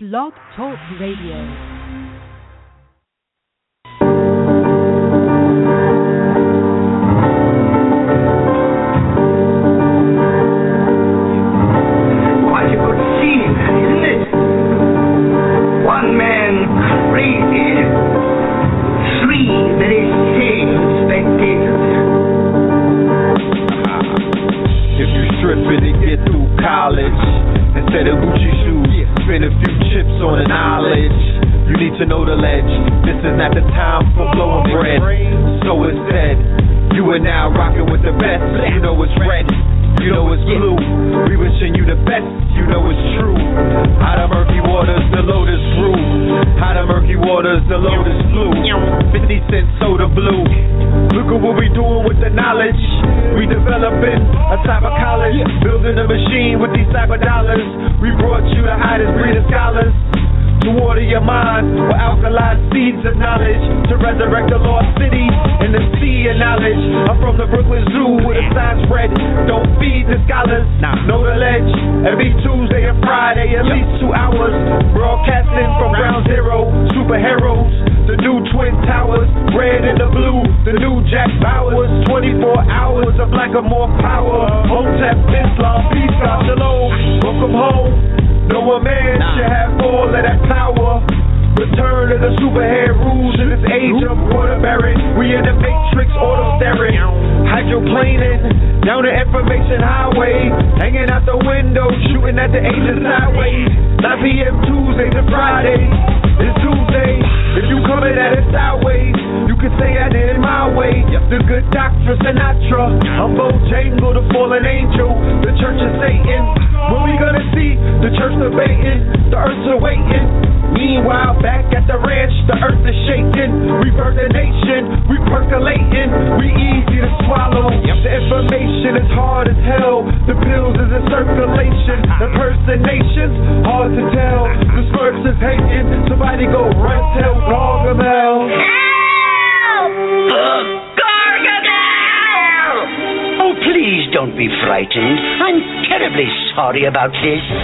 Blog Talk Radio. About this.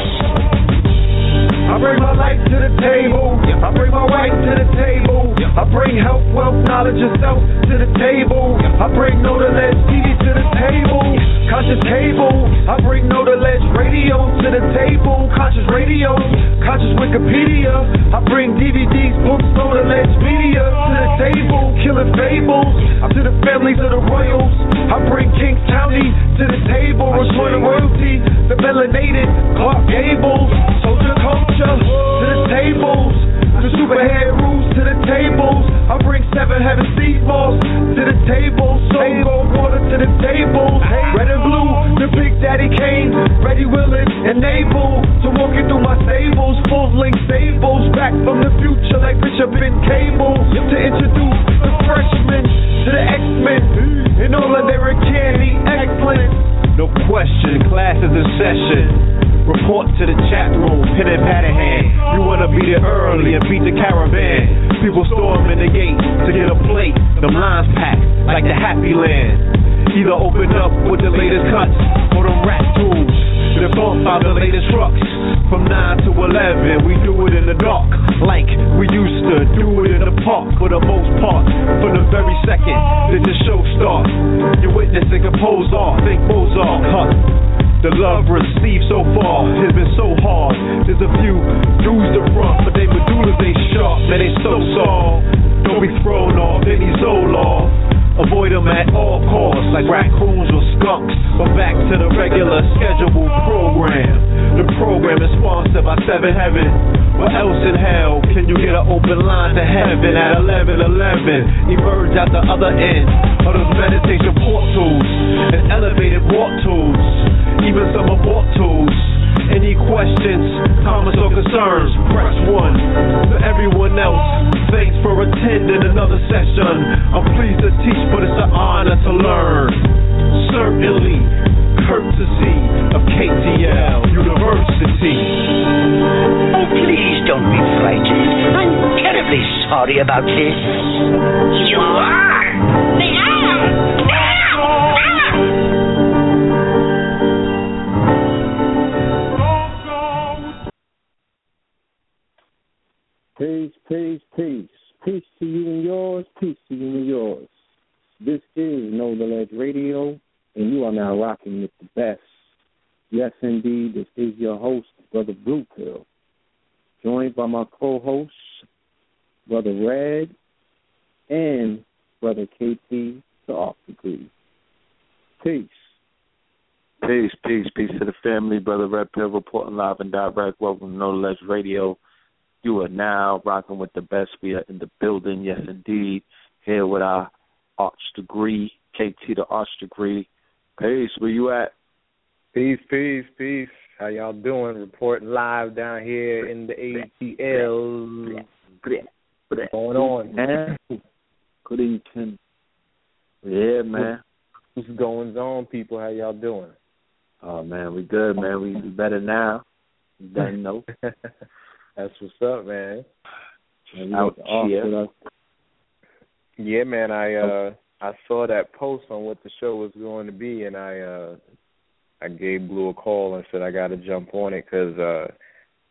Got to jump on it because uh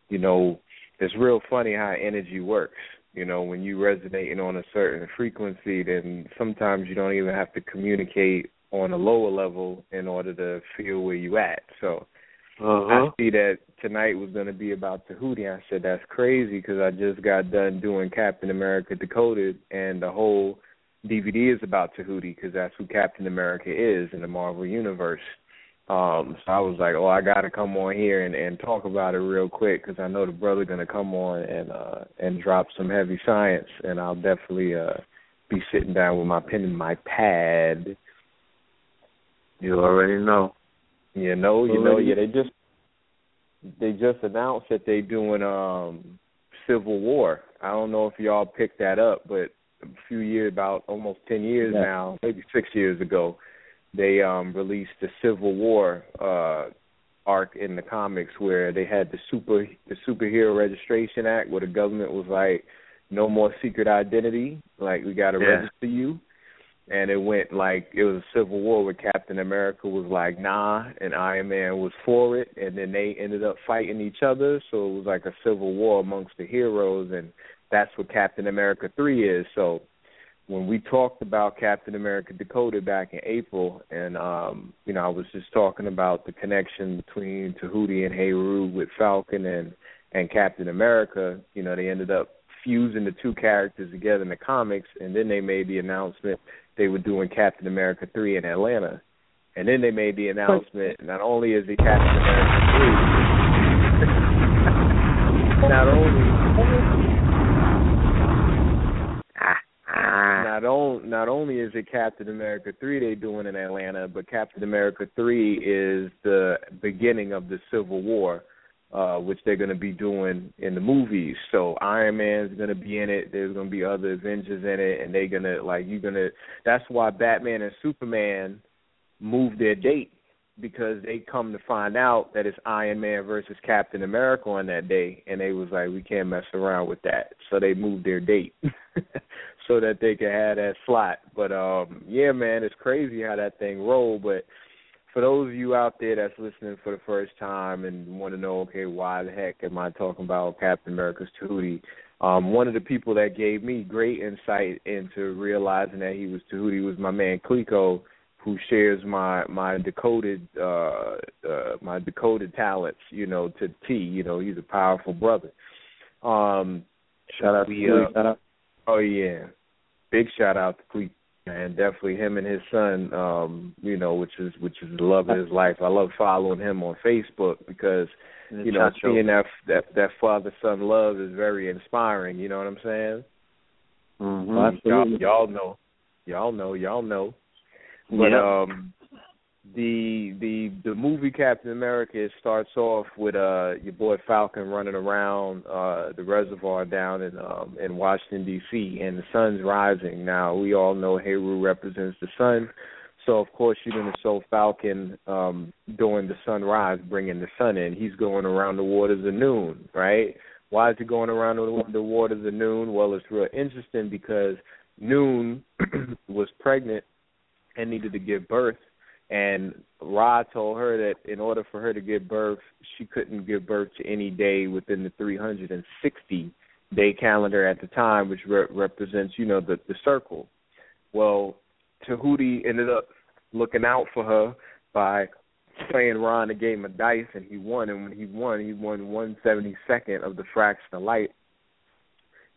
you know it's real funny how energy works. You know, when you resonating on a certain frequency, then sometimes you don't even have to communicate on a lower level in order to feel where you at. So uh-huh. I see that tonight was going to be about Tahuti. I said that's crazy because I just got done doing Captain America Decoded, and the whole DVD is about Tahuti because that's who Captain America is in the Marvel universe. Um, so I was like, oh, I got to come on here and, and talk about it real quick because I know the brother going to come on and uh, and drop some heavy science, and I'll definitely uh, be sitting down with my pen and my pad you already know. You know, you know, yeah. They just they just announced that they're doing um Civil War. I don't know if y'all picked that up, but a few years, about almost ten years yeah. now, maybe six years ago, they um released the Civil War uh arc in the comics where they had the super the superhero registration act where the government was like no more secret identity. Like we got to Yeah. register you. And it went like it was a civil war where Captain America was like nah and Iron Man was for it. And then they ended up fighting each other. So it was like a civil war amongst the heroes. And that's what Captain America 3 is. So when we talked about Captain America Decoded back in April and um you know I was just talking about the connection between Tahuti and Heru with Falcon and and Captain America you know they ended up fusing the two characters together in the comics and then they made the announcement they were doing Captain America three in Atlanta, and then they made the announcement. Not only is it Captain America three, not only not on, not only is it Captain America three they doing in Atlanta, but Captain America three is the beginning of the Civil War. Uh, which they're going to be doing in the movies. So Iron Man's going to be in it. There's going to be other Avengers in it, and they're going to like you're going to. That's why Batman and Superman moved their date because they come to find out that it's Iron Man versus Captain America on that day, and they was like, we can't mess around with that. So they moved their date so that they could have that slot. But um, yeah, man, it's crazy how that thing rolled, but for those of you out there that's listening for the first time and want to know, okay, why the heck am I talking about Captain America's Tahuti? Um, one of the people that gave me great insight into realizing that he was Tahuti was my man Clico, who shares my my decoded uh, uh, my decoded talents, you know, to T. You know, he's a powerful brother. Um, Shout out to we, you. uh. Oh yeah, big shout out to Cleet and definitely him and his son. Um, you know, which is which is the love of his life. I love following him on Facebook because you know seeing that that that father son love is very inspiring. You know what I'm saying? Mhm. Y'all, y'all know, y'all know, y'all know. But Yep. um, the the the movie Captain America it starts off with uh your boy Falcon running around uh the reservoir down in um in Washington D.C. and the sun's rising. Now we all know Heru represents the sun, so of course you're going to show Falcon um during the sunrise, bringing the sun in. He's going around the waters of noon, right? Why is he going around the, the waters of noon? Well, it's real interesting because Noon was pregnant and needed to give birth and Ra told her that in order for her to give birth, she couldn't give birth to any day within the 360 day calendar at the time, which re- represents you know the the circle. Well, Tahuti ended up looking out for her by playing Ron a game of dice, and he won. And when he won, he won one seventy second of the fraction of light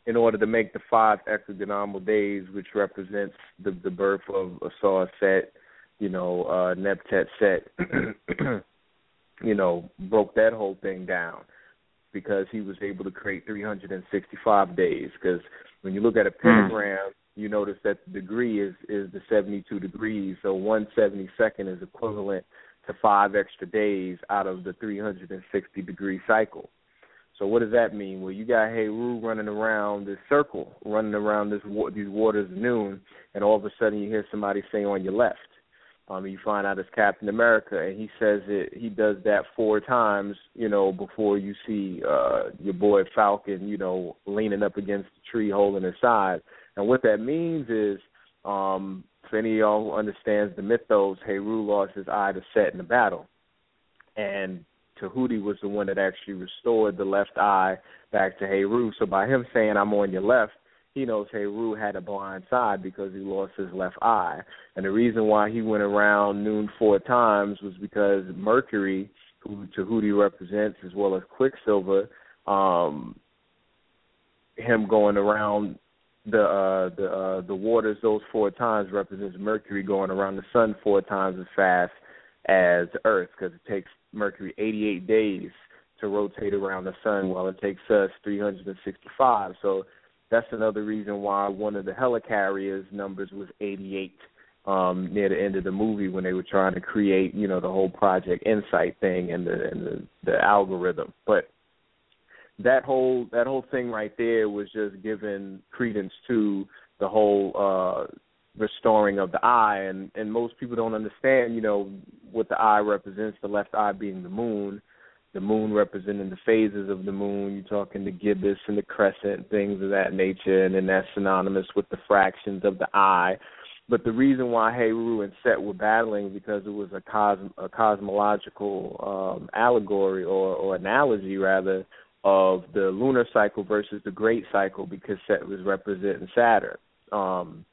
in order to make the five exogonal days, which represents the the birth of Asar Set, you know, uh Neptet Set, you know, broke that whole thing down because he was able to create 365 days. Because when you look at a pentagram, you notice that the degree is is the 72 degrees, so 172nd is equivalent to five extra days out of the 360 degree cycle. So what does that mean? Well, you got Heru running around this circle, running around this these waters of noon, and all of a sudden you hear somebody say on your left. Um, you find out it's Captain America, and he says it. He does that four times, you know, before you see uh, your boy Falcon, you know, leaning up against the tree, holding his side. And what that means is, um, for any of y'all understands the mythos, Heru lost his eye to Set in the battle, and Tahuti was the one that actually restored the left eye back to Heru. So by him saying I'm on your left, he knows Heru had a blind side because he lost his left eye. And the reason why he went around noon four times was because Mercury, who Tahuti represents, as well as Quicksilver, um, him going around the uh the uh the waters those four times represents Mercury going around the sun four times as fast as Earth because it takes Mercury 88 days to rotate around the sun, while it takes us 365. So that's another reason why one of the helicarriers numbers was 88 um, near the end of the movie when they were trying to create, you know, the whole Project Insight thing and the and the, the algorithm. But that whole that whole thing right there was just giving credence to the whole uh restoring of the eye. And and most people don't understand you know what the eye represents the left eye being the moon the moon representing the phases of the moon. You're talking the gibbous and the crescent things of that nature and then that's synonymous with the fractions of the eye. But the reason why Heru and Set were battling because it was a, cosm- a cosmological um, allegory or, or analogy rather of the lunar cycle versus the great cycle because Set was representing Saturn. Um,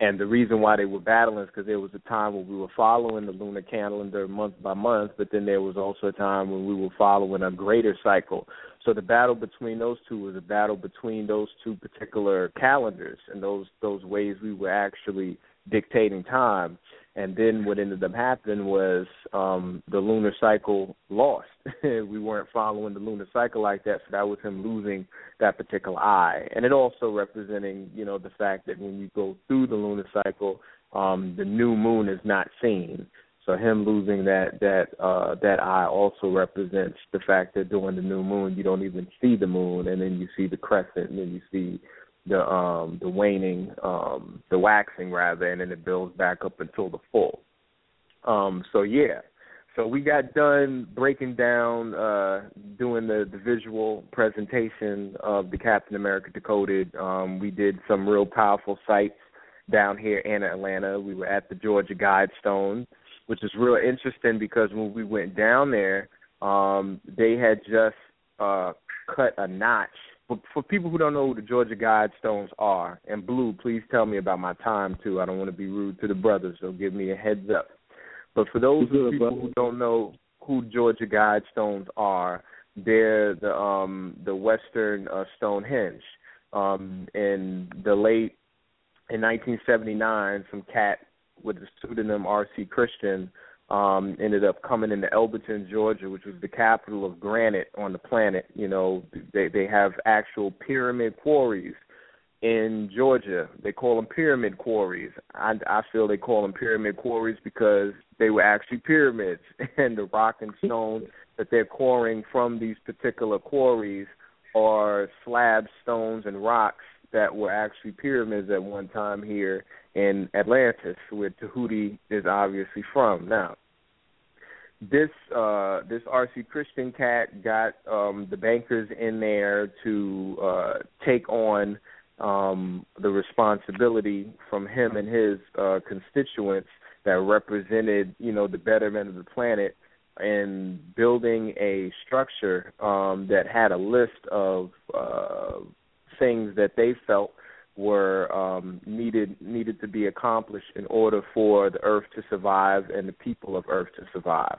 and the reason why they were battling is because there was a time when we were following the lunar calendar month by month, but then there was also a time when we were following a greater cycle. So the battle between those two was a battle between those two particular calendars and those those ways we were actually dictating time and then what ended up happening was um the lunar cycle lost. we weren't following the lunar cycle like that, so that was him losing that particular eye. And it also representing, you know, the fact that when you go through the lunar cycle, um the new moon is not seen. So him losing that that uh that eye also represents the fact that during the new moon you don't even see the moon and then you see the crescent and then you see the um the waning um the waxing rather and then it builds back up until the full um so yeah. So we got done breaking down uh doing the the visual presentation of the captain america decoded. Um we did some real powerful sites down here in atlanta. We were at the georgia guidestone which is real interesting because when we went down there um they had just uh cut a notch for, for people who don't know who the Georgia Guidestones are, and Blue, please tell me about my time too. I don't want to be rude to the brothers, so give me a heads up. But for those Good, people brother. who don't know who Georgia Guidestones are, they're the um the Western uh, Stonehenge. Um in the late in 1979, some cat with the pseudonym R.C. Christian um ended up coming into Elberton, Georgia, which was the capital of granite on the planet. You know, they they have actual pyramid quarries in Georgia. They call them pyramid quarries. I I feel they call them pyramid quarries because they were actually pyramids and the rock and stone that they're quarrying from these particular quarries are slab stones and rocks that were actually pyramids at one time here in Atlantis, where Tahuti is obviously from. Now, this uh this RC Christian cat got um the bankers in there to uh take on um the responsibility from him and his uh constituents that represented, you know, the betterment of the planet in building a structure um that had a list of uh things that they felt were um, needed needed to be accomplished in order for the Earth to survive and the people of Earth to survive.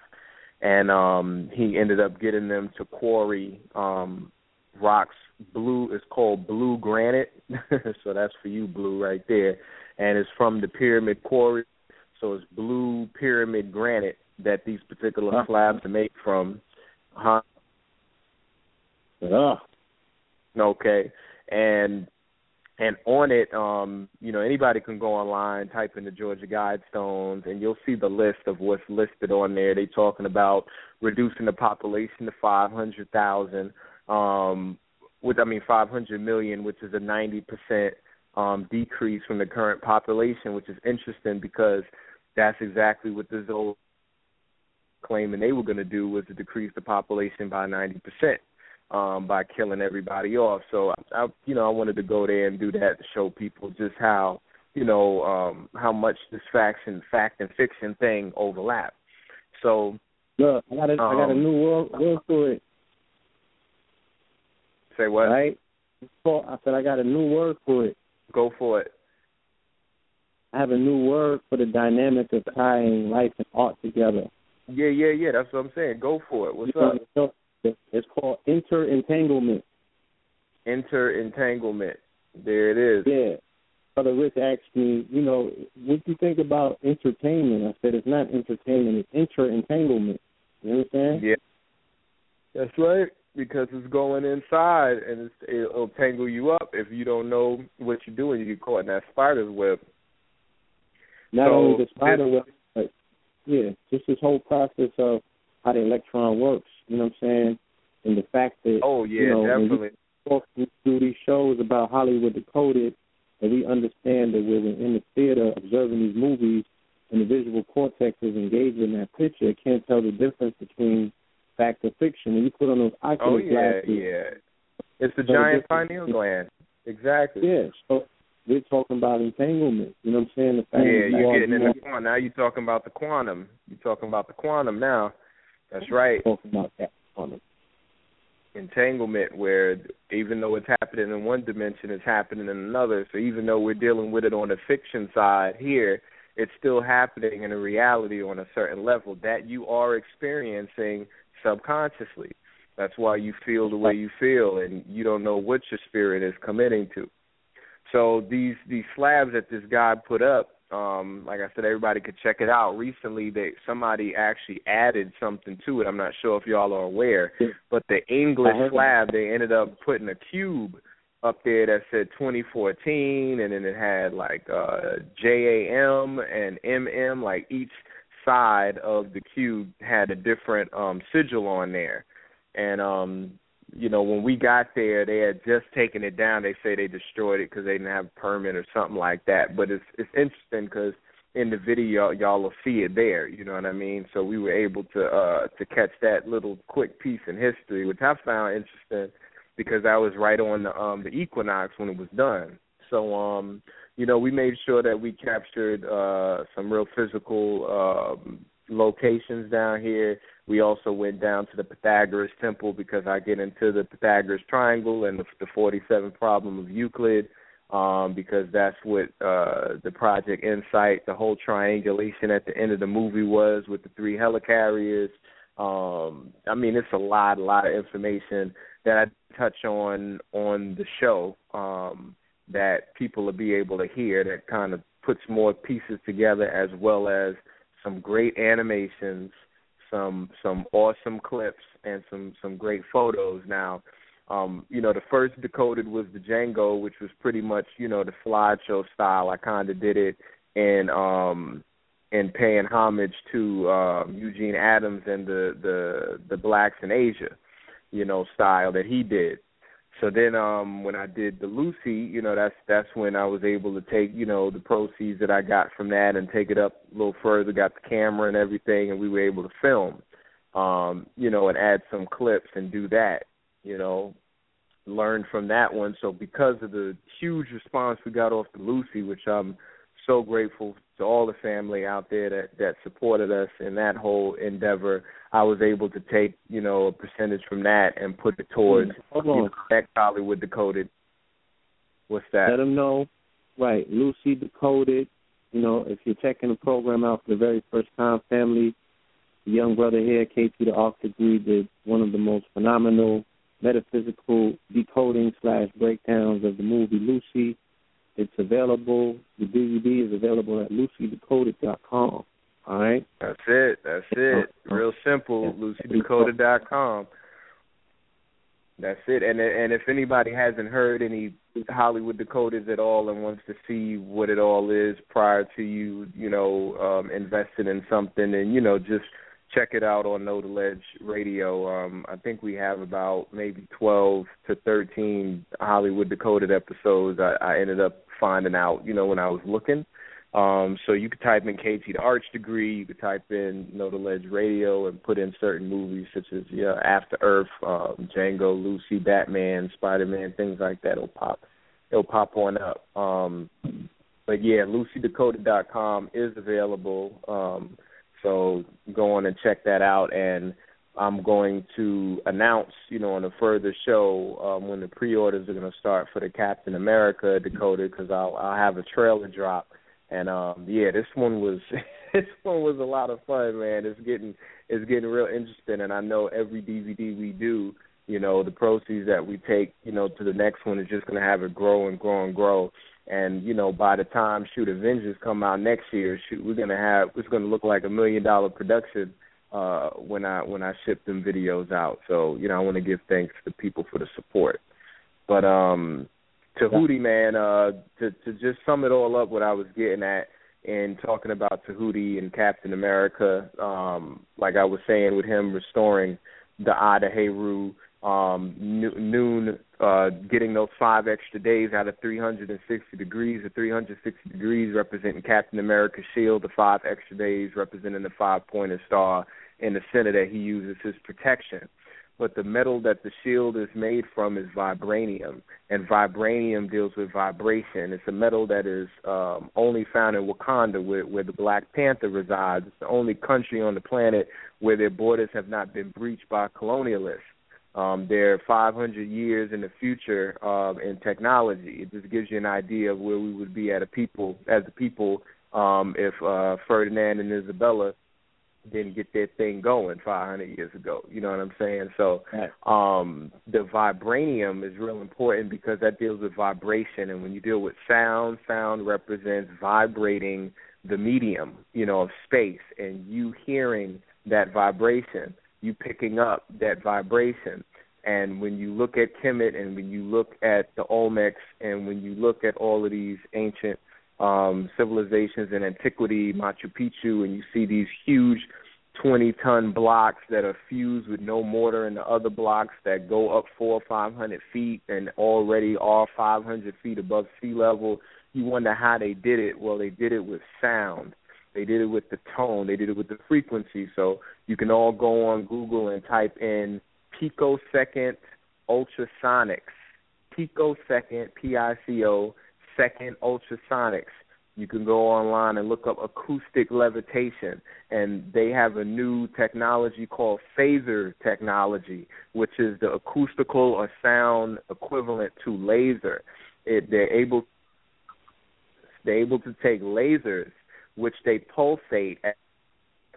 And um, he ended up getting them to quarry um, rocks. Blue is called blue granite, so that's for you, blue, right there. And it's from the pyramid quarry, so it's blue pyramid granite that these particular slabs are made from. Huh? Yeah. Okay. And and on it, um, you know, anybody can go online, type in the Georgia Guidestones, and you'll see the list of what's listed on there. They're talking about reducing the population to five hundred thousand, um, with I mean five hundred million, which is a ninety percent um decrease from the current population, which is interesting because that's exactly what the Zola claiming they were going to do was to decrease the population by ninety percent um, by killing everybody off. So I, I, you know, I wanted to go there and do that to show people just how, you know, um, how much this fact and fact and fiction thing overlap. So, look, I got a, um, I got a um, new word, word for it. Say what? Right. I said I got a new word for it. Go for it. I have a new word for the dynamic of tying life and art together. Yeah, yeah, yeah. That's what I'm saying. Go for it. What's you up? It's called interentanglement. Interentanglement. There it is. Yeah. Brother Rick asked me, you know, what do you think about entertainment? I said it's not entertainment, it's interentanglement. You understand? Yeah. That's right. Because it's going inside and it's, it'll tangle you up if you don't know what you're doing. You get caught in that spider's web. Not so only the spider web, but yeah, just this whole process of how the electron works. You know what I'm saying? And the fact that oh yeah, you know, definitely. When we through these shows about Hollywood Decoded, and we understand that we're in the theater observing these movies, and the visual cortex is engaged in that picture. It can't tell the difference between fact or fiction. When you put on those Oculus oh yeah, glasses, yeah, it's the giant pineal gland. Exactly. Yeah. So we're talking about entanglement. You know what I'm saying? The fact yeah, you you're getting in the quantum. Now you're talking about the quantum. You're talking about the quantum now. That's right. Talking about that quantum. Entanglement, where even though it's happening in one dimension, it's happening in another. So even though we're dealing with it on the fiction side here, it's still happening in a reality on a certain level that you are experiencing subconsciously. That's why you feel the way you feel, and you don't know what your spirit is committing to. So these these slabs that this guy put up, um, like I said, everybody could check it out. Recently, they somebody actually added something to it. I'm not sure if y'all are aware, but the English slab they ended up putting a cube up there that said 2014, and then it had like uh, JAM and MM, like each side of the cube had a different um sigil on there. And um you know, when we got there, they had just taken it down. They say they destroyed it because they didn't have a permit or something like that. But it's it's interesting because in the video y'all will see it there. You know what I mean? So we were able to uh to catch that little quick piece in history, which I found interesting because I was right on the um the equinox when it was done. So um you know we made sure that we captured uh some real physical um locations down here we also went down to the Pythagoras temple because I get into the Pythagoras triangle and the, the 47 problem of Euclid um, because that's what uh, the Project Insight, the whole triangulation at the end of the movie was with the three helicarriers. Um, I mean, it's a lot, a lot of information that I touch on on the show um, that people will be able to hear that kind of puts more pieces together as well as some great animations – some some awesome clips and some some great photos. Now, um, you know, the first decoded was the Django, which was pretty much you know the slideshow style. I kind of did it in um in paying homage to um, Eugene Adams and the the the blacks in Asia, you know, style that he did. So then um when I did the Lucy, you know, that's that's when I was able to take, you know, the proceeds that I got from that and take it up a little further, got the camera and everything and we were able to film. Um, you know, and add some clips and do that, you know, learn from that one. So because of the huge response we got off the Lucy, which I'm so grateful to all the family out there that that supported us in that whole endeavor. I was able to take you know a percentage from that and put it towards mm, Hold on. you know, Hollywood Decoded. What's that? Let them know. Right, Lucy Decoded. You know, if you're checking the program out for the very first time, family, the young brother here, KT the Arc Degree, did one of the most phenomenal metaphysical decoding slash breakdowns of the movie Lucy. It's available. The DVD is available at lucydecoded.com. All right. That's it. That's it. Real simple. LucyDecoded.com. That's it. And and if anybody hasn't heard any Hollywood Decoded at all and wants to see what it all is prior to you, you know, um, investing in something, and you know, just check it out on the Ledge Radio. Um, I think we have about maybe twelve to thirteen Hollywood Decoded episodes. I, I ended up finding out, you know, when I was looking. Um, so you could type in KT the Arch Degree, you could type in Know the Ledge Radio and put in certain movies such as yeah, After Earth, um, Django, Lucy, Batman, Spider Man, things like that. It'll pop it'll pop on up. Um but yeah, lucydecoded.com is available. Um so go on and check that out and I'm going to announce, you know, on a further show um, when the pre-orders are going to start for the Captain America Decoded because I'll I'll have a trailer drop and um yeah, this one was this one was a lot of fun, man. It's getting it's getting real interesting and I know every DVD we do, you know, the proceeds that we take, you know, to the next one is just gonna have it grow and grow and grow. And, you know, by the time shoot Avengers come out next year, shoot we're gonna have it's gonna look like a million dollar production uh when I when I ship them videos out. So, you know, I wanna give thanks to people for the support. But um Tahuti, man, uh, to to just sum it all up, what I was getting at in talking about Tahuti and Captain America, um, like I was saying with him restoring the to Heru, um, noon, uh, getting those five extra days out of 360 degrees. The 360 degrees representing Captain America's shield, the five extra days representing the five pointed star in the center that he uses his protection but the metal that the shield is made from is vibranium, and vibranium deals with vibration. It's a metal that is um, only found in Wakanda, where, where the Black Panther resides. It's the only country on the planet where their borders have not been breached by colonialists. Um, they're 500 years in the future uh, in technology. It just gives you an idea of where we would be at a people as a people um, if uh, Ferdinand and Isabella didn't get that thing going 500 years ago. You know what I'm saying? So um the vibranium is real important because that deals with vibration and when you deal with sound, sound represents vibrating the medium, you know, of space and you hearing that vibration, you picking up that vibration. And when you look at Kemet and when you look at the Olmecs and when you look at all of these ancient um, civilizations in antiquity, Machu Picchu, and you see these huge 20 ton blocks that are fused with no mortar and the other blocks that go up four or 500 feet and already are 500 feet above sea level. You wonder how they did it. Well, they did it with sound. They did it with the tone. They did it with the frequency. So you can all go on Google and type in picosecond ultrasonics. Picosecond, P I C O second ultrasonics. You can go online and look up acoustic levitation, and they have a new technology called phaser technology, which is the acoustical or sound equivalent to laser. It, they're able they're able to take lasers, which they pulsate at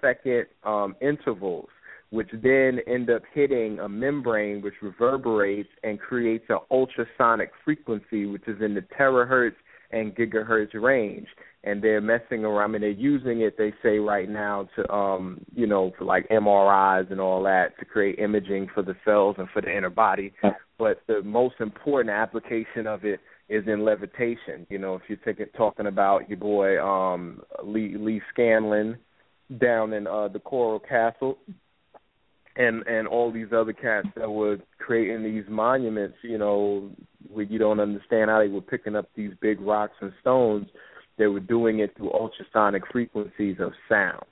second um, intervals, which then end up hitting a membrane which reverberates and creates an ultrasonic frequency, which is in the terahertz and gigahertz range. And they're messing around. I mean, they're using it. They say right now to, um, you know, for like MRIs and all that to create imaging for the cells and for the inner body. But the most important application of it is in levitation. You know, if you're taking, talking about your boy um, Lee, Lee Scanlon down in uh, the Coral Castle, and and all these other cats that were creating these monuments, you know, where you don't understand how they were picking up these big rocks and stones. They were doing it through ultrasonic frequencies of sound.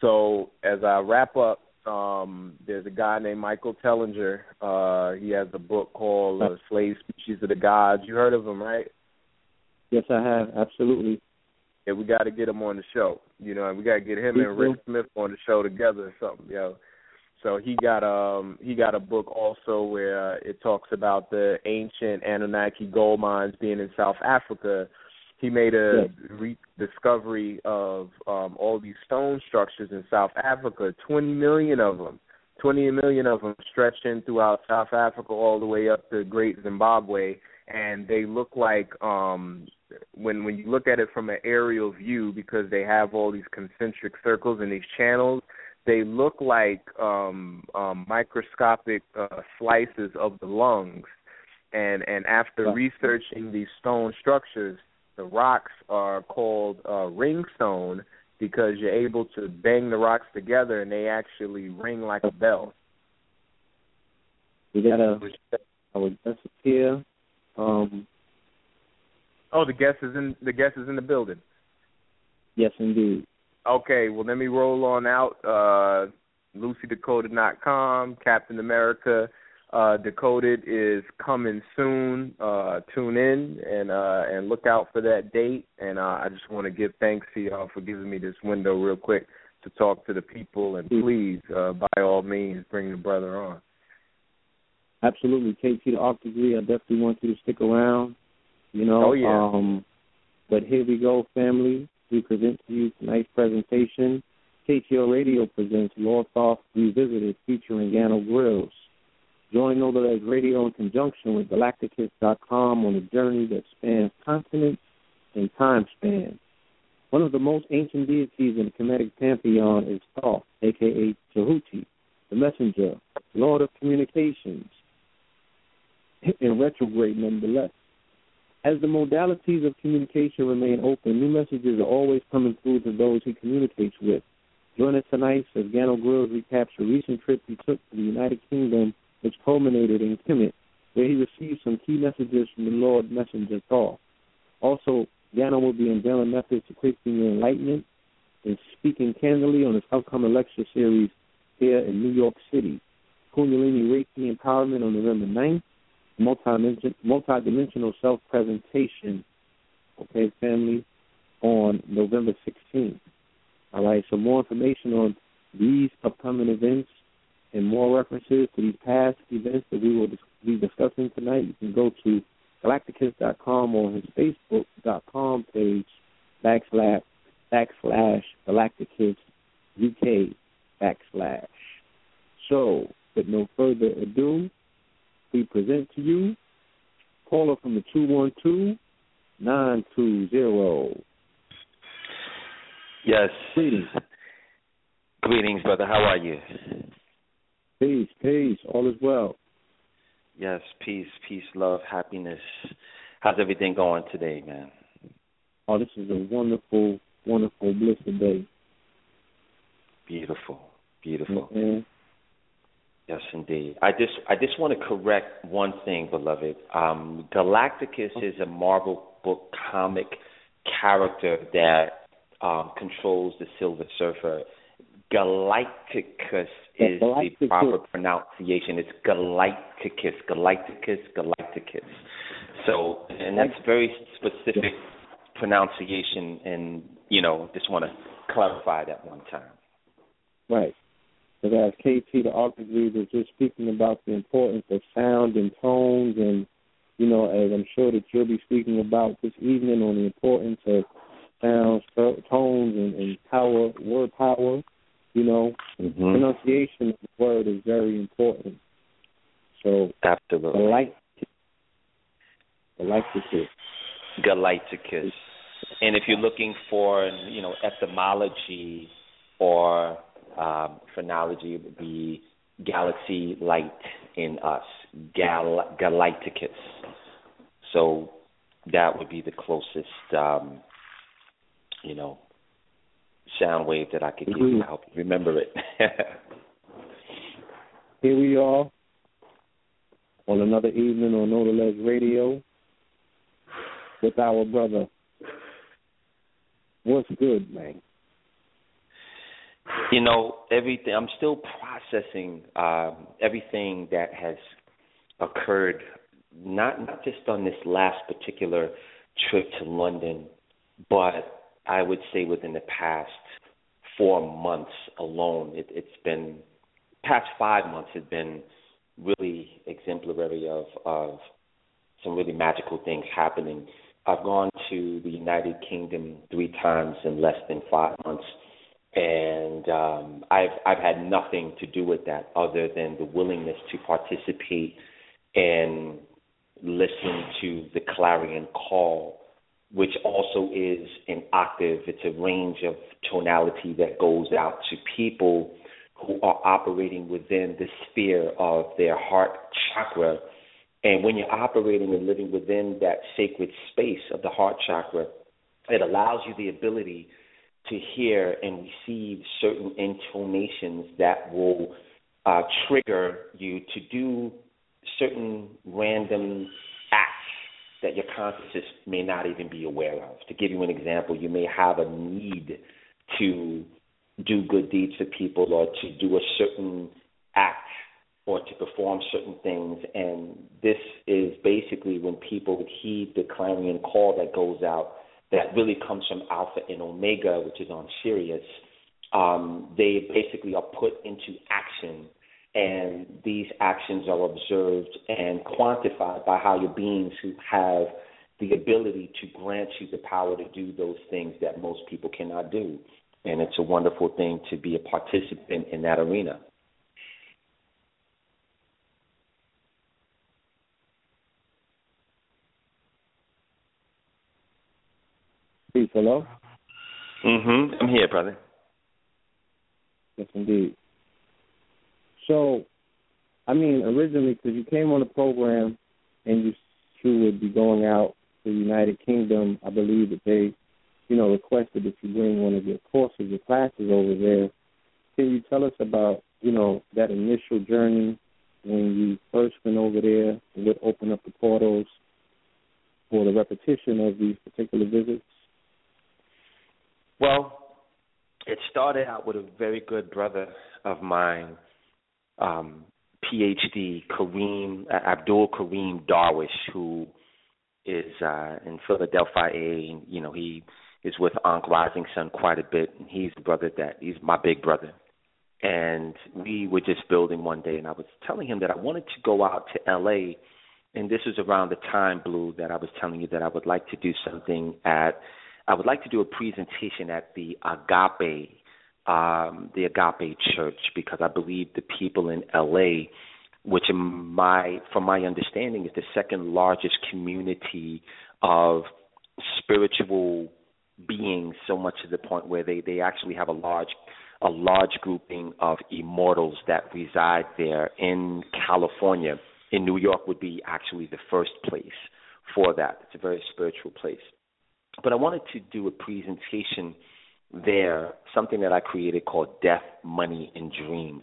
So as I wrap up, um, there's a guy named Michael Tellinger. Uh, he has a book called uh, Slave Species of the Gods. You heard of him, right? Yes, I have. Absolutely. Yeah, we got to get him on the show. You know, and we got to get him and Rick Smith on the show together or something, yo. So he got um he got a book also where uh, it talks about the ancient Anunnaki gold mines being in South Africa. He made a re- discovery of um all these stone structures in South Africa, 20 million of them. 20 million of them stretching throughout South Africa all the way up to Great Zimbabwe and they look like um when when you look at it from an aerial view because they have all these concentric circles and these channels they look like um, um, microscopic uh, slices of the lungs. And and after researching these stone structures, the rocks are called uh, ringstone because you're able to bang the rocks together and they actually ring like a bell. We got a our guest here. Um, oh, the guest is in the guest is in the building. Yes, indeed. Okay, well let me roll on out. Uh LucyDecoded.com, Captain America uh Decoded is coming soon. Uh tune in and uh and look out for that date. And uh I just want to give thanks to y'all for giving me this window real quick to talk to the people and please uh by all means bring the brother on. Absolutely. KT the Arc Degree, I definitely want you to stick around. You know. Oh yeah. Um but here we go, family we present to you tonight's presentation. KTL Radio presents Lord Thoth Revisited featuring Gano Grills. Join Nova Radio in conjunction with Galacticus.com on a journey that spans continents and time spans. One of the most ancient deities in the Kemetic pantheon is Thoth, aka Tahuti, the messenger, Lord of communications, in retrograde nonetheless. As the modalities of communication remain open, new messages are always coming through to those he communicates with. Join us tonight as Gano Grills recaps a recent trip he took to the United Kingdom, which culminated in Kemet, where he received some key messages from the Lord Messenger Thoth. Also, Gano will be unveiling methods equipping your enlightenment and speaking candidly on his upcoming lecture series here in New York City. Kundalini Reiki Empowerment on November 9th multi-dimensional self-presentation, okay, family, on November 16th. All right, so more information on these upcoming events and more references to these past events that we will be discussing tonight, you can go to galacticus.com or his facebook.com page backslash backslash galacticus UK backslash. So, with no further ado, we present to you caller from the 212 920. Yes. Greetings. Greetings, brother. How are you? Peace, peace. All is well. Yes, peace, peace, love, happiness. How's everything going today, man? Oh, this is a wonderful, wonderful, blissful day. Beautiful, beautiful. Mm-hmm. Yes, indeed. I just I just want to correct one thing, beloved. Um, Galacticus is a Marvel book comic character that um, controls the Silver Surfer. Galacticus is Galighticus. the proper pronunciation. It's Galighticus, Galighticus, Galighticus. So, and that's very specific pronunciation, and you know, just want to clarify that one time. Right. But as KT, the Degree, was just speaking about the importance of sound and tones, and you know, as I'm sure that you'll be speaking about this evening on the importance of sounds, tones, and, and power, word power. You know, mm-hmm. pronunciation of the word is very important. So, absolutely, Galighticus. Galighticus. Galighticus. And if you're looking for, you know, etymology or um, phrenology would be galaxy light in us, Gal- Galighticus. So that would be the closest, um, you know, sound wave that I could give you to help you remember it. Here we are on another evening on No Less Radio with our brother. What's good, man? you know everything i'm still processing um everything that has occurred not not just on this last particular trip to london but i would say within the past four months alone it it's been past five months have been really exemplary of of some really magical things happening. I've gone to the United Kingdom three times in less than five months, and um, I've I've had nothing to do with that other than the willingness to participate and listen to the clarion call, which also is an octave. It's a range of tonality that goes out to people who are operating within the sphere of their heart chakra. And when you're operating and living within that sacred space of the heart chakra, it allows you the ability to hear and receive certain intonations that will uh, trigger you to do certain random that your consciousness may not even be aware of. To give you an example, you may have a need to do good deeds for people or to do a certain act or to perform certain things. And this is basically when people heed the clarion call that goes out that really comes from Alpha and Omega, which is on Sirius. Um, they basically are put into action, and these actions are observed and quantified by higher beings who have the ability to grant you the power to do those things that most people cannot do and it's a wonderful thing to be a participant in that arena. Peace, hello? Mm-hmm. I'm here, brother. Yes, indeed. So, I mean, originally, because you came on the program and you, you would be going out to the United Kingdom, I believe that they you know, requested that you bring one of your courses, your classes over there. Can you tell us about, you know, that initial journey when you first went over there and would open up the portals for the repetition of these particular visits? Well, it started out with a very good brother of mine, um, PhD Kareem uh, Abdul Kareem Darwish, who is uh, in Philadelphia. And, you know, he is with Ankh Rising Sun quite a bit. And he's the brother that he's my big brother. And we were just building one day, and I was telling him that I wanted to go out to L.A. And this was around the time, Blue, that I was telling you that I would like to do something at. I would like to do a presentation at the Agape, um, the Agape Church, because I believe the people in L.A., which in my, from my understanding, is the second largest community of spiritual beings so much to the point where they they actually have a large a large grouping of immortals that reside there in California. In New York would be actually the first place for that. It's a very spiritual place. But I wanted to do a presentation there, something that I created called Death, Money, and Dreams.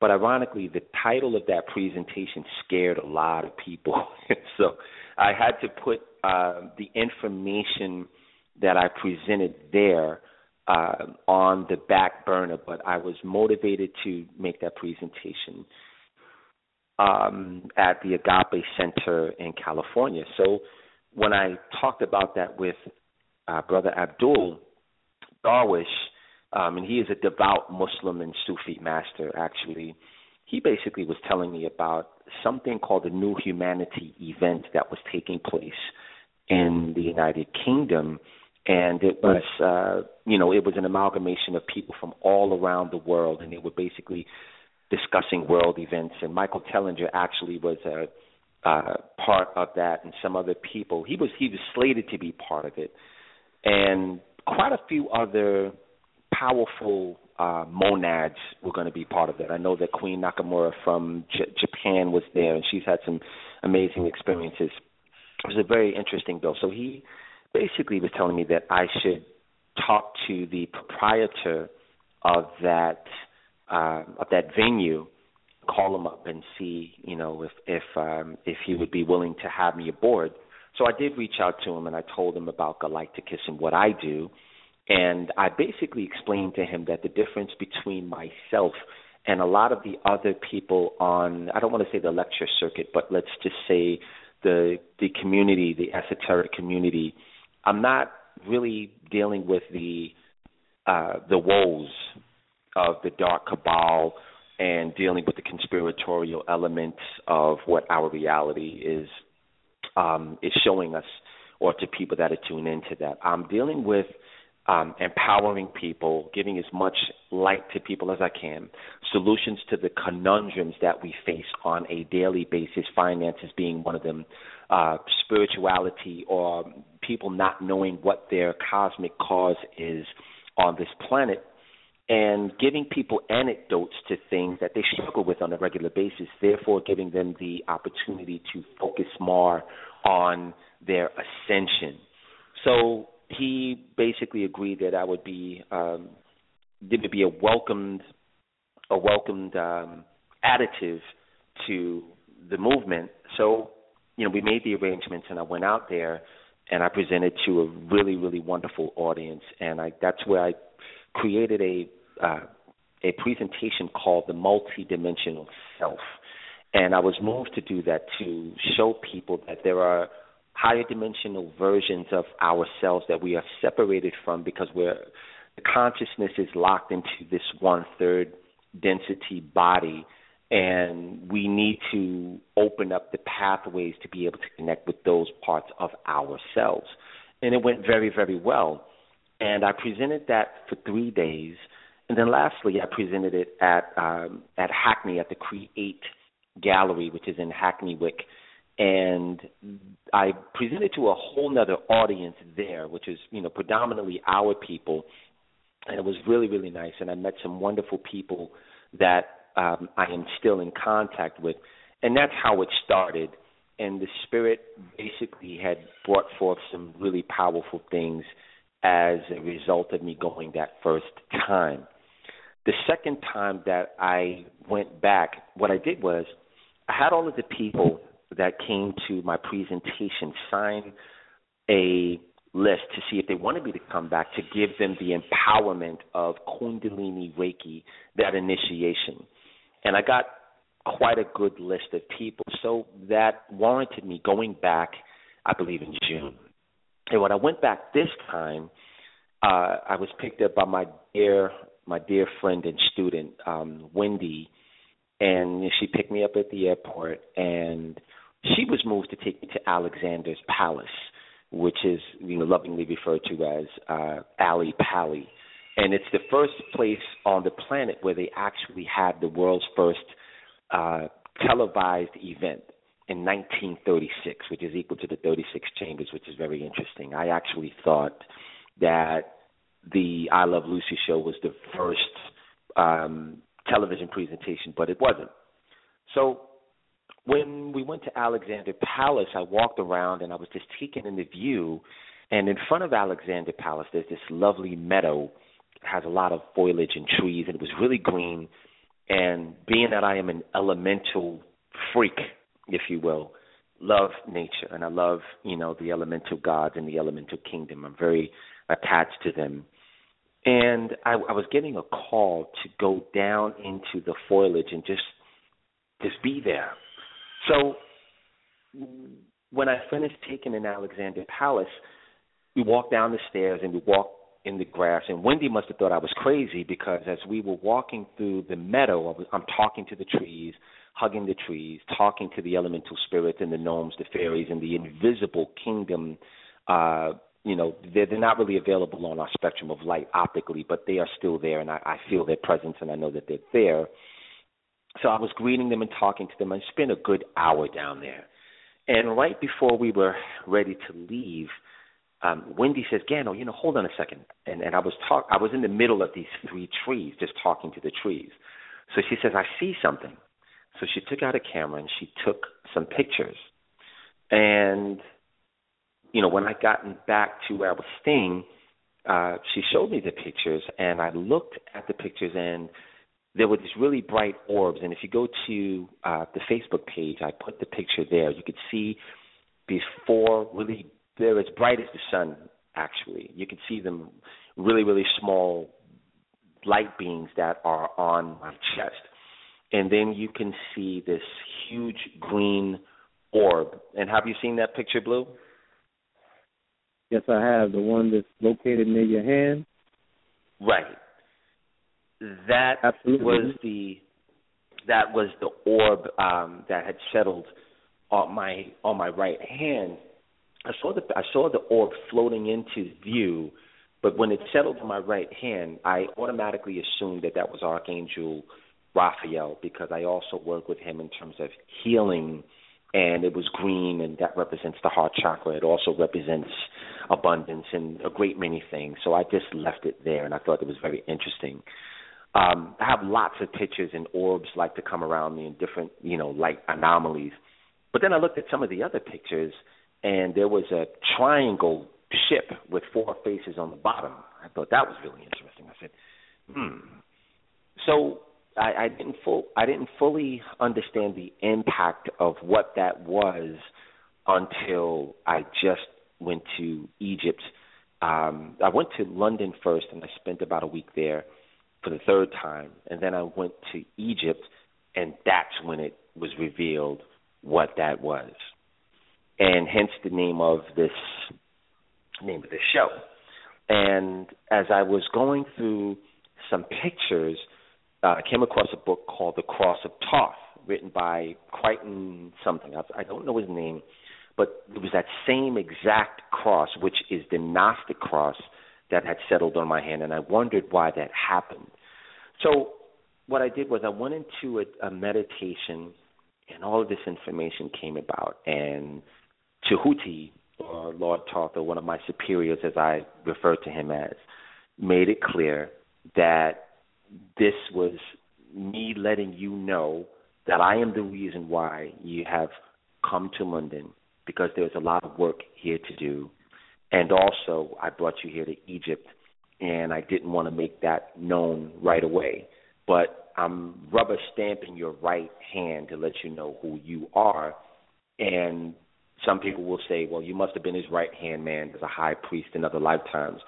But ironically, the title of that presentation scared a lot of people. so I had to put uh, the information that I presented there uh, on the back burner, but I was motivated to make that presentation um, at the Agape Center in California. So when I talked about that with uh, Brother Abdul Darwish, um, and he is a devout Muslim and Sufi master, actually, he basically was telling me about something called the New Humanity event that was taking place in the United Kingdom. And it was uh you know it was an amalgamation of people from all around the world and they were basically discussing world events. And Michael Tellinger actually was a uh part of that and some other people. He was he was slated to be part of it. And quite a few other powerful uh monads were going to be part of it i know that queen nakamura from J- japan was there and she's had some amazing experiences. It was a very interesting bill so he basically was telling me that I should talk to the proprietor of that uh, of that venue, call him up and see, you know, if if um, if he would be willing to have me aboard. So I did reach out to him and I told him about Galighticus and what I do, and I basically explained to him that the difference between myself and a lot of the other people on I don't want to say the lecture circuit, but let's just say the the community, the esoteric community I'm not really dealing with the uh, the woes of the dark cabal and dealing with the conspiratorial elements of what our reality is um, is showing us, or to people that are tuned into that. I'm dealing with um, empowering people, giving as much light to people as I can, solutions to the conundrums that we face on a daily basis, finances being one of them, uh, spirituality, or people not knowing what their cosmic cause is on this planet, and giving people anecdotes to things that they struggle with on a regular basis, therefore giving them the opportunity to focus more on their ascension. So he basically agreed that I would be um, there would be a welcomed a welcomed um, additive to the movement. So you know we made the arrangements, and I went out there and I presented to a really really wonderful audience, and I that's where I created a uh, a presentation called the multidimensional self. And I was moved to do that to show people that there are higher dimensional versions of ourselves that we are separated from because we're the consciousness is locked into this one third density body and we need to open up the pathways to be able to connect with those parts of ourselves and it went very very well and i presented that for three days and then lastly i presented it at um, at hackney at the create gallery which is in hackney wick and I presented to a whole nother audience there, which is you know predominantly our people, and it was really really nice. And I met some wonderful people that um, I am still in contact with, and that's how it started. And the spirit basically had brought forth some really powerful things as a result of me going that first time. The second time that I went back, what I did was I had all of the people that came to my presentation sign a list to see if they wanted me to come back to give them the empowerment of Kundalini Reiki, that initiation. And I got quite a good list of people. So that warranted me going back, I believe, in June. And when I went back this time, uh, I was picked up by my dear, my dear friend and student, um, Wendy, and she picked me up at the airport and she was moved to take me to Alexander's Palace, which is you know lovingly referred to as uh, Ali Pali, and it's the first place on the planet where they actually had the world's first uh, televised event in 1936, which is equal to the 36 chambers, which is very interesting. I actually thought that the I Love Lucy show was the first um, television presentation, but it wasn't. So when we went to Alexander Palace, I walked around and I was just taking in the view. And in front of Alexander Palace, there's this lovely meadow. It has a lot of foliage and trees, and it was really green. And being that I am an elemental freak, if you will, love nature and I love, you know, the elemental gods and the elemental kingdom. I'm very attached to them. And I, I was getting a call to go down into the foliage and just just be there so when I finished taking in Alexander Palace, we walked down the stairs and we walked in the grass. And Wendy must have thought I was crazy because as we were walking through the meadow, I'm talking to the trees, hugging the trees, talking to the elemental spirits and the gnomes, the fairies, and the invisible kingdom. Uh, you know, they're, they're not really available on our spectrum of light optically, but they are still there, and I, I feel their presence and I know that they're there. So I was greeting them and talking to them. I spent a good hour down there. And right before we were ready to leave, um, Wendy says, Gano, you know, hold on a second. And, and I was talk I was in the middle of these three trees, just talking to the trees. So she says, I see something. So she took out a camera and she took some pictures. And, you know, when I gotten back to where I was staying, uh, she showed me the pictures and I looked at the pictures and there were these really bright orbs, and if you go to uh, the Facebook page, I put the picture there. You could see these four really they're as bright as the sun. Actually, you could see them really really small light beams that are on my chest, and then you can see this huge green orb. And have you seen that picture, Blue? Yes, I have. The one that's located near your hand. Right that Absolutely. was the that was the orb um, that had settled on my on my right hand. I saw the I saw the orb floating into view, but when it settled on my right hand, I automatically assumed that that was Archangel Raphael because I also work with him in terms of healing and it was green and that represents the heart chakra. It also represents abundance and a great many things. So I just left it there and I thought it was very interesting. Um, I have lots of pictures and orbs like to come around me in different, you know, light anomalies. But then I looked at some of the other pictures and there was a triangle ship with four faces on the bottom. I thought that was really interesting. I said, hmm. So I, I didn't full I didn't fully understand the impact of what that was until I just went to Egypt. Um, I went to London first, and I spent about a week there for the third time, and then I went to Egypt, and that's when it was revealed what that was, and hence the name of this name of the show. And as I was going through some pictures uh, I came across a book called The Cross of Thoth, written by Crichton something. I, I don't know his name, but it was that same exact cross, which is the Gnostic cross, that had settled on my hand, and I wondered why that happened. So what I did was I went into a, a meditation, and all of this information came about. And Tehuti, or Lord Thoth, one of my superiors, as I refer to him as, made it clear that this was me letting you know that I am the reason why you have come to London because there's a lot of work here to do. And also, I brought you here to Egypt, and I didn't want to make that known right away. But I'm rubber stamping your right hand to let you know who you are. And some people will say, well, you must have been his right hand man as a high priest in other lifetimes.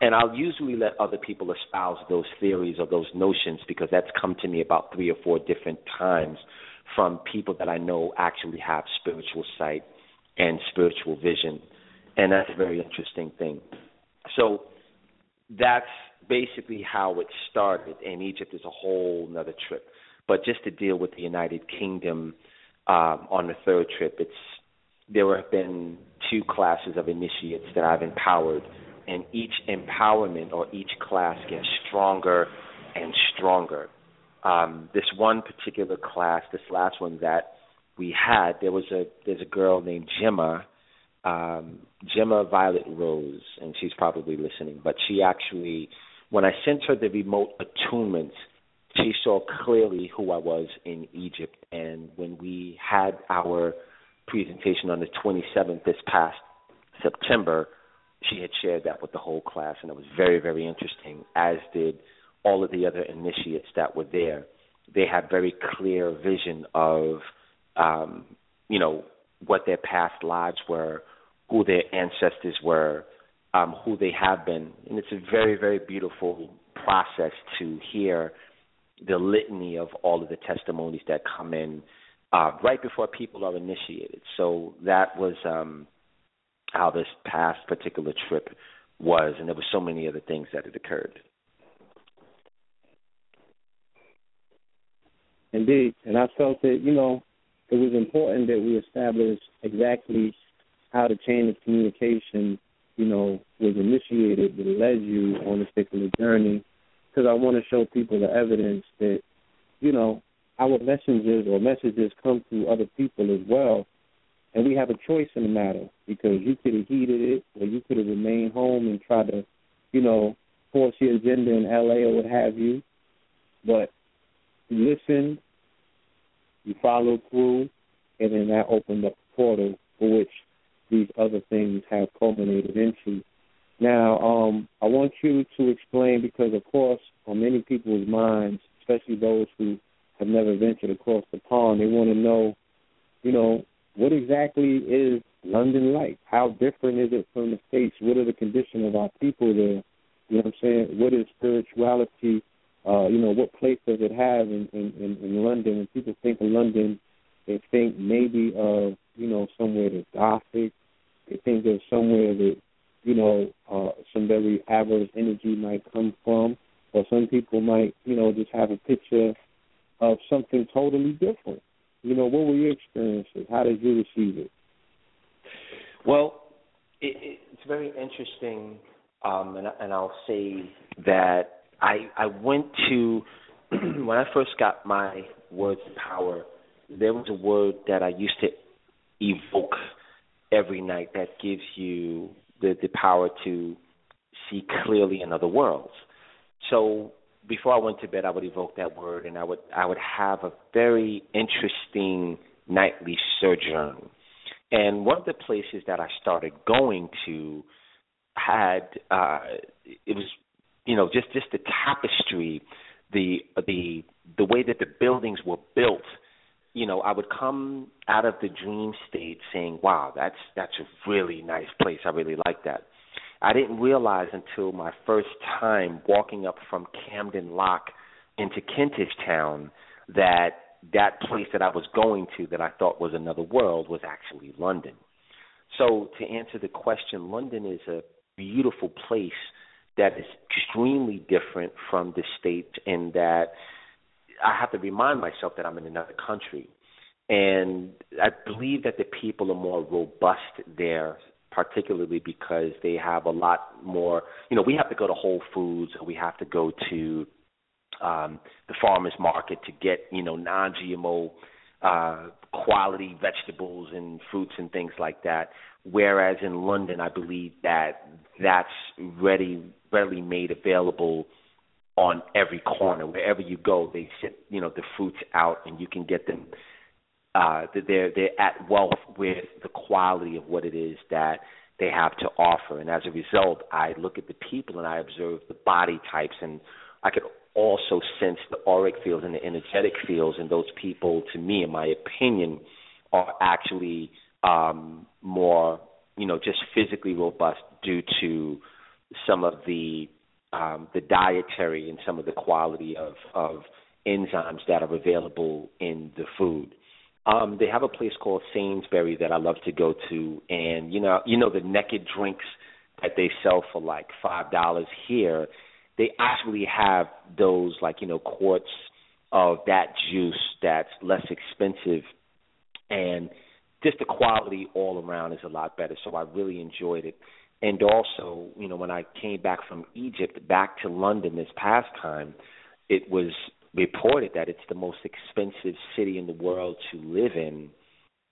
And I'll usually let other people espouse those theories or those notions because that's come to me about three or four different times from people that I know actually have spiritual sight and spiritual vision. And that's a very interesting thing. So that's basically how it started. And Egypt is a whole another trip. But just to deal with the United Kingdom um, on the third trip, it's there have been two classes of initiates that I've empowered and each empowerment or each class gets stronger and stronger. Um, this one particular class, this last one that we had, there was a there's a girl named Gemma, um, Gemma Violet Rose, and she's probably listening. But she actually, when I sent her the remote attunement, she saw clearly who I was in Egypt. And when we had our presentation on the 27th this past September, she had shared that with the whole class, and it was very, very interesting, as did all of the other initiates that were there. They had very clear vision of, um, you know, what their past lives were, who their ancestors were, um, who they have been, and it's a very, very beautiful process to hear the litany of all of the testimonies that come in uh, right before people are initiated. So that was um, how this past particular trip was, and there were so many other things that had occurred. Indeed, and I felt that you know it was important that we establish exactly how the chain of communication, you know, was initiated that led you on this particular journey, because I want to show people the evidence that, you know, our messengers or messages come through other people as well, and we have a choice in the matter because you could have heeded it or you could have remained home and tried to, you know, force your agenda in LA or what have you. But you listened, you followed through, and then that opened up a portal for which these other things have culminated into. Now, um, I want you to explain because, of course, on many people's minds, especially those who have never ventured across the pond, they want to know, you know, what exactly is London like? How different is it from the States? What are the conditions of our people there? You know what I'm saying? What is spirituality? Uh, you know, what place does it have in, in, in, in London? When people think of London, they think maybe of, you know, somewhere that's Gothic. They think of somewhere that, you know, uh, some very average energy might come from. Or some people might, you know, just have a picture of something totally different. You know, what were your experiences? How did you receive it? Well, it, it's very interesting, um, and, and I'll say that I I went to when I first got my words power. There was a word that I used to evoke every night that gives you the the power to see clearly in other worlds. So before I went to bed, I would evoke that word, and I would I would have a very interesting nightly sojourn. And one of the places that I started going to had uh, it was you know just just the tapestry, the the the way that the buildings were built. You know, I would come out of the dream state saying, "Wow, that's that's a really nice place. I really like that." I didn't realize until my first time walking up from Camden Lock into Kentish Town that that place that I was going to that I thought was another world was actually London. So to answer the question, London is a beautiful place that is extremely different from the states in that I have to remind myself that I'm in another country. And I believe that the people are more robust there particularly because they have a lot more. You know, we have to go to Whole Foods, or we have to go to um, the farmers market to get you know non-GMO uh, quality vegetables and fruits and things like that. Whereas in London, I believe that that's ready, readily made available on every corner. Wherever you go, they sit you know the fruits out, and you can get them uh, they're they're at wealth with the quality of what it is that they have to offer. And as a result, I look at the people and I observe the body types, and I could also sense the auric fields and the energetic fields, and those people, to me, in my opinion, are actually um, more, you know, just physically robust due to some of the um, the dietary and some of the quality of of enzymes that are available in the food. Um, they have a place called Sainsbury that I love to go to, and you know, you know the naked drinks that they sell for like five dollars here. They actually have those like you know quarts of that juice that's less expensive, and just the quality all around is a lot better. So I really enjoyed it. And also, you know, when I came back from Egypt back to London this past time, it was reported that it's the most expensive city in the world to live in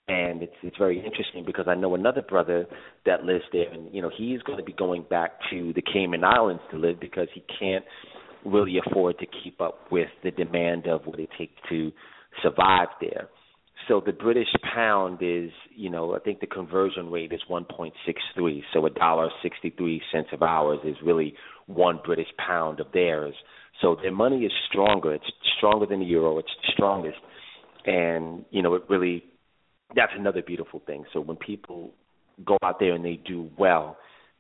and it's it's very interesting because I know another brother that lives there, and you know he's going to be going back to the Cayman Islands to live because he can't really afford to keep up with the demand of what it takes to survive there. So the British pound is, you know, I think the conversion rate is 1.63. So a dollar 63 cents of ours is really one British pound of theirs. So their money is stronger. It's stronger than the euro. It's the strongest, and you know it really. That's another beautiful thing. So when people go out there and they do well,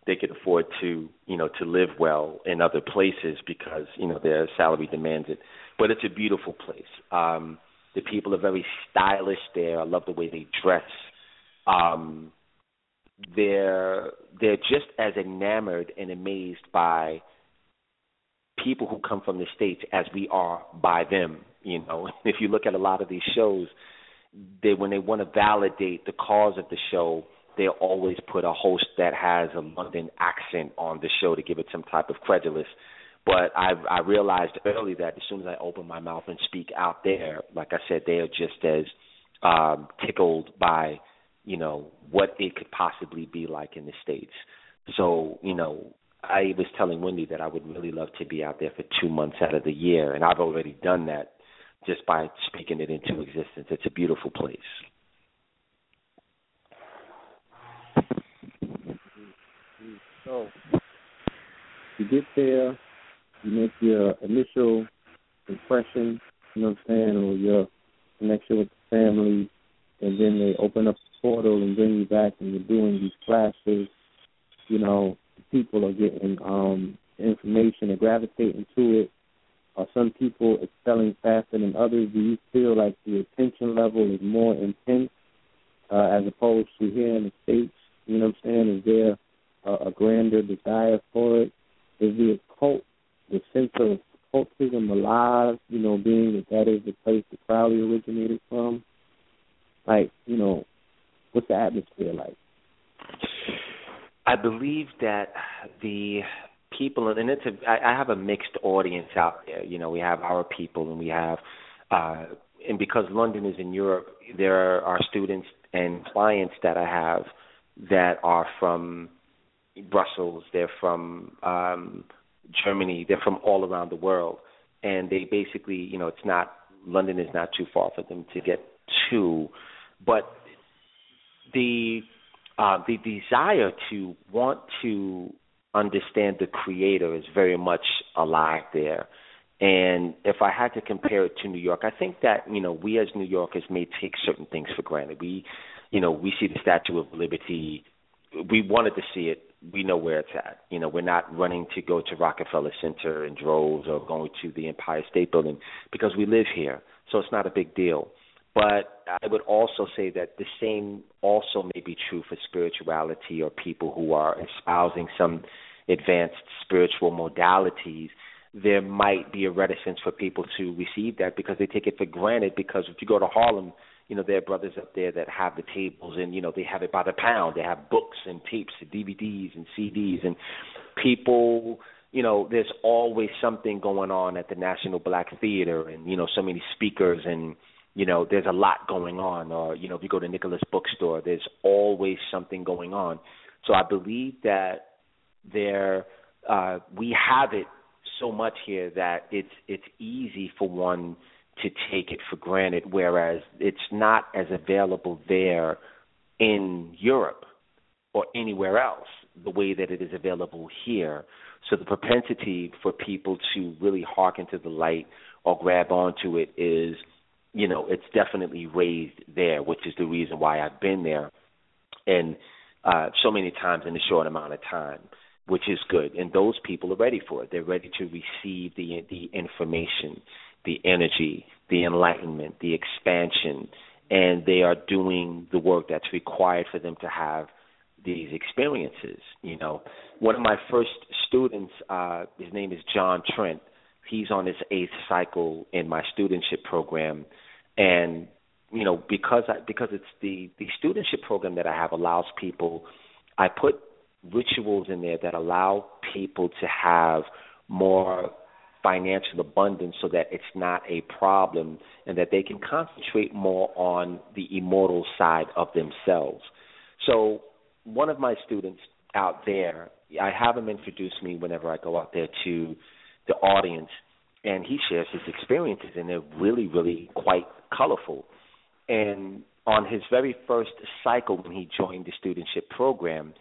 they can afford to you know to live well in other places because you know their salary demands it. But it's a beautiful place. Um, the people are very stylish there. I love the way they dress. Um, they're they're just as enamored and amazed by people who come from the states as we are by them. You know, if you look at a lot of these shows, they when they want to validate the cause of the show, they always put a host that has a London accent on the show to give it some type of credulous. But I I realized early that as soon as I open my mouth and speak out there, like I said, they are just as um, tickled by you know what it could possibly be like in the states. So you know I was telling Wendy that I would really love to be out there for two months out of the year, and I've already done that just by speaking it into existence. It's a beautiful place. So you get there, you make your initial impression, you know what I'm saying, or your connection with the family, and then they open up the portal and bring you back, and you're doing these classes, you know, people are getting um, information and gravitating to it? Are some people excelling faster than others? Do you feel like the attention level is more intense uh, as opposed to here in the States? You know what I'm saying? Is there a, a grander desire for it? Is the occult, the sense of cultism alive, you know, being that that is the place that Crowley originated from? Like, you know, what's the atmosphere like? I believe that the people, and it's a. I have a mixed audience out there. You know, we have our people, and we have, uh, and because London is in Europe, there are students and clients that I have that are from Brussels. They're from um, Germany, they're from all around the world, and they basically, you know, it's not London is not too far for them to get to, but the uh, the desire to want to understand the creator is very much alive there. And if I had to compare it to New York, I think that you know we as New Yorkers may take certain things for granted. We, you know, we see the Statue of Liberty. We wanted to see it. We know where it's at. You know, we're not running to go to Rockefeller Center in droves or going to the Empire State Building because we live here, so it's not a big deal. But I would also say that the same also may be true for spirituality or people who are espousing some advanced spiritual modalities. There might be a reticence for people to receive that because they take it for granted. Because if you go to Harlem, you know there are brothers up there that have the tables and you know they have it by the pound. They have books and tapes and DVDs and CDs and people you know, there's always something going on at the National Black Theater and, you know, so many speakers and you know there's a lot going on or you know if you go to Nicholas bookstore there's always something going on so i believe that there uh we have it so much here that it's it's easy for one to take it for granted whereas it's not as available there in Europe or anywhere else the way that it is available here so the propensity for people to really hearken to the light or grab onto it is you know, it's definitely raised there, which is the reason why I've been there and uh so many times in a short amount of time, which is good. And those people are ready for it. They're ready to receive the the information, the energy, the enlightenment, the expansion, and they are doing the work that's required for them to have these experiences. You know, one of my first students, uh, his name is John Trent he's on his eighth cycle in my studentship program, and you know because I because it's the the studentship program that I have allows people. I put rituals in there that allow people to have more financial abundance so that it's not a problem and that they can concentrate more on the immortal side of themselves. So one of my students out there, I have him introduce me whenever I go out there to the audience, and he shares his experiences, and they're really, really quite colorful. And on his very first cycle, when he joined the studentship program,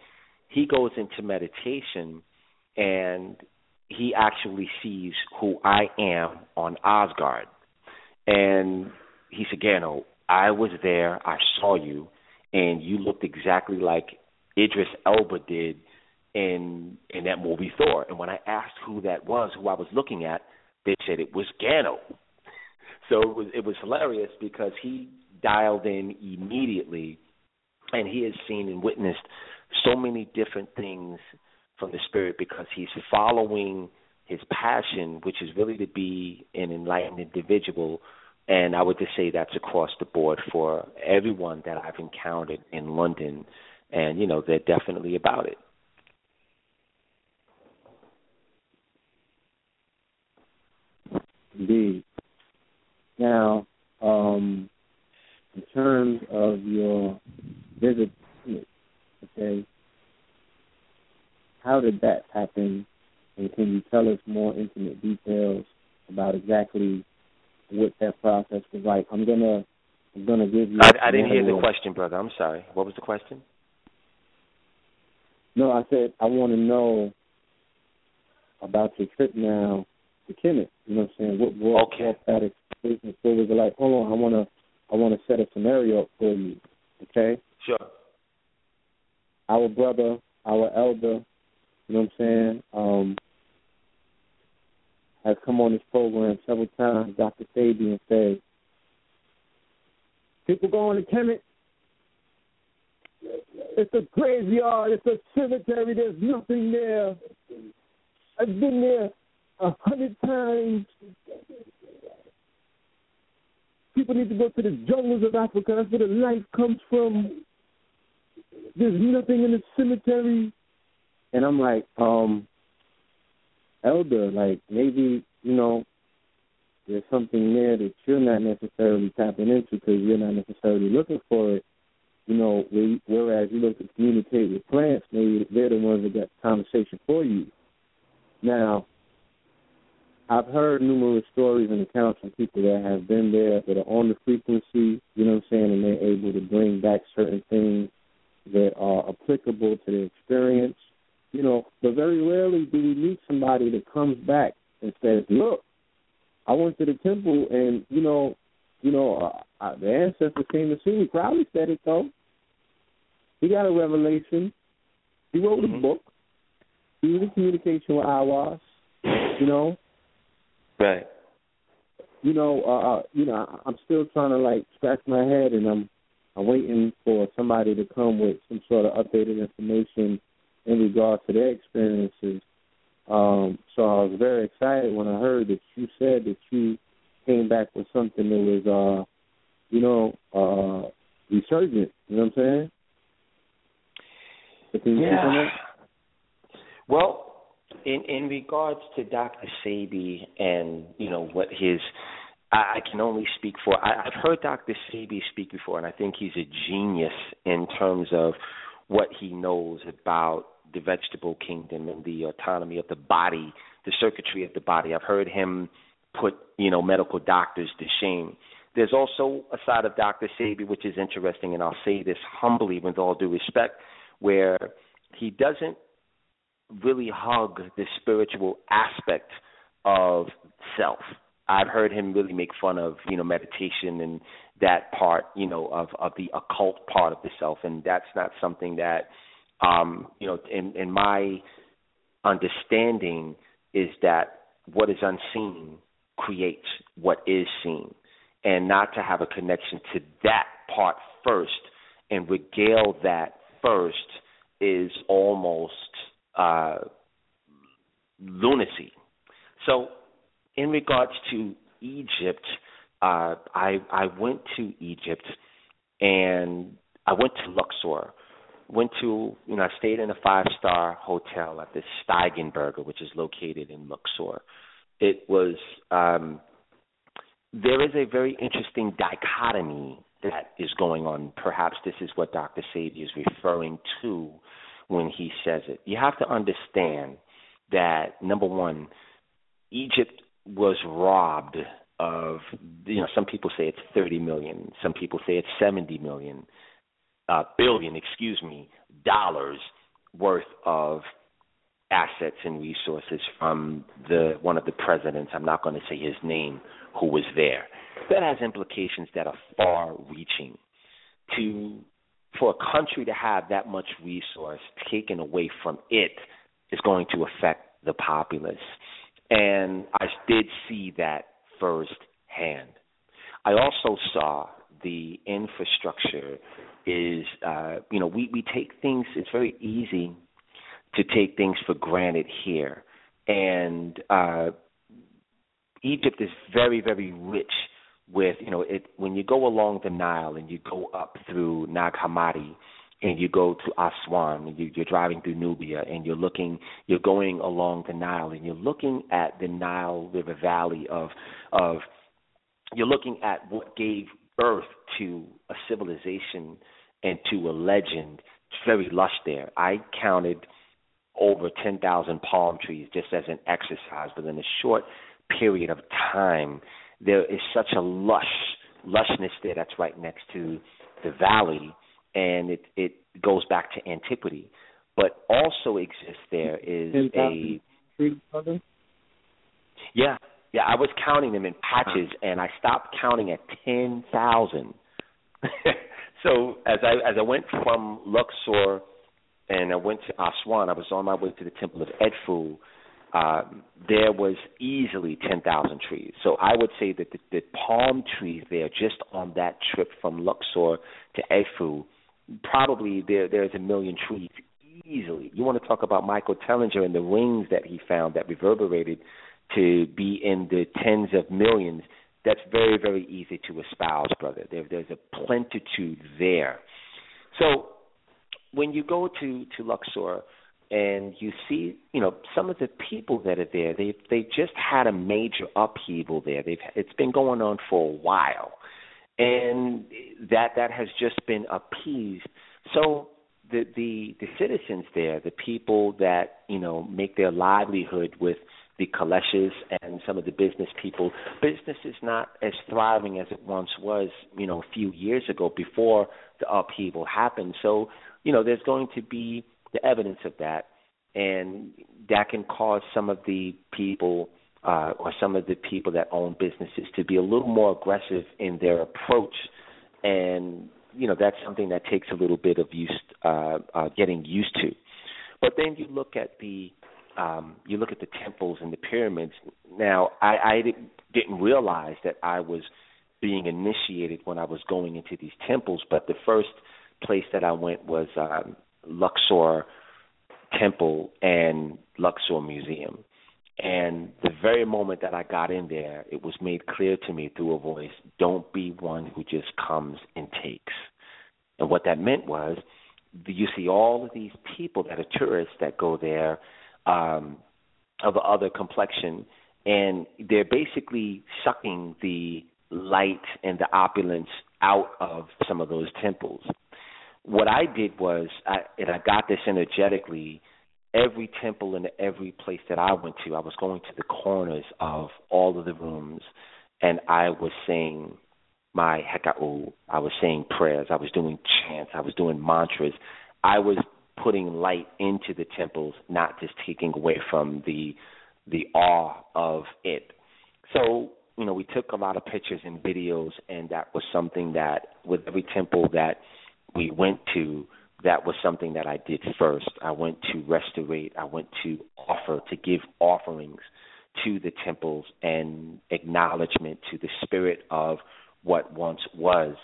he goes into meditation, and he actually sees who I am on Asgard. And he said, Gano, I was there, I saw you, and you looked exactly like Idris Elba did in in that movie Thor. And when I asked who that was, who I was looking at, they said it was Gano. So it was it was hilarious because he dialed in immediately, and he has seen and witnessed so many different things from the spirit because he's following his passion, which is really to be an enlightened individual. And I would just say that's across the board for everyone that I've encountered in London. And, you know, they're definitely about it. Indeed. Now, um, in terms of your visit, okay, how did that happen? And can you tell us more intimate details about exactly what that process was like? I'm gonna, I'm gonna give you. I, I didn't hear the question, brother. I'm sorry. What was the question? No, I said I want to know about your trip now to Kemet. You know what I'm saying? What what, okay. that experience what was it like? Hold on, I wanna I wanna set a scenario up for you. Okay? Sure. Our brother, our elder, you know what I'm saying, um, has come on this program several times, Dr. Fabian said, People go going to Kemet, it's a graveyard, it's a cemetery, there's nothing there. I've been there a hundred times. People need to go to the jungles of Africa. That's where the life comes from. There's nothing in the cemetery. And I'm like, um, elder, like maybe you know, there's something there that you're not necessarily tapping into because you're not necessarily looking for it. You know, whereas you look to communicate with plants, maybe they're the ones that got the conversation for you. Now, I've heard numerous stories and accounts from people that have been there that are on the frequency, you know what I'm saying, and they're able to bring back certain things that are applicable to their experience. You know, but very rarely do we meet somebody that comes back and says, "Look, I went to the temple, and you know, you know, uh, uh, the ancestor came to see me. Probably said it though. He got a revelation. He wrote mm-hmm. a book. He was in communication with Aiwass. You know, Right. You know, uh, uh, you know, I'm still trying to like scratch my head, and I'm I'm waiting for somebody to come with some sort of updated information in regard to their experiences. Um, so I was very excited when I heard that you said that you came back with something that was, uh, you know, uh, resurgent. You know what I'm saying? yeah. Well, in in regards to Dr. Sebi and you know what his I, I can only speak for I, I've heard Dr. Sebi speak before and I think he's a genius in terms of what he knows about the vegetable kingdom and the autonomy of the body, the circuitry of the body. I've heard him put, you know, medical doctors to shame. There's also a side of Dr. Sebi which is interesting and I'll say this humbly with all due respect, where he doesn't really hug the spiritual aspect of self. I've heard him really make fun of, you know, meditation and that part, you know, of of the occult part of the self, and that's not something that, um, you know, in in my understanding is that what is unseen creates what is seen, and not to have a connection to that part first and regale that first is almost uh, lunacy. So, in regards to Egypt, uh, I I went to Egypt and I went to Luxor. Went to you know I stayed in a five star hotel at the Steigenberger, which is located in Luxor. It was um, there is a very interesting dichotomy that is going on. Perhaps this is what Dr. Sebi is referring to when he says it. You have to understand that number one, Egypt was robbed of you know some people say it's 30 million, some people say it's 70 million uh, billion, excuse me, dollars worth of assets and resources from the one of the presidents. I'm not going to say his name, who was there. That has implications that are far-reaching. To for a country to have that much resource taken away from it is going to affect the populace. And I did see that firsthand. I also saw the infrastructure is, uh, you know, we, we take things, it's very easy to take things for granted here. And uh, Egypt is very, very rich with you know it when you go along the Nile and you go up through Nag Hammadi and you go to Aswan and you, you're driving through Nubia and you're looking you're going along the Nile and you're looking at the Nile River Valley of of you're looking at what gave birth to a civilization and to a legend. It's very lush there. I counted over 10,000 palm trees just as an exercise but in a short period of time there is such a lush lushness there that's right next to the valley, and it it goes back to antiquity. But also exists there is a yeah yeah I was counting them in patches, and I stopped counting at ten thousand. so as I as I went from Luxor and I went to Aswan, I was on my way to the temple of Edfu uh, there was easily 10,000 trees. So I would say that the, the palm trees there, just on that trip from Luxor to Edfu, probably there there's a million trees easily. You want to talk about Michael Tellinger and the rings that he found that reverberated to be in the tens of millions. That's very very easy to espouse, brother. There, there's a plentitude there. So when you go to to Luxor, and you see, you know, some of the people that are there. They they just had a major upheaval there. They've it's been going on for a while, and that that has just been appeased. So the the the citizens there, the people that you know make their livelihood with the Kaleshes and some of the business people, business is not as thriving as it once was, you know, a few years ago before the upheaval happened. So, you know, there's going to be the evidence of that, and that can cause some of the people uh, or some of the people that own businesses to be a little more aggressive in their approach, and you know that's something that takes a little bit of use uh, uh, getting used to. But then you look at the um, you look at the temples and the pyramids. Now, I, I didn't realize that I was being initiated when I was going into these temples, but the first place that I went was um, Luxor Temple and Luxor Museum. And the very moment that I got in there, it was made clear to me through a voice don't be one who just comes and takes. And what that meant was you see all of these people that are tourists that go there um, of other complexion, and they're basically sucking the light and the opulence out of some of those temples. What I did was, I, and I got this energetically. Every temple and every place that I went to, I was going to the corners of all of the rooms, and I was saying my hekau. I was saying prayers. I was doing chants. I was doing mantras. I was putting light into the temples, not just taking away from the the awe of it. So, you know, we took a lot of pictures and videos and that was something that with every temple that we went to, that was something that I did first. I went to restaurate, I went to offer, to give offerings to the temples and acknowledgement to the spirit of what once was.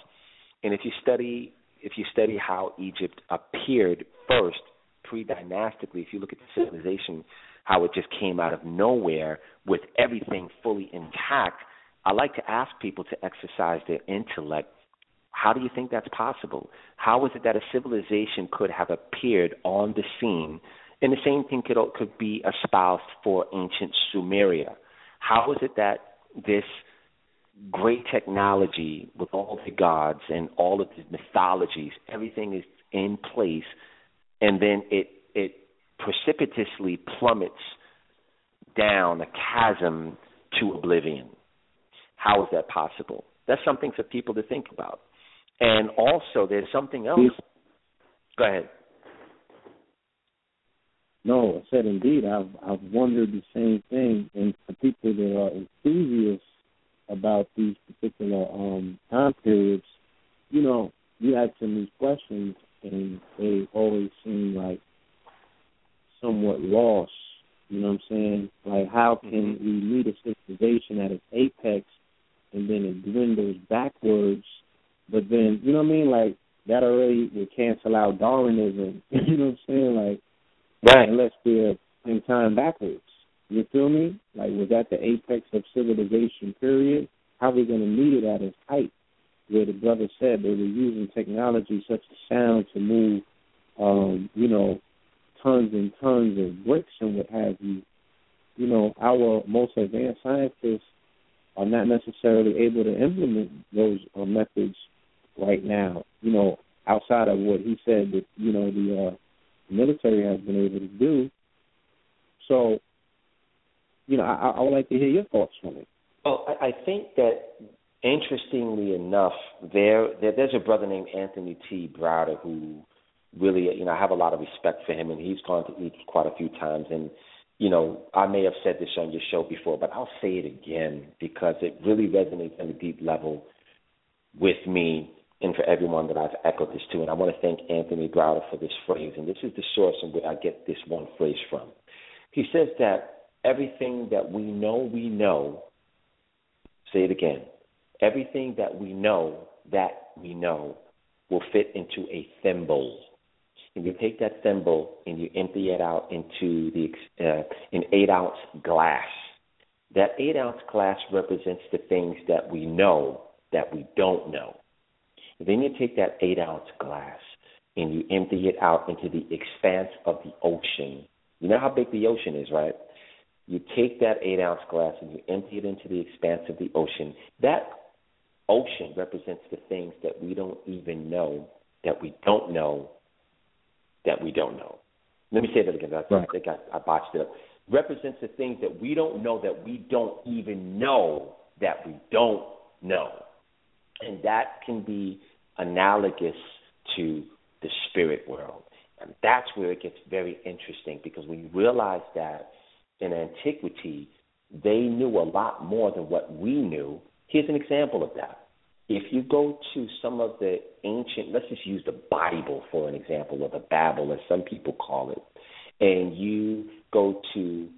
And if you study if you study how Egypt appeared first, pre-dynastically, if you look at the civilization, how it just came out of nowhere with everything fully intact, I like to ask people to exercise their intellect. How do you think that's possible? How is it that a civilization could have appeared on the scene? And the same thing could could be espoused for ancient Sumeria. How is it that this great technology with all the gods and all of the mythologies, everything is in place, and then it it precipitously plummets down a chasm to oblivion. How is that possible? That's something for people to think about. And also, there's something else. Go ahead. No, I said indeed. I've I've wondered the same thing, and for people that are enthusiasts about these particular um, time periods, you know, you ask them these questions and they always seem like somewhat lost. You know what I'm saying? Like, how can mm-hmm. we meet a civilization at its apex and then it dwindles backwards? But then, you know what I mean? Like, that already would cancel out Darwinism. you know what I'm saying? Like, right. unless we're in time backwards. You feel me? Like, was that the apex of civilization, period? How are we going to meet it at its height? Where the brother said they were using technology such as sound to move, um, you know, tons and tons of bricks and what have you. You know, our most advanced scientists are not necessarily able to implement those uh, methods right now. You know, outside of what he said that you know the uh, military has been able to do. So you know, I, I would like to hear your thoughts on it. Well, I, I think that interestingly enough, there, there there's a brother named Anthony T. Browder who really, you know, I have a lot of respect for him, and he's gone to Egypt quite a few times. And you know, I may have said this on your show before, but I'll say it again because it really resonates on a deep level with me and for everyone that I've echoed this to. And I want to thank Anthony Browder for this phrase. And this is the source in where I get this one phrase from. He says that everything that we know we know, say it again, everything that we know that we know will fit into a thimble. And you take that thimble and you empty it out into the uh, an eight ounce glass. That eight ounce glass represents the things that we know that we don't know. And then you take that eight ounce glass and you empty it out into the expanse of the ocean. You know how big the ocean is, right? You take that eight ounce glass and you empty it into the expanse of the ocean. That ocean represents the things that we don't even know, that we don't know, that we don't know. Let me say that again. I, right. I think I, I botched it up. Represents the things that we don't know that we don't even know that we don't know. And that can be analogous to the spirit world. And that's where it gets very interesting because we realize that in antiquity, they knew a lot more than what we knew. Here's an example of that. If you go to some of the ancient, let's just use the Bible for an example, or the Bible, as some people call it, and you go to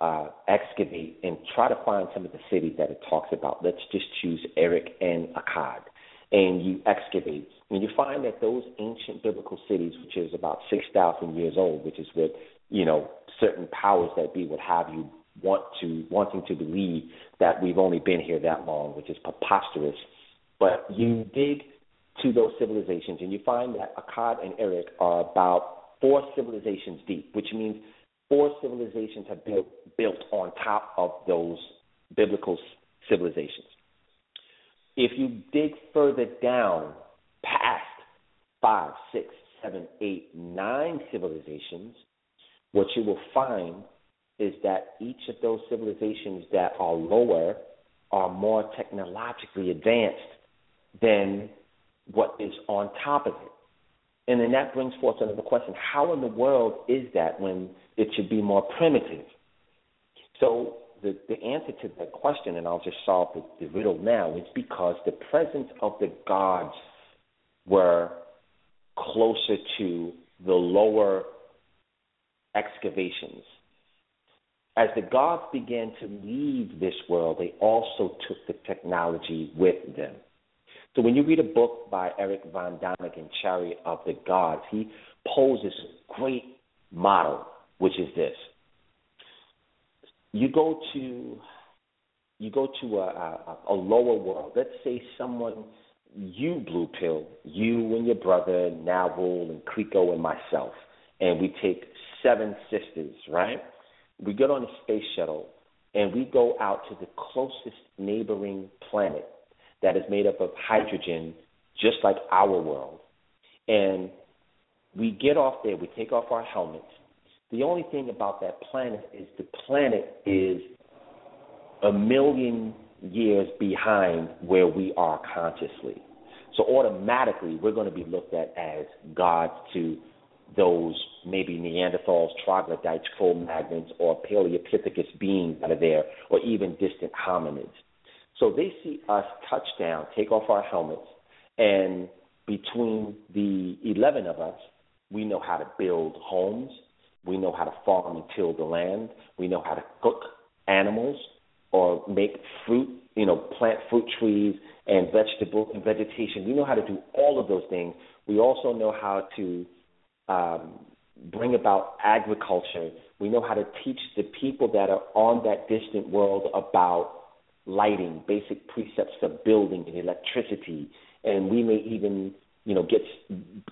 uh, excavate and try to find some of the cities that it talks about. Let's just choose Erech and Akkad. And you excavate, and you find that those ancient biblical cities, which is about 6,000 years old, which is what, you know, certain powers that be would have you want to, wanting to believe that we've only been here that long, which is preposterous. But you dig to those civilizations and you find that Akkad and Eric are about four civilizations deep, which means four civilizations have built built on top of those biblical civilizations. If you dig further down past five, six, seven, eight, nine civilizations, what you will find is that each of those civilizations that are lower are more technologically advanced than what is on top of it. And then that brings forth another question how in the world is that when it should be more primitive? So, the, the answer to that question, and I'll just solve the, the riddle now, is because the presence of the gods were closer to the lower excavations. As the gods began to leave this world, they also took the technology with them. So when you read a book by Erich von Däniken, Chariot of the Gods, he poses a great model, which is this. You go to you go to a, a, a lower world. Let's say someone you blue pill, you and your brother, Navul and Clico and myself, and we take seven sisters, right? We get on a space shuttle and we go out to the closest neighboring planet that is made up of hydrogen, just like our world. And we get off there, we take off our helmets. The only thing about that planet is the planet is a million years behind where we are consciously. So automatically, we're going to be looked at as gods to those maybe Neanderthals, troglodytes, Cro-Magnons, or Paleolithicus beings that are there, or even distant hominids. So they see us touch down, take off our helmets, and between the 11 of us, we know how to build homes, we know how to farm and till the land, we know how to cook animals or make fruit, you know, plant fruit trees and vegetable and vegetation. We know how to do all of those things. We also know how to um, bring about agriculture. We know how to teach the people that are on that distant world about lighting, basic precepts of building and electricity, and we may even, you know, get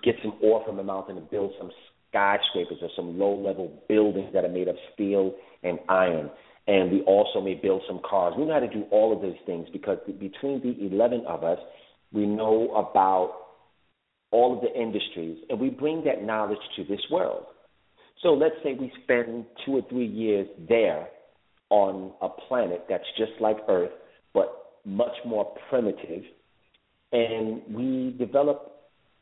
get some ore from the mountain and build some skyscrapers or some low level buildings that are made of steel and iron. And we also may build some cars. We know how to do all of those things because between the 11 of us, we know about all of the industries, and we bring that knowledge to this world. So let's say we spend two or three years there on a planet that's just like Earth, but much more primitive. And we develop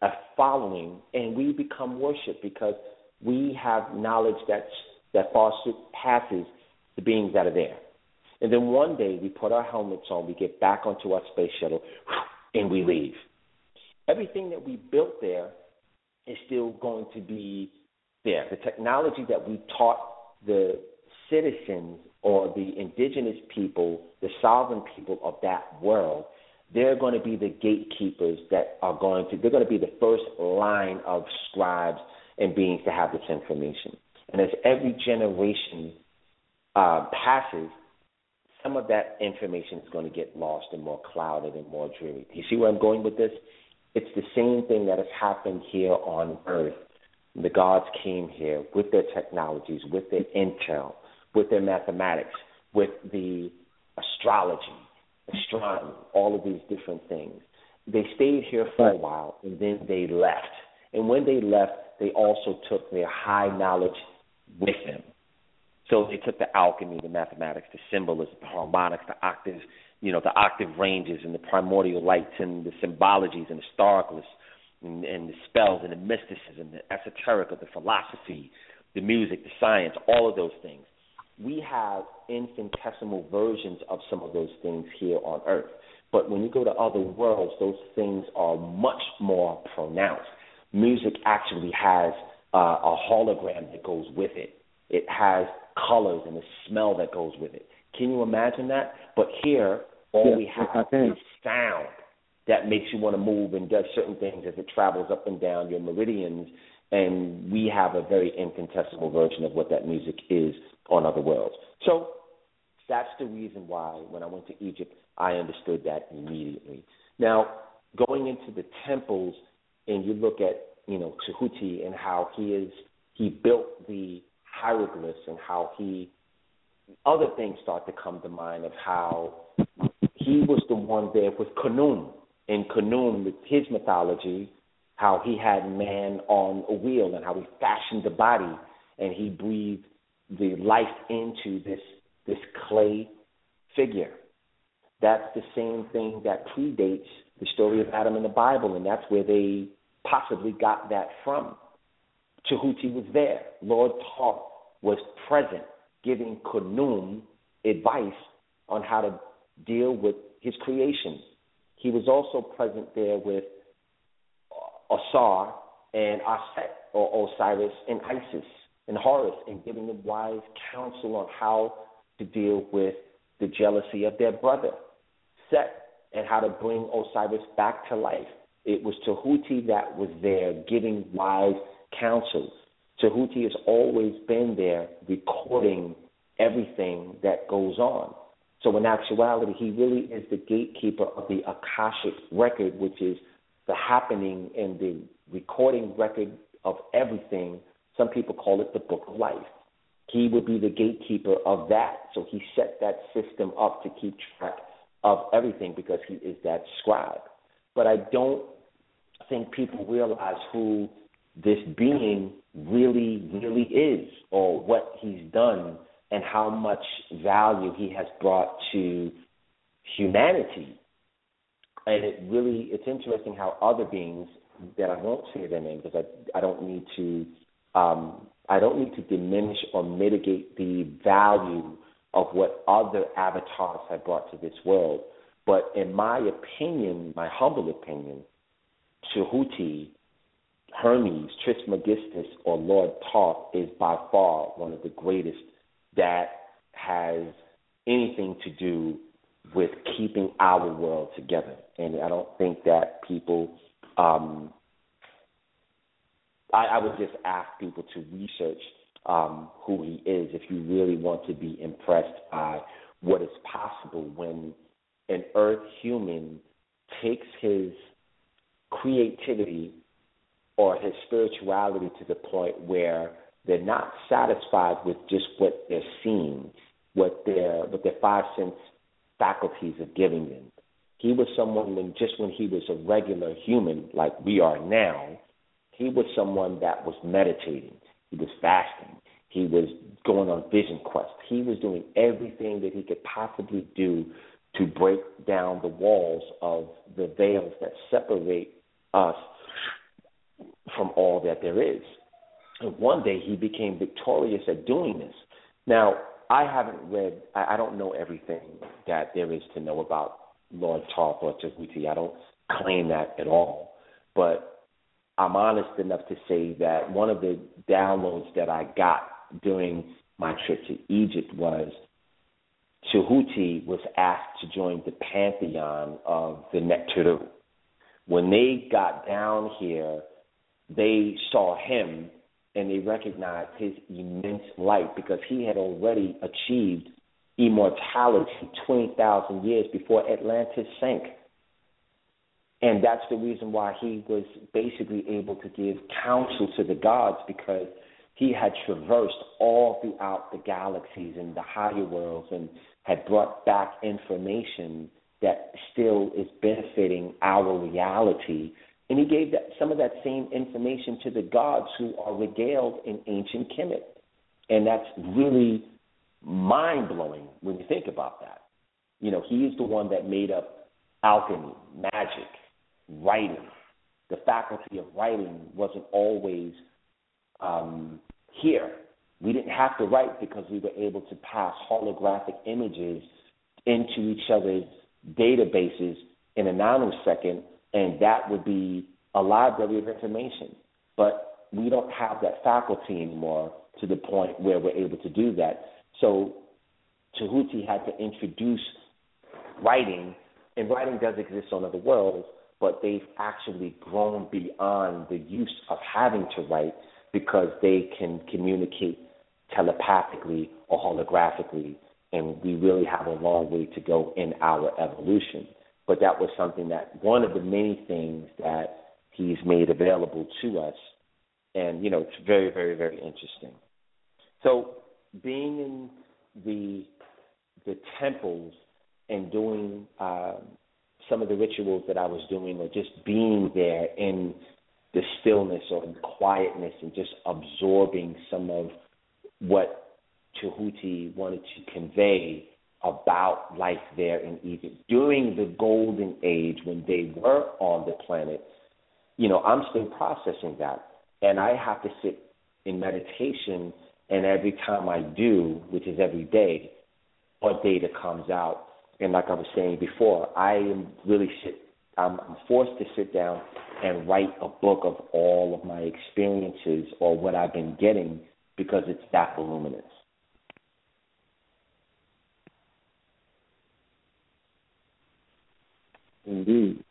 a following and we become worship because we have knowledge that's, that far surpasses the beings that are there. And then one day we put our helmets on, we get back onto our space shuttle, and we leave. Everything that we built there is still going to be there. The technology that we taught the citizens or the indigenous people, the sovereign people of that world, they're going to be the gatekeepers that are going to, they're going to be the first line of scribes and beings to have this information. And as every generation uh, passes, some of that information is going to get lost and more clouded and more dreary. You see where I'm going with this? It's the same thing that has happened here on Earth. The gods came here with their technologies, with their intel, with their mathematics, with the astrology, astronomy, all of these different things. They stayed here for a while and then they left. And when they left, they also took their high knowledge with them. So they took the alchemy, the mathematics, the symbolism, the harmonics, the octaves, you know, the octave ranges and the primordial lights and the symbologies and the staricals and, and the spells and the mysticism, the esoteric the philosophy, the music, the science, all of those things. We have infinitesimal versions of some of those things here on Earth. But when you go to other worlds, those things are much more pronounced. Music actually has uh, a hologram that goes with it. It has colors and a smell that goes with it. Can you imagine that? But here, all Yeah, we have is sound that makes you want to move and does certain things as it travels up and down your meridians. And we have a very incontestable version of what that music is on other worlds. So that's the reason why when I went to Egypt, I understood that immediately. Now, going into the temples, and you look at you know Tehuti and how he is he built the hieroglyphs and how he other things start to come to mind of how he was the one there with Khnum. In Khnum, with his mythology, how he had man on a wheel and how he fashioned the body and he breathed the life into this this clay figure. That's the same thing that predates the story of Adam in the Bible, and that's where they possibly got that from. Tehuti was there. Lord Thoth was present, giving Khnum advice on how to deal with his creation. He was also present there with Osar and Aset, or Osiris and Isis and Horus, and giving them wise counsel on how to deal with the jealousy of their brother, Set, and how to bring Osiris back to life. It was Tehuti that was there giving wise counsel. Tehuti has always been there recording everything that goes on. So in actuality, he really is the gatekeeper of the Akashic record, which is the happening and the recording record of everything. Some people call it the book of life. He would be the gatekeeper of that. So he set that system up to keep track of everything because he is that scribe. But I don't think people realize who this being really, really is or what he's done and how much value he has brought to humanity. And it really, it's interesting how other beings that I won't say their name because I, I don't need to, um, I don't need to diminish or mitigate the value of what other avatars have brought to this world. But in my opinion, my humble opinion, Tehuti, Hermes, Trismegistus, or Lord Thoth is by far one of the greatest that has anything to do with keeping our world together. And I don't think that people, um, I, I would just ask people to research um, who he is if you really want to be impressed by what is possible when an earth human takes his creativity or his spirituality to the point where they're not satisfied with just what they're seeing, what their what their five sense faculties are giving them. He was someone when just when he was a regular human like we are now, he was someone that was meditating. He was fasting. He was going on vision quest. He was doing everything that he could possibly do to break down the walls of the veils that separate us from all that there is. And one day he became victorious at doing this. Now, I haven't read, I, I don't know everything that there is to know about Lord Thoth or Tehuti. I don't claim that at all. But I'm honest enough to say that one of the downloads that I got during my trip to Egypt was Tehuti was asked to join the pantheon of the Neteru. When they got down here, they saw him and they recognized his immense light because he had already achieved immortality 20,000 years before Atlantis sank. And that's the reason why he was basically able to give counsel to the gods because he had traversed all throughout the galaxies and the higher worlds and had brought back information that still is benefiting our reality. And he gave that, some of that same information to the gods who are regaled in ancient Kemet. And that's really mind blowing when you think about that. You know, he is the one that made up alchemy, magic, writing. The faculty of writing wasn't always um, here. We didn't have to write because we were able to pass holographic images into each other's databases in a nanosecond, and that would be a library of information. But we don't have that faculty anymore to the point where we're able to do that. So Tehuti had to introduce writing, and writing does exist on other worlds, but they've actually grown beyond the use of having to write because they can communicate telepathically or holographically, and we really have a long way to go in our evolution. But that was something that one of the many things that he's made available to us, and you know, it's very, very, very interesting. So, being in the the temples and doing uh, some of the rituals that I was doing, or just being there in the stillness or the quietness, and just absorbing some of what Tehuti wanted to convey about life there in Egypt during the golden age when they were on the planet. You know, I'm still processing that, and I have to sit in meditation. And every time I do, which is every day, what data comes out. And like I was saying before, I am really sit. I'm, I'm forced to sit down and write a book of all of my experiences or what I've been getting because it's that voluminous. Indeed.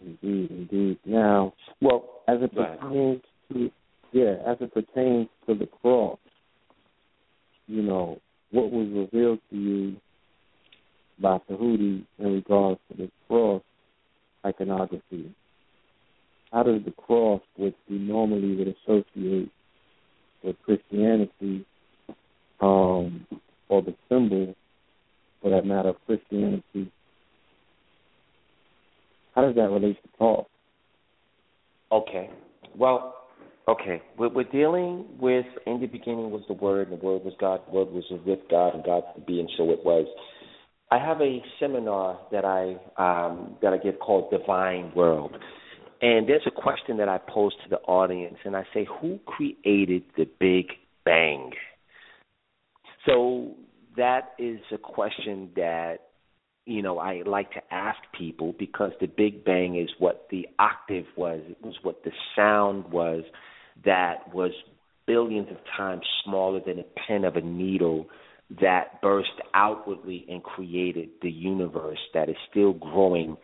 Indeed, indeed. Now, well, as it pertains to yeah, as it pertains to the cross, you know, what was revealed to you by Tehuti in regards to the cross iconography? How does the cross, which we normally would associate with Christianity, um, or the symbol, for that matter, of Christianity, how does that relate to Paul? Okay. Well, Okay, we're, we're dealing with in the beginning was the Word, and the Word was God, the Word was with God, and God be, and so it was. I have a seminar that I um, that I give called Divine World, and there's a question that I pose to the audience, and I say, who created the Big Bang? So that is a question that you know I like to ask people because the Big Bang is what the octave was, it was what the sound was that was billions of times smaller than a pin of a needle that burst outwardly and created the universe that is still growing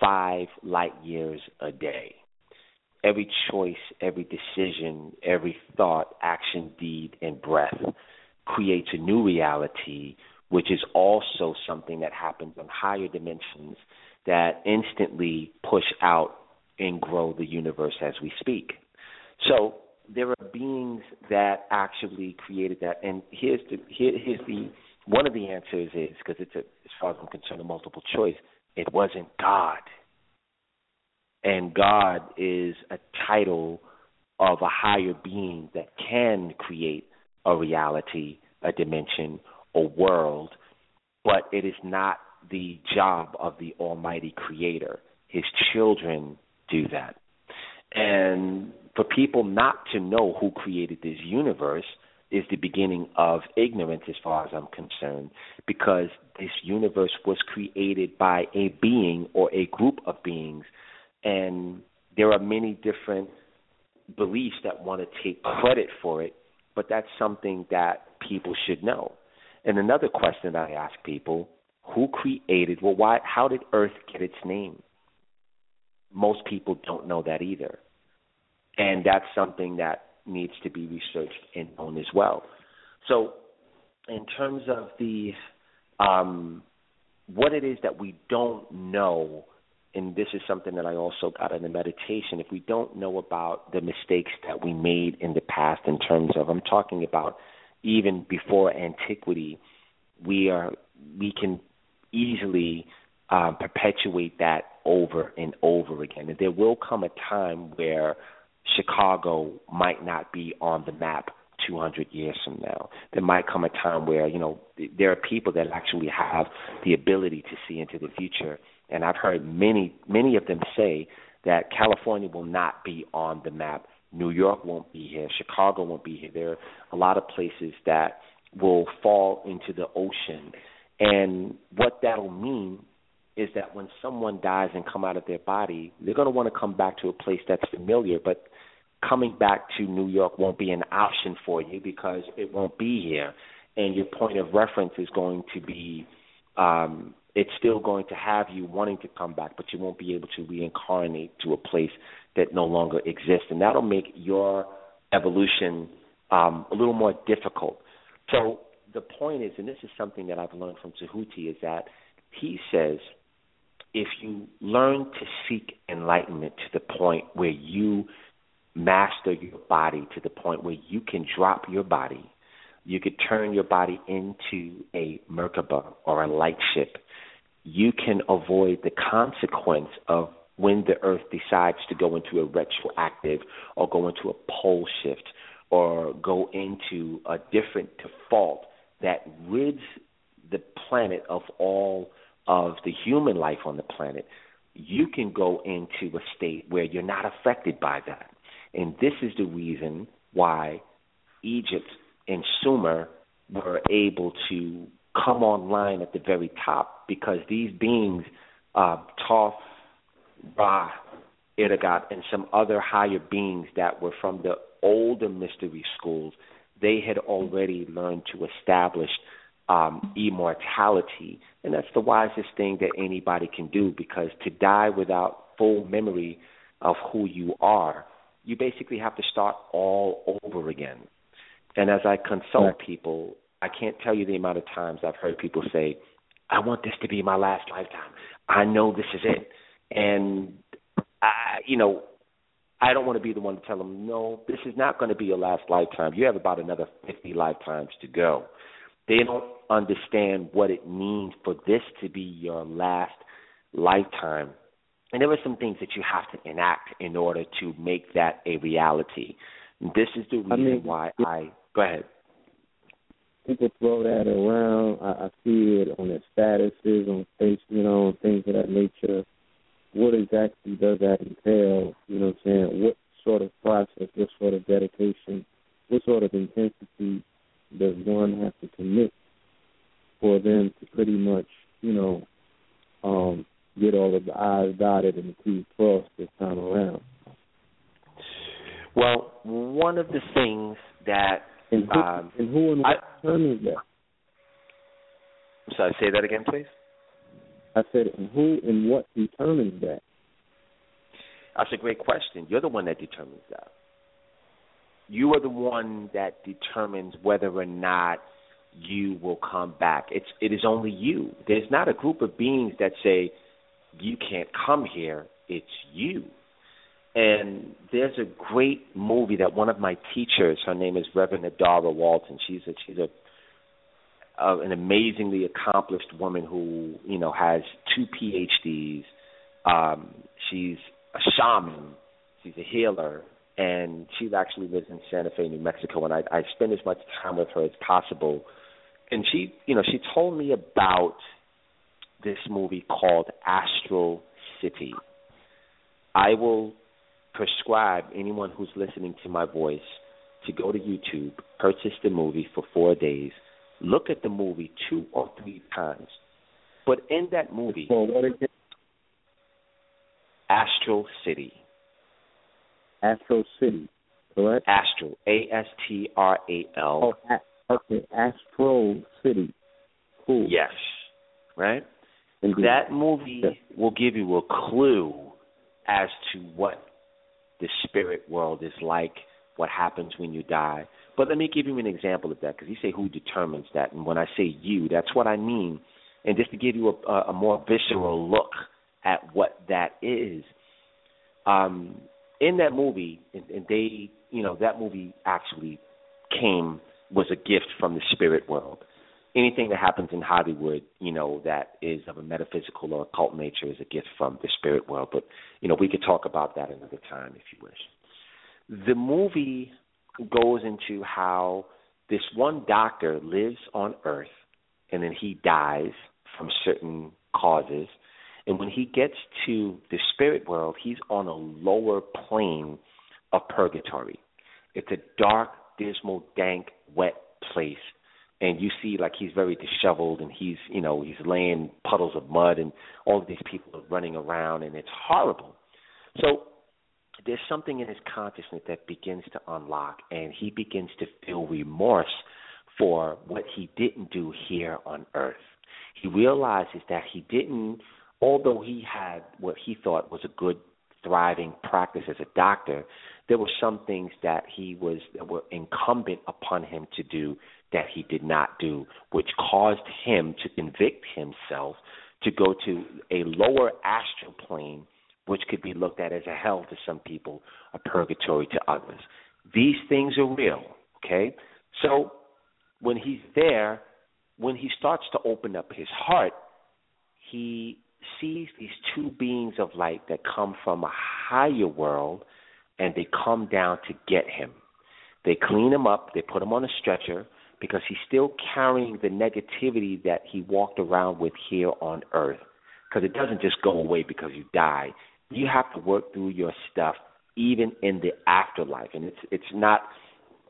five light years a day. Every choice, every decision, every thought, action, deed, and breath creates a new reality, which is also something that happens on higher dimensions that instantly push out and grow the universe as we speak. So there are beings that actually created that, and here's the here, here's the one of the answers is because it's a, as far as I'm concerned a multiple choice. It wasn't God, and God is a title of a higher being that can create a reality, a dimension, a world, but it is not the job of the Almighty Creator. His children do that. And for people not to know who created this universe is the beginning of ignorance as far as I'm concerned because this universe was created by a being or a group of beings and there are many different beliefs that want to take credit for it but that's something that people should know. And another question I ask people who created well why how did earth get its name? Most people don't know that either. And that's something that needs to be researched and known as well. So, in terms of the um, what it is that we don't know, and this is something that I also got in the meditation, if we don't know about the mistakes that we made in the past in terms of I'm talking about even before antiquity, we are we can easily um, perpetuate that over and over again. And there will come a time where Chicago might not be on the map 200 years from now. There might come a time where, you know, there are people that actually have the ability to see into the future. And I've heard many, many of them say that California will not be on the map. New York won't be here. Chicago won't be here. There are a lot of places that will fall into the ocean. And what that'll mean is that when someone dies and come out of their body, they're going to want to come back to a place that's familiar, but coming back to New York won't be an option for you because it won't be here, and your point of reference is going to be um, it's still going to have you wanting to come back, but you won't be able to reincarnate to a place that no longer exists, and that'll make your evolution um, a little more difficult. So the point is, and this is something that I've learned from Tehuti, is that he says if you learn to seek enlightenment to the point where you master your body to the point where you can drop your body, you could turn your body into a Merkaba or a light ship. You can avoid the consequence of when the earth decides to go into a retroactive or go into a pole shift or go into a different default that rids the planet of all of the human life on the planet, you can go into a state where you're not affected by that. And this is the reason why Egypt and Sumer were able to come online at the very top because these beings, uh, Thoth, Ra, and some other higher beings that were from the older mystery schools, they had already learned to establish um, immortality. And that's the wisest thing that anybody can do because to die without full memory of who you are, you basically have to start all over again. And as I consult right. people, I can't tell you the amount of times I've heard people say, I want this to be my last lifetime. I know this is it. And I, you know, I don't want to be the one to tell them, no, this is not going to be your last lifetime. You have about another 50 lifetimes to go. They don't understand what it means for this to be your last lifetime. And there are some things that you have to enact in order to make that a reality. This is the reason I mean, why I go ahead. People throw that around. I, I see it on their statuses, on Facebook, you know, things of that nature. What exactly does that entail? You know what I'm saying? What sort of process, what sort of dedication, what sort of intensity does one have to commit for them to pretty much, you know, um, get all of the I's dotted and the T's crossed this time around? Well, one of the things that and who um, and, who and what I, determines that? sorry, say that again, please. I said, and who and what determines that? That's a great question. You're the one that determines that you are the one that determines whether or not you will come back. It's it is only you. There's not a group of beings that say you can't come here. It's you. And there's a great movie that one of my teachers, her name is Reverend Adara Walton. She's a she's a uh, an amazingly accomplished woman who you know has two PhDs. Um, she's a shaman. She's a healer and she actually lives in Santa Fe, New Mexico, and I, I spend as much time with her as possible. And she, you know, she told me about this movie called Astral City. I will prescribe anyone who's listening to my voice to go to YouTube, purchase the movie for four days, look at the movie two or three times. But in that movie, Astral City Astral City, correct? Astral, A S T R A L. Oh, okay, Astro City. Cool. Yes, right. Indeed. That movie yes. will give you a clue as to what the spirit world is like, what happens when you die. But let me give you an example of that, because you say who determines that, and when I say you, that's what I mean And just to give you a, a more visceral look at what that is, um, in that movie, and, and they, you know, that movie actually came was a gift from the spirit world. Anything that happens in Hollywood, you know, that is of a metaphysical or occult nature is a gift from the spirit world. But, you know, we could talk about that another time if you wish. The movie goes into how this one doctor lives on Earth and then he dies from certain causes. And when he gets to the spirit world, he's on a lower plane of purgatory. It's a dark, dismal, dank, wet place. And you see like he's very disheveled and he's you know, he's laying puddles of mud and all of these people are running around and it's horrible. So there's something in his consciousness that begins to unlock and he begins to feel remorse for what he didn't do here on earth. He realizes that he didn't although he had what he thought was a good thriving practice as a doctor, there were some things that he was that were incumbent upon him to do that he did not do, which caused him to convict himself to go to a lower astral plane, which could be looked at as a hell to some people, a purgatory to others. These things are real, okay? So when he's there, when he starts to open up his heart, he sees these two beings of light that come from a higher world and they come down to get him. They clean him up, they put him on a stretcher because he's still carrying the negativity that he walked around with here on earth. Because it doesn't just go away because you die. You have to work through your stuff even in the afterlife. And it's it's not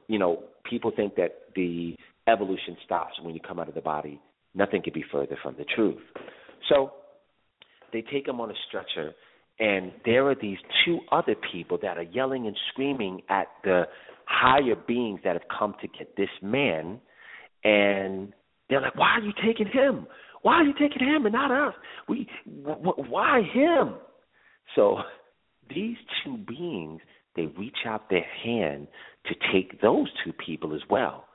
you know, people think that the evolution stops when you come out of the body. Nothing could be further from the truth. So they take him on a stretcher, and there are these two other people that are yelling and screaming at the higher beings that have come to get this man, and they're like, "Why are you taking him? Why are you taking him and not us? We, wh- why him?" So these two beings they reach out their hand to take those two people as well.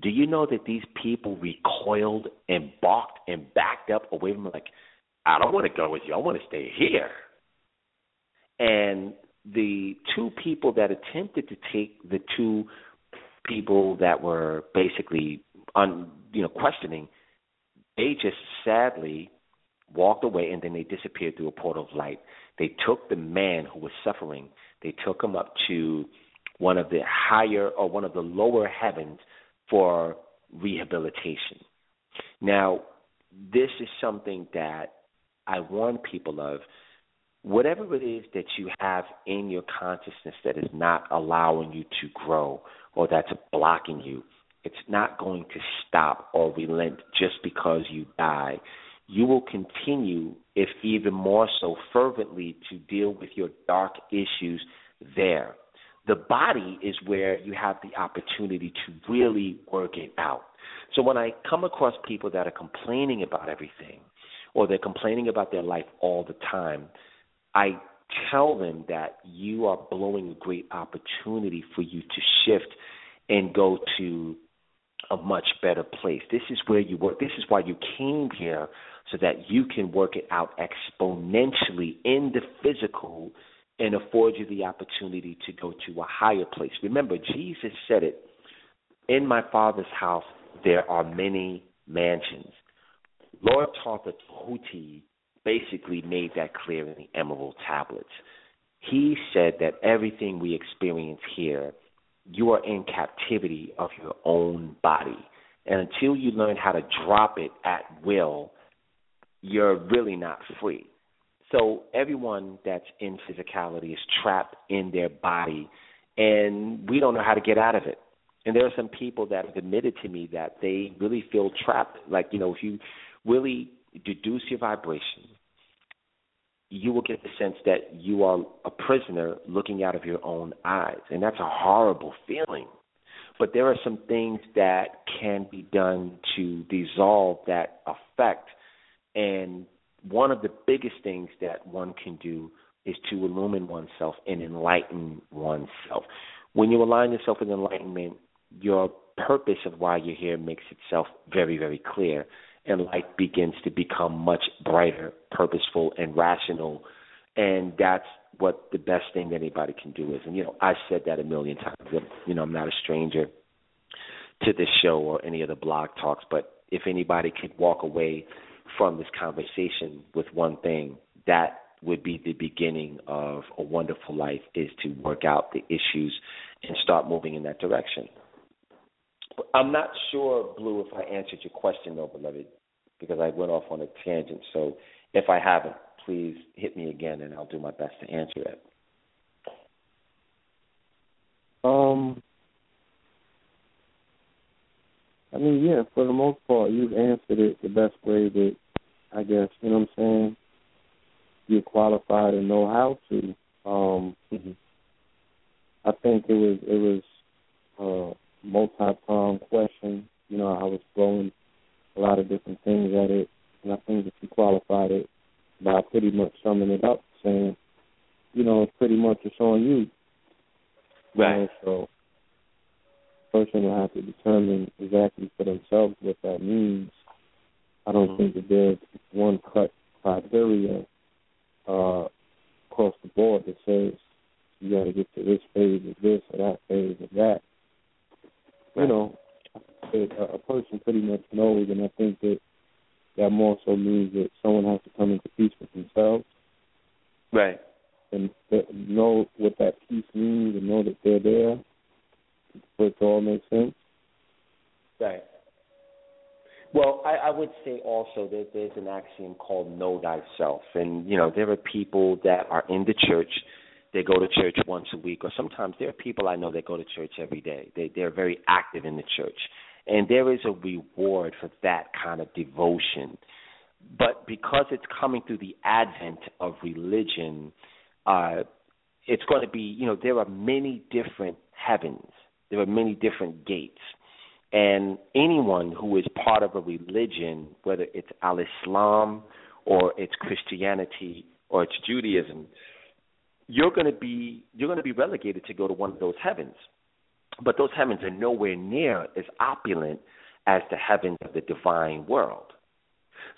Do you know that these people recoiled and balked and backed up away from like, I don't want to go with you. I want to stay here. And the two people that attempted to take the two people that were basically un, you know questioning, they just sadly walked away and then they disappeared through a portal of light. They took the man who was suffering. They took him up to one of the higher or one of the lower heavens for rehabilitation. Now, this is something that I warn people of whatever it is that you have in your consciousness that is not allowing you to grow or that's blocking you, it's not going to stop or relent just because you die. You will continue, if even more so fervently, to deal with your dark issues there. The body is where you have the opportunity to really work it out. So when I come across people that are complaining about everything, or they're complaining about their life all the time, I tell them that you are blowing a great opportunity for you to shift and go to a much better place. This is where you work. This is why you came here so that you can work it out exponentially in the physical and afford you the opportunity to go to a higher place. Remember, Jesus said it In my Father's house, there are many mansions. Lord Tartha Tehuti basically made that clear in the Emerald Tablets. He said that everything we experience here, you are in captivity of your own body. And until you learn how to drop it at will, you're really not free. So everyone that's in physicality is trapped in their body, and we don't know how to get out of it. And there are some people that have admitted to me that they really feel trapped. Like, you know, if you really deduce your vibration, you will get the sense that you are a prisoner looking out of your own eyes. And that's a horrible feeling. But there are some things that can be done to dissolve that effect. And one of the biggest things that one can do is to illumine oneself and enlighten oneself. When you align yourself with enlightenment, your purpose of why you're here makes itself very, very clear. And life begins to become much brighter, purposeful, and rational. And that's what the best thing anybody can do is. And you know, I've said that a million times. You know, I'm not a stranger to this show or any of the blog talks, but if anybody could walk away from this conversation with one thing, that would be the beginning of a wonderful life is to work out the issues and start moving in that direction. I'm not sure, Blue, if I answered your question though, beloved, because I went off on a tangent. So if I haven't, please hit me again and I'll do my best to answer it. Um I mean, yeah, for the most part, you've answered it the best way that I guess, you know what I'm saying, you're qualified and know how to. Um mm-hmm. I think it was it was a multi pronged question. You know, I was throwing a lot of different things at it and I think that you qualified it by pretty much summing it up saying, you know, it's pretty much it's on you. Right. Know, so person will have to determine exactly for themselves what that means. I don't mm-hmm. think that there's one cut criteria uh, across the board that says you got to get to this phase of this or that phase of that. Right. You know, a, a person pretty much knows, and I think that that more so means that someone has to come into peace with themselves. Right. And that, know what that peace means and know that they're there for it to all make sense. Right. Well, I, I would say also that there's an axiom called know thyself. And, you know, there are people that are in the church, they go to church once a week, or sometimes there are people I know that go to church every day. They, they're very active in the church. And there is a reward for that kind of devotion. But because it's coming through the advent of religion, uh, it's going to be, you know, there are many different heavens, there are many different gates. And anyone who is part of a religion, whether it's Al Islam or it's Christianity or it's Judaism, you're going to be you're going to be relegated to go to one of those heavens. But those heavens are nowhere near as opulent as the heavens of the divine world.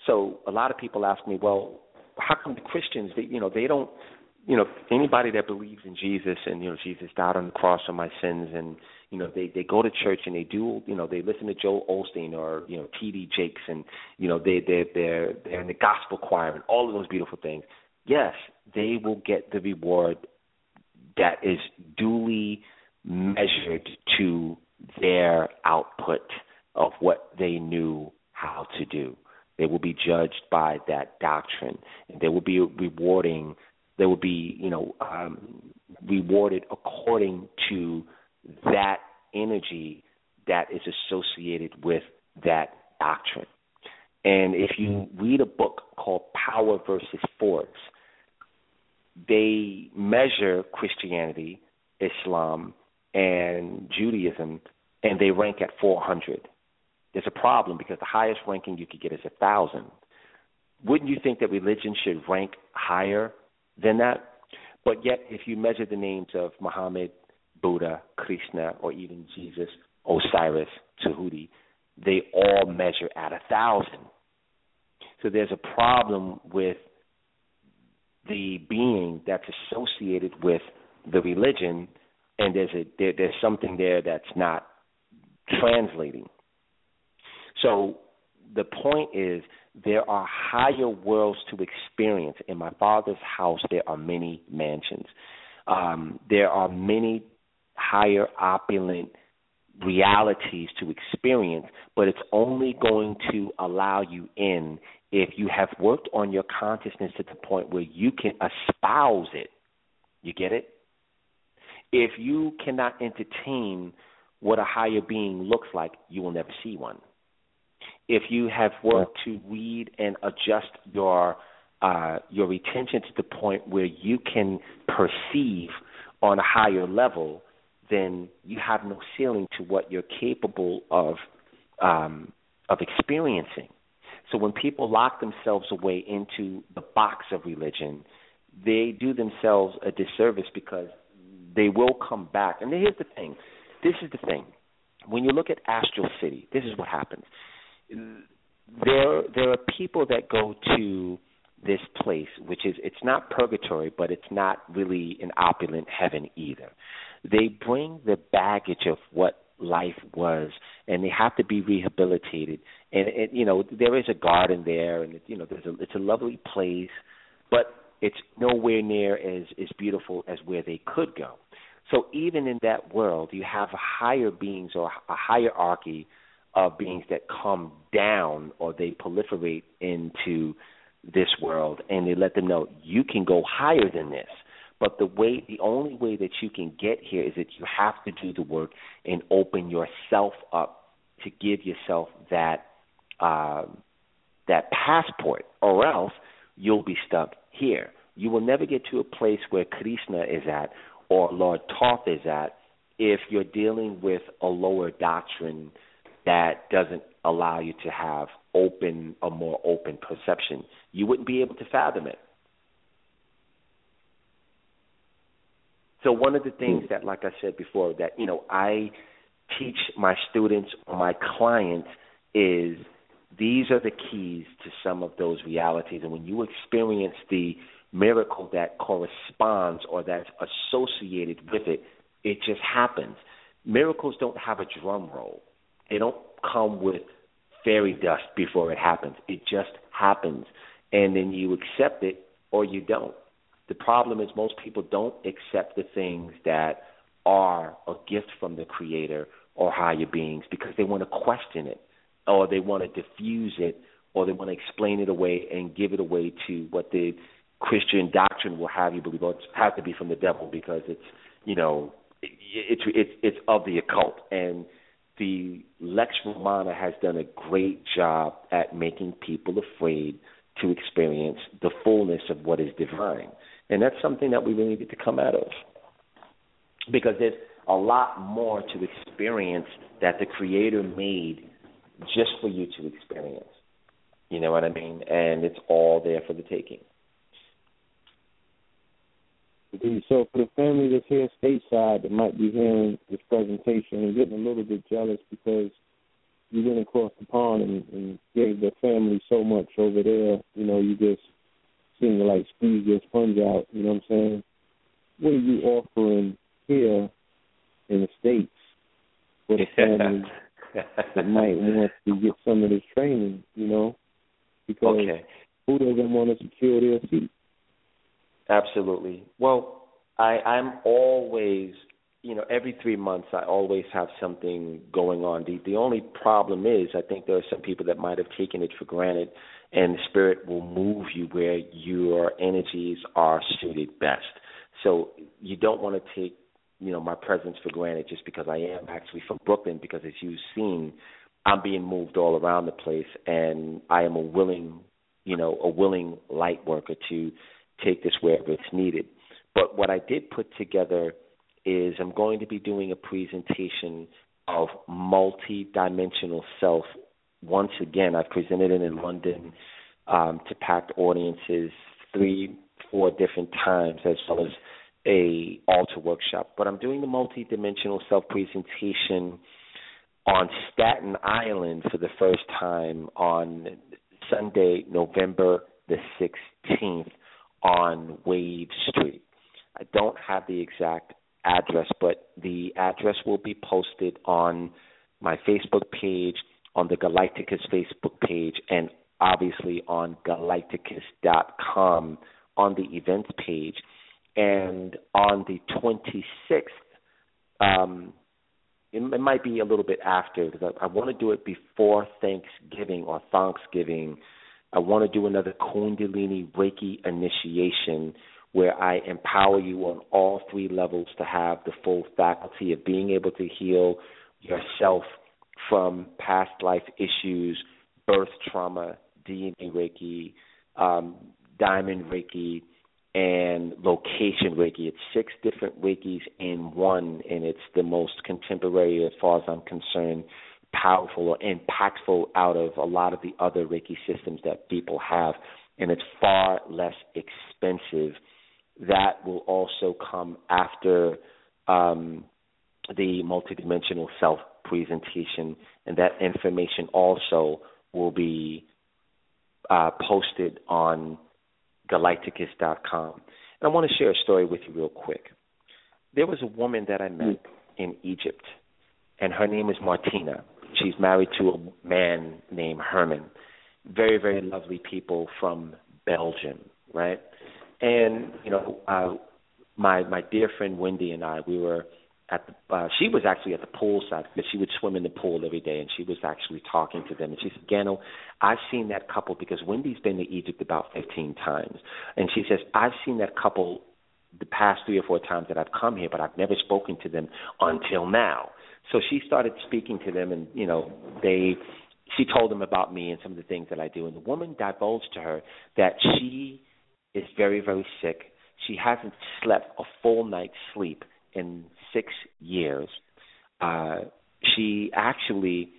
So a lot of people ask me, well, how come the Christians they you know they don't you know anybody that believes in Jesus and you know Jesus died on the cross for my sins and you know they they go to church and they do you know they listen to Joel Osteen or you know T.D. Jakes and you know they they they're they're in the gospel choir and all of those beautiful things. Yes, they will get the reward that is duly measured to their output of what they knew how to do. They will be judged by that doctrine, and they will be rewarding. They will be, you know, um, rewarded according to that energy that is associated with that doctrine. And if you read a book called Power versus Force, they measure Christianity, Islam, and Judaism, and they rank at 400. There's a problem because the highest ranking you could get is a thousand. Wouldn't you think that religion should rank higher than that? But yet, if you measure the names of Muhammad, Buddha, Krishna, or even Jesus, Osiris, Tehuti, they all measure at a thousand. So there's a problem with the being that's associated with the religion, and there's a there, there's something there that's not translating. So the point is there are higher worlds to experience. In my father's house, there are many mansions. Um, there are many higher opulent realities to experience, but it's only going to allow you in if you have worked on your consciousness to the point where you can espouse it. You get it? If you cannot entertain what a higher being looks like, you will never see one. If you have worked to read and adjust your uh, your retention to the point where you can perceive on a higher level, then you have no ceiling to what you're capable of um, of experiencing. So when people lock themselves away into the box of religion, they do themselves a disservice because they will come back. And here's the thing. This is the thing. When you look at Astral City, this is what happens. there there are people that go to this place, which is it's not purgatory, but it's not really an opulent heaven either. They bring the baggage of what life was, and they have to be rehabilitated. And it, you know, there is a garden there, and you know, there's a it's a lovely place, but it's nowhere near as as beautiful as where they could go. So even in that world, you have higher beings or a hierarchy of beings that come down or they proliferate into this world and they let them know you can go higher than this. But the way the only way that you can get here is that you have to do the work and open yourself up to give yourself that uh, that passport, or else you'll be stuck here. You will never get to a place where Krishna is at or Lord Thoth is at if you're dealing with a lower doctrine that doesn't allow you to have open a more open perception. You wouldn't be able to fathom it. So one of the things that like I said before that you know I teach my students or my clients is these are the keys to some of those realities and when you experience the miracle that corresponds or that's associated with it it just happens miracles don't have a drum roll they don't come with fairy dust before it happens. It just happens. And then you accept it or you don't. The problem is most people don't accept the things that are a gift from the creator or higher beings because they want to question it or they want to diffuse it or they want to explain it away and give it away to what the Christian doctrine will have you believe. It has to be from the devil because it's you know it's it's it's of the occult and the Lex Romana has done a great job at making people afraid to experience the fullness of what is divine. And that's something that we really need to come out of. Because there's a lot more to experience that the Creator made just for you to experience. You know what I mean? And it's all there for the taking. So for the family that's here stateside that might be hearing this presentation and getting a little bit jealous because you went across the pond and, and gave the family so much over there, you know, you just seem to like squeeze your sponge out, you know what I'm saying? What are you offering here in the States for the family that might want to get some of this training, you know? Because okay. who doesn't want to secure their seat? Absolutely. Well, I, I'm always, you know, every three months I always have something going on. The the only problem is I think there are some people that might have taken it for granted, and the spirit will move you where your energies are suited best. So you don't want to take, you know, my presence for granted just because I am actually from Brooklyn. Because as you've seen, I'm being moved all around the place, and I am a willing, you know, a willing light worker to take this wherever it's needed. But what I did put together is I'm going to be doing a presentation of multi-dimensional self. Once again, I've presented it in London um, to packed audiences three, four different times, as well as a altar workshop. But I'm doing the multi-dimensional self presentation on Staten Island for the first time on Sunday, November the 16th on Wave Street. I don't have the exact address, but the address will be posted on my Facebook page, on the Galighticus Facebook page, and obviously on galighticus.com on the events page. And on the 26th, um, it, it might be a little bit after because I, I want to do it before Thanksgiving or Thanksgiving. I want to do another Kundalini Reiki initiation where I empower you on all three levels to have the full faculty of being able to heal yourself from past life issues, birth trauma, DNA Reiki, um, Diamond Reiki, and Location Reiki. It's six different Reikis in one, and it's the most contemporary, as far as I'm concerned, powerful or impactful out of a lot of the other Reiki systems that people have, and it's far less expensive. That will also come after um, the multidimensional self presentation, and that information also will be uh, posted on Galighticus.com. And I want to share a story with you real quick. There was a woman that I met in Egypt, and her name is Martina. She's married to a man named Herman. Very, very lovely people from Belgium, right? And you know, uh, my my dear friend Wendy and I, we were at the uh, she was actually at the pool side because she would swim in the pool every day and she was actually talking to them. And she said Gano I've seen that couple because Wendy's been to Egypt about 15 times. And she says I've seen that couple the past three or four times that I've come here but I've never spoken to them until now. So she started speaking to them and you know they she told them about me and some of the things that I do. And the woman divulged to her that she is very very sick. She hasn't slept a full night's sleep in six years. Uh, she actually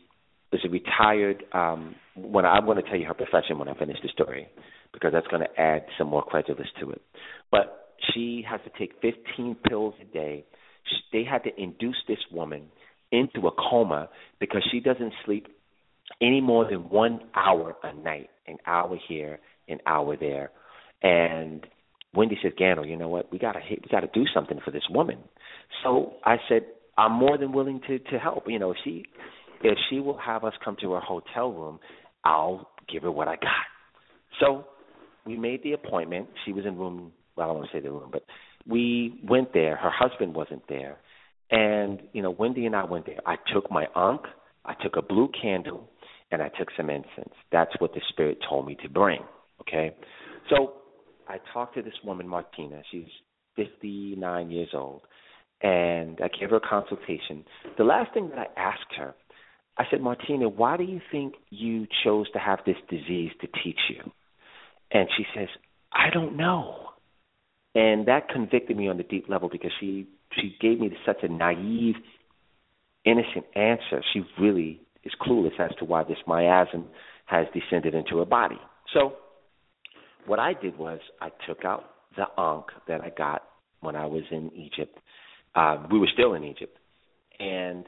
is a retired. Um, when I'm going to tell you her profession when I finish the story, because that's going to add some more credulous to it. But she has to take 15 pills a day. She, they had to induce this woman into a coma because she doesn't sleep any more than one hour a night, an hour here, an hour there, and Wendy said, Gano, you know what? We gotta we gotta do something for this woman. So I said, I'm more than willing to to help. You know, if she if she will have us come to her hotel room, I'll give her what I got. So we made the appointment. She was in room. Well, I don't want to say the room, but we went there. Her husband wasn't there, and you know, Wendy and I went there. I took my ankh, I took a blue candle, and I took some incense. That's what the spirit told me to bring. Okay, so I talked to this woman, Martina. She's 59 years old, and I gave her a consultation. The last thing that I asked her, I said, Martina, why do you think you chose to have this disease to teach you? And she says, I don't know. And that convicted me on the deep level because she she gave me such a naive, innocent answer. She really is clueless as to why this miasm has descended into her body. So what I did was I took out the ankh that I got when I was in Egypt. Uh, we were still in Egypt, and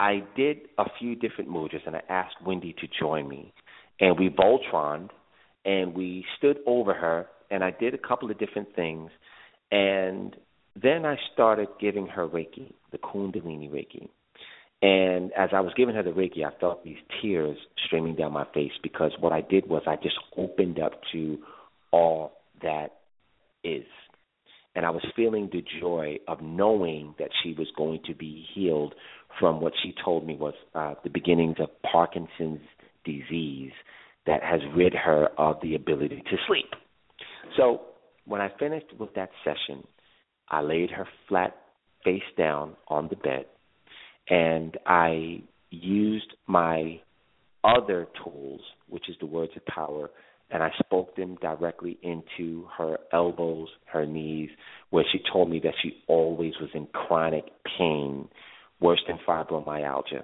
I did a few different mudras, and I asked Wendy to join me, and we Voltroned, and we stood over her, and I did a couple of different things, and then I started giving her Reiki, the Kundalini Reiki. And as I was giving her the Reiki, I felt these tears streaming down my face because what I did was I just opened up to all that is. And I was feeling the joy of knowing that she was going to be healed from what she told me was uh, the beginnings of Parkinson's disease that has rid her of the ability to sleep. So when I finished with that session, I laid her flat face down on the bed and I used my other tools, which is the words of power, and I spoke them directly into her elbows, her knees, where she told me that she always was in chronic pain, worse than fibromyalgia.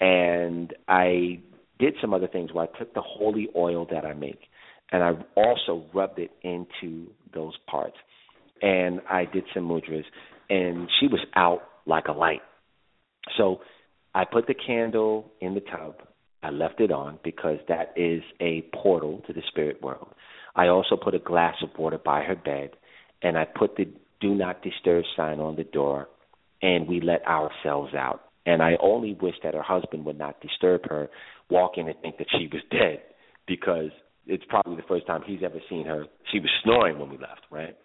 And I did some other things where I took the holy oil that I make and I also rubbed it into those parts. And I did some mudras, and she was out like a light. So I put the candle in the tub I left it on because that is a portal to the spirit world. I also put a glass of water by her bed, and I put the do not disturb sign on the door, and we let ourselves out. And I only wish that her husband would not disturb her, walk in and think that she was dead, because it's probably the first time he's ever seen her. She was snoring when we left, right?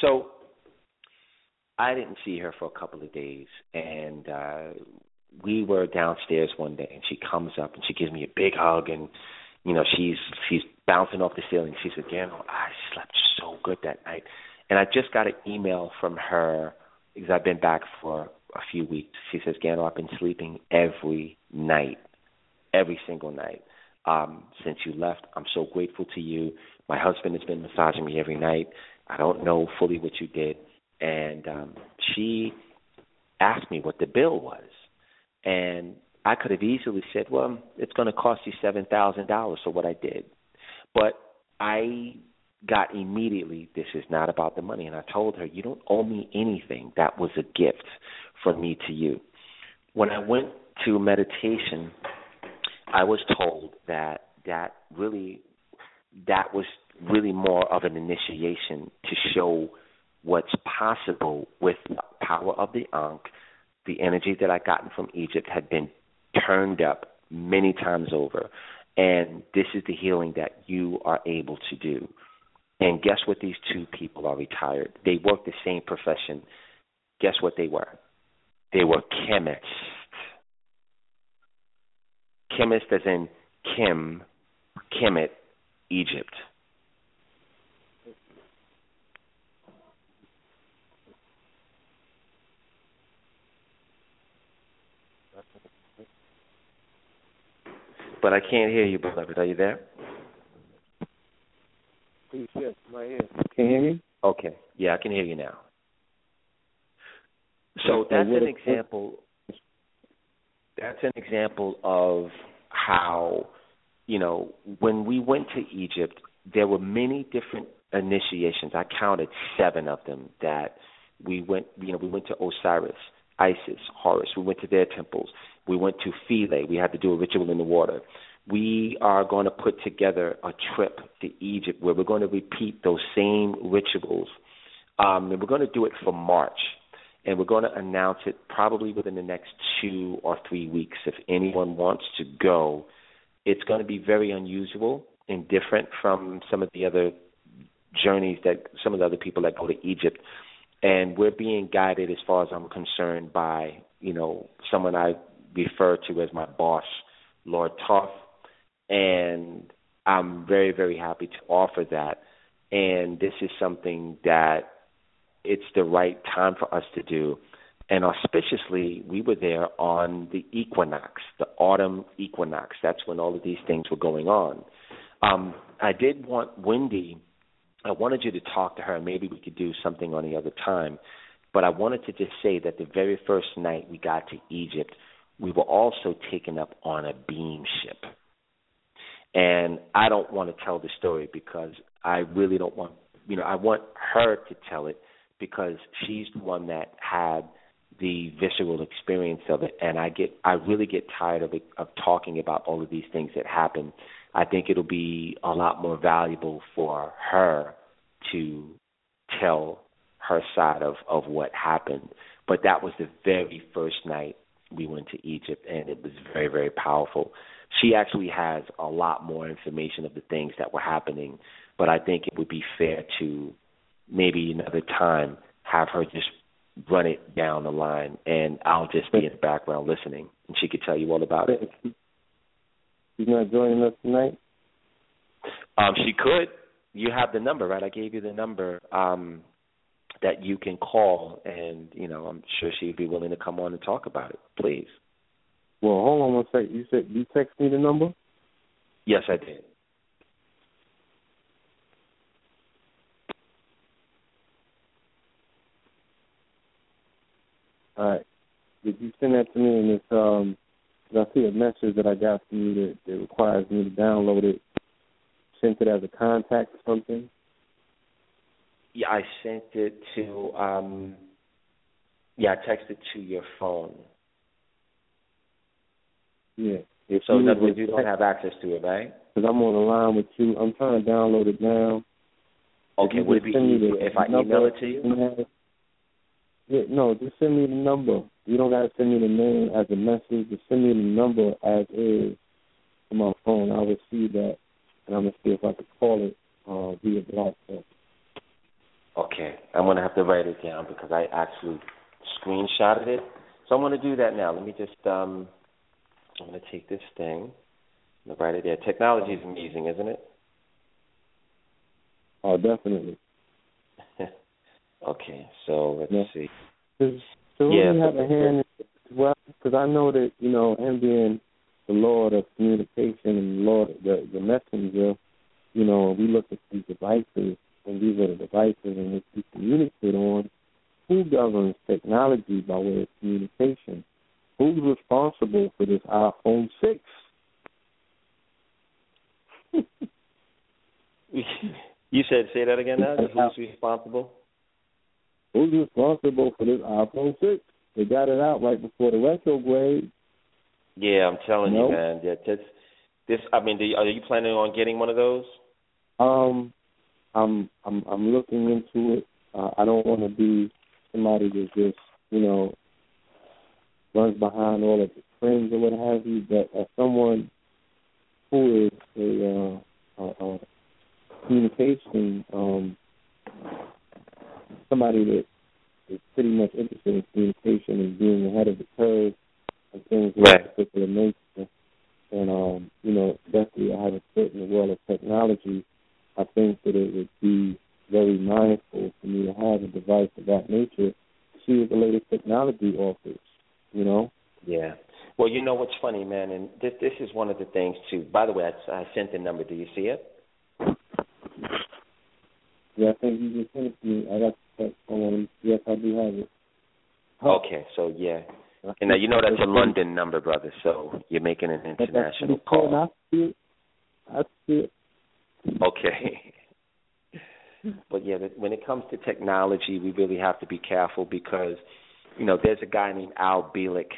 So I didn't see her for a couple of days, and uh, we were downstairs one day and she comes up and she gives me a big hug and you know she's she's bouncing off the ceiling. She said Gano I slept so good that night. And I just got an email from her because I've been back for a few weeks. She says Gano I've been sleeping every night every single night um since you left. I'm so grateful to you. My husband has been massaging me every night. I don't know fully what you did. And um she asked me what the bill was and I could have easily said, well, it's going to cost you $7,000 for what I did. But I got immediately, this is not about the money. And I told her, you don't owe me anything. That was a gift from me to you. When I went to meditation, I was told that that really that was really more of an initiation to show what's possible with the power of the Ankh. The energy that I gotten from Egypt had been turned up many times over. And this is the healing that you are able to do. And guess what? These two people are retired. They work the same profession. Guess what they were? They were chemists. Chemist as in Kim, Kemet, Egypt. But I can't hear you, beloved. Are you there? Please, yes, my ear. Can you hear me? Okay. Yeah, I can hear you now. So that's an example. That's an example of how, you know, when we went to Egypt, there were many different initiations. I counted seven of them that we went. You know, we went to Osiris, Isis, Horus. We went to their temples. We went to Philae. We had to do a ritual in the water. We are going to put together a trip to Egypt where we're going to repeat those same rituals. Um, and we're going to do it for March. And we're going to announce it probably within the next two or three weeks. If anyone wants to go, it's going to be very unusual and different from some of the other journeys that some of the other people that go to Egypt. And we're being guided, as far as I'm concerned, by you know someone I refer to as my boss, Lord Thoth, and I'm very very happy to offer that. And this is something that it's the right time for us to do. And auspiciously, we were there on the equinox, the autumn equinox. That's when all of these things were going on. Um, I did want Wendy. I wanted you to talk to her. Maybe we could do something on the other time. But I wanted to just say that the very first night we got to Egypt, we were also taken up on a beam ship. And I don't want to tell the story because I really don't want, you know, I want her to tell it because she's the one that had the visceral experience of it and I get I really get tired of it of talking about all of these things that happen. I think it'll be a lot more valuable for her to tell her side of of what happened. But that was the very first night we went to Egypt and it was very very powerful. She actually has a lot more information of the things that were happening, but I think it would be fair to maybe another time have her just run it down the line and I'll just be in the background listening and she could tell you all about it. She's not joining us tonight? Um she could. You have the number, right? I gave you the number um that you can call and, you know, I'm sure she'd be willing to come on and talk about it. Please. Well, hold on one second. You said you text me the number? Yes, I did. All right. Did you send that to me? And it's um, I see a message that I got from you that, that requires me to download it. Sent it as a contact or something. Yeah, I sent it to um. Yeah, I texted to your phone. Yeah. If So in you other words, you don't have access to it, right? Because I'm on the line with you. I'm trying to download it now. Okay, would it be send easier if I email it to you? Yeah, no, just send me the number. You don't got to send me the name as a message. Just send me the number as is to my phone. I'll receive that, and I'm gonna see if I can call it uh, via blog talk. Okay, I'm gonna have to write it down because I actually screenshotted it. So I'm gonna do that now. Let me just um, I'm gonna take this thing, I'm gonna write it there. Technology is amazing, isn't it? Oh, definitely. okay, so let's Yeah. see. Does Yeah, have a hand as well? Because I know that you know him being the Lord of communication and Lord the the messenger. You know, we look at these devices, and these are the devices in which we communicate on. Who governs technology by way of communication? Who's responsible for this iPhone six? you said say that again now. Who's responsible? Who's responsible for this iPhone six? They got it out right before the retrograde. Yeah, I'm telling No. you, man. That, that's This, I mean, do you, are you planning on getting one of those? Um, I'm I'm I'm looking into it. Uh, I don't want to be somebody that just you know runs behind all of the trends or what have you. But as someone who is a, uh, a, a communication um, somebody that is pretty much interested in communication and being ahead of the curve and things of Right. that particular nature. And um, you know, definitely I have a foot in the world of technology. I think that it would be very mindful for me to have a device of that nature to see what the latest technology offers. You know? Yeah. Well, you know what's funny, man, and this this is one of the things too. By the way, I, I sent the number. Do you see it? Yeah, I think you just sent it to me. I got the. Hold. Yes, I do have it. Okay, so yeah, and now you know that's a London number, brother. So you're making an international pretty cool, and call. I see it. I see it. Okay. but yeah, when it comes to technology, we really have to be careful because, you know, there's a guy named Al Bielek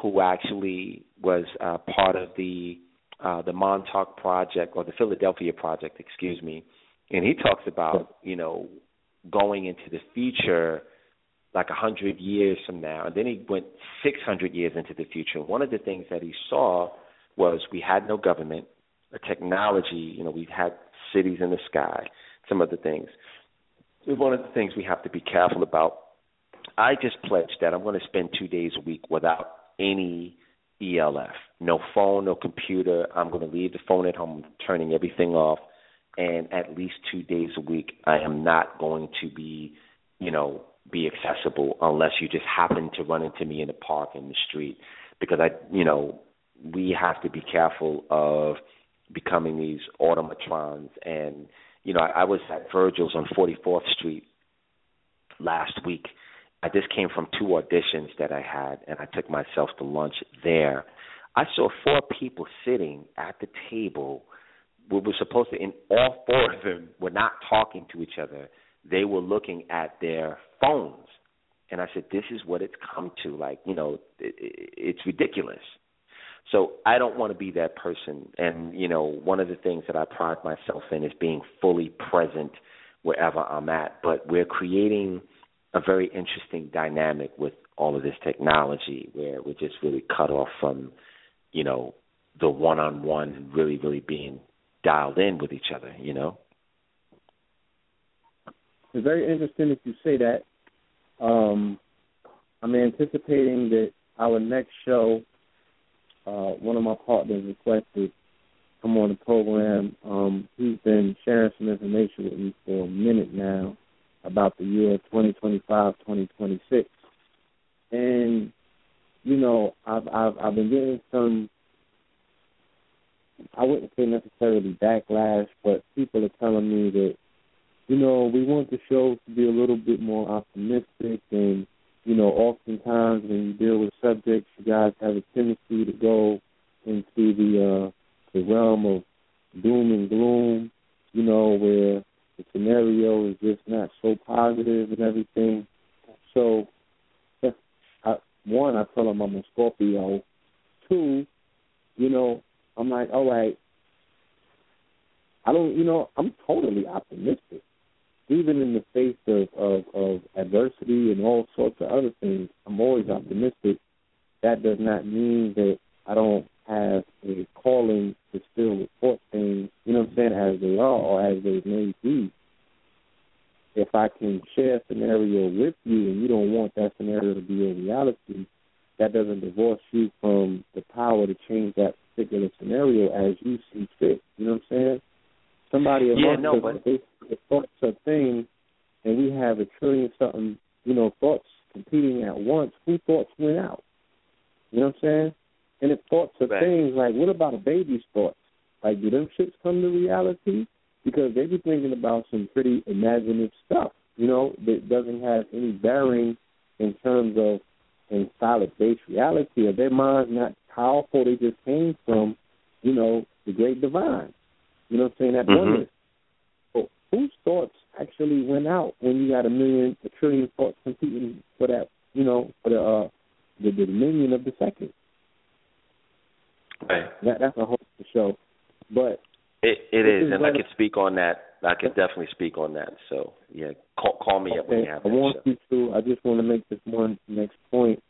who actually was uh, part of the uh, the Montauk Project or the Philadelphia Project, excuse me, and he talks about you know going into the future like a hundred years from now, and then he went six hundred years into the future. One of the things that he saw was we had no government, a technology, you know, we had cities in the sky, some other things. One of the things we have to be careful about. I just pledged that I'm going to spend two days a week without any ELF, no phone, no computer. I'm going to leave the phone at home, turning everything off, and at least two days a week, I am not going to be, you know, be accessible unless you just happen to run into me in the park in the street, because I, you know, we have to be careful of becoming these automatrons. And you know, I, I was at Virgil's on 44th Street last week. I just came from two auditions that I had, and I took myself to lunch there. I saw four people sitting at the table. We were supposed to, and all four of them were not talking to each other. They were looking at their phones, and I said, "This is what it's come to. Like, you know, it, it, it's ridiculous." So I don't want to be that person. And you know, one of the things that I pride myself in is being fully present wherever I'm at. But we're creating a very interesting dynamic with all of this technology where we're just really cut off from, you know, the one on one really, really being dialed in with each other, you know? It's very interesting that you say that. Um, I'm anticipating that our next show, uh, one of my partners requested come on the program. Um, he's been sharing some information with me for a minute now about the year 2025, 2026, and you know, I've I've I've been getting some. I wouldn't say necessarily backlash, but people are telling me that you know, we want the show to be a little bit more optimistic and, you know, oftentimes when you deal with subjects you guys have a tendency to go into the uh the realm of doom and gloom, you know, where the scenario is just not so positive and everything. So I, one, I tell them I'm a Scorpio. Two, you know, I'm like, all right, I don't, you know, I'm totally optimistic even in the face of, of, of adversity and all sorts of other things, I'm always optimistic. That does not mean that I don't have a calling to still report things, you know what I'm saying, as they are or as they may be. If I can share a scenario with you and you don't want that scenario to be a reality, that doesn't divorce you from the power to change that particular scenario as you see fit. You know what I'm saying? Somebody Yeah, amongst no, us, but- thoughts a thing, and we have a trillion something, you know, thoughts competing at once. Who thoughts win out? You know what I'm saying? And if thoughts are Right. things like, what about a baby's thoughts? Like, do them shits come to reality? Because they be thinking about some pretty imaginative stuff, you know, that doesn't have any bearing in terms of in solid base reality. Or their minds not powerful. They just came from, you know, the great divine. You know what I'm saying? That Mhm. oneness. So whose thoughts actually went out when you got a million, a trillion thoughts competing for that, you know, for the uh, the, the dominion of the second? Right. That that's a whole show. But it it is, is and I could speak on that. I could definitely speak on that. So yeah, call call me up when you have I want show. you to. I just want to make this one next point.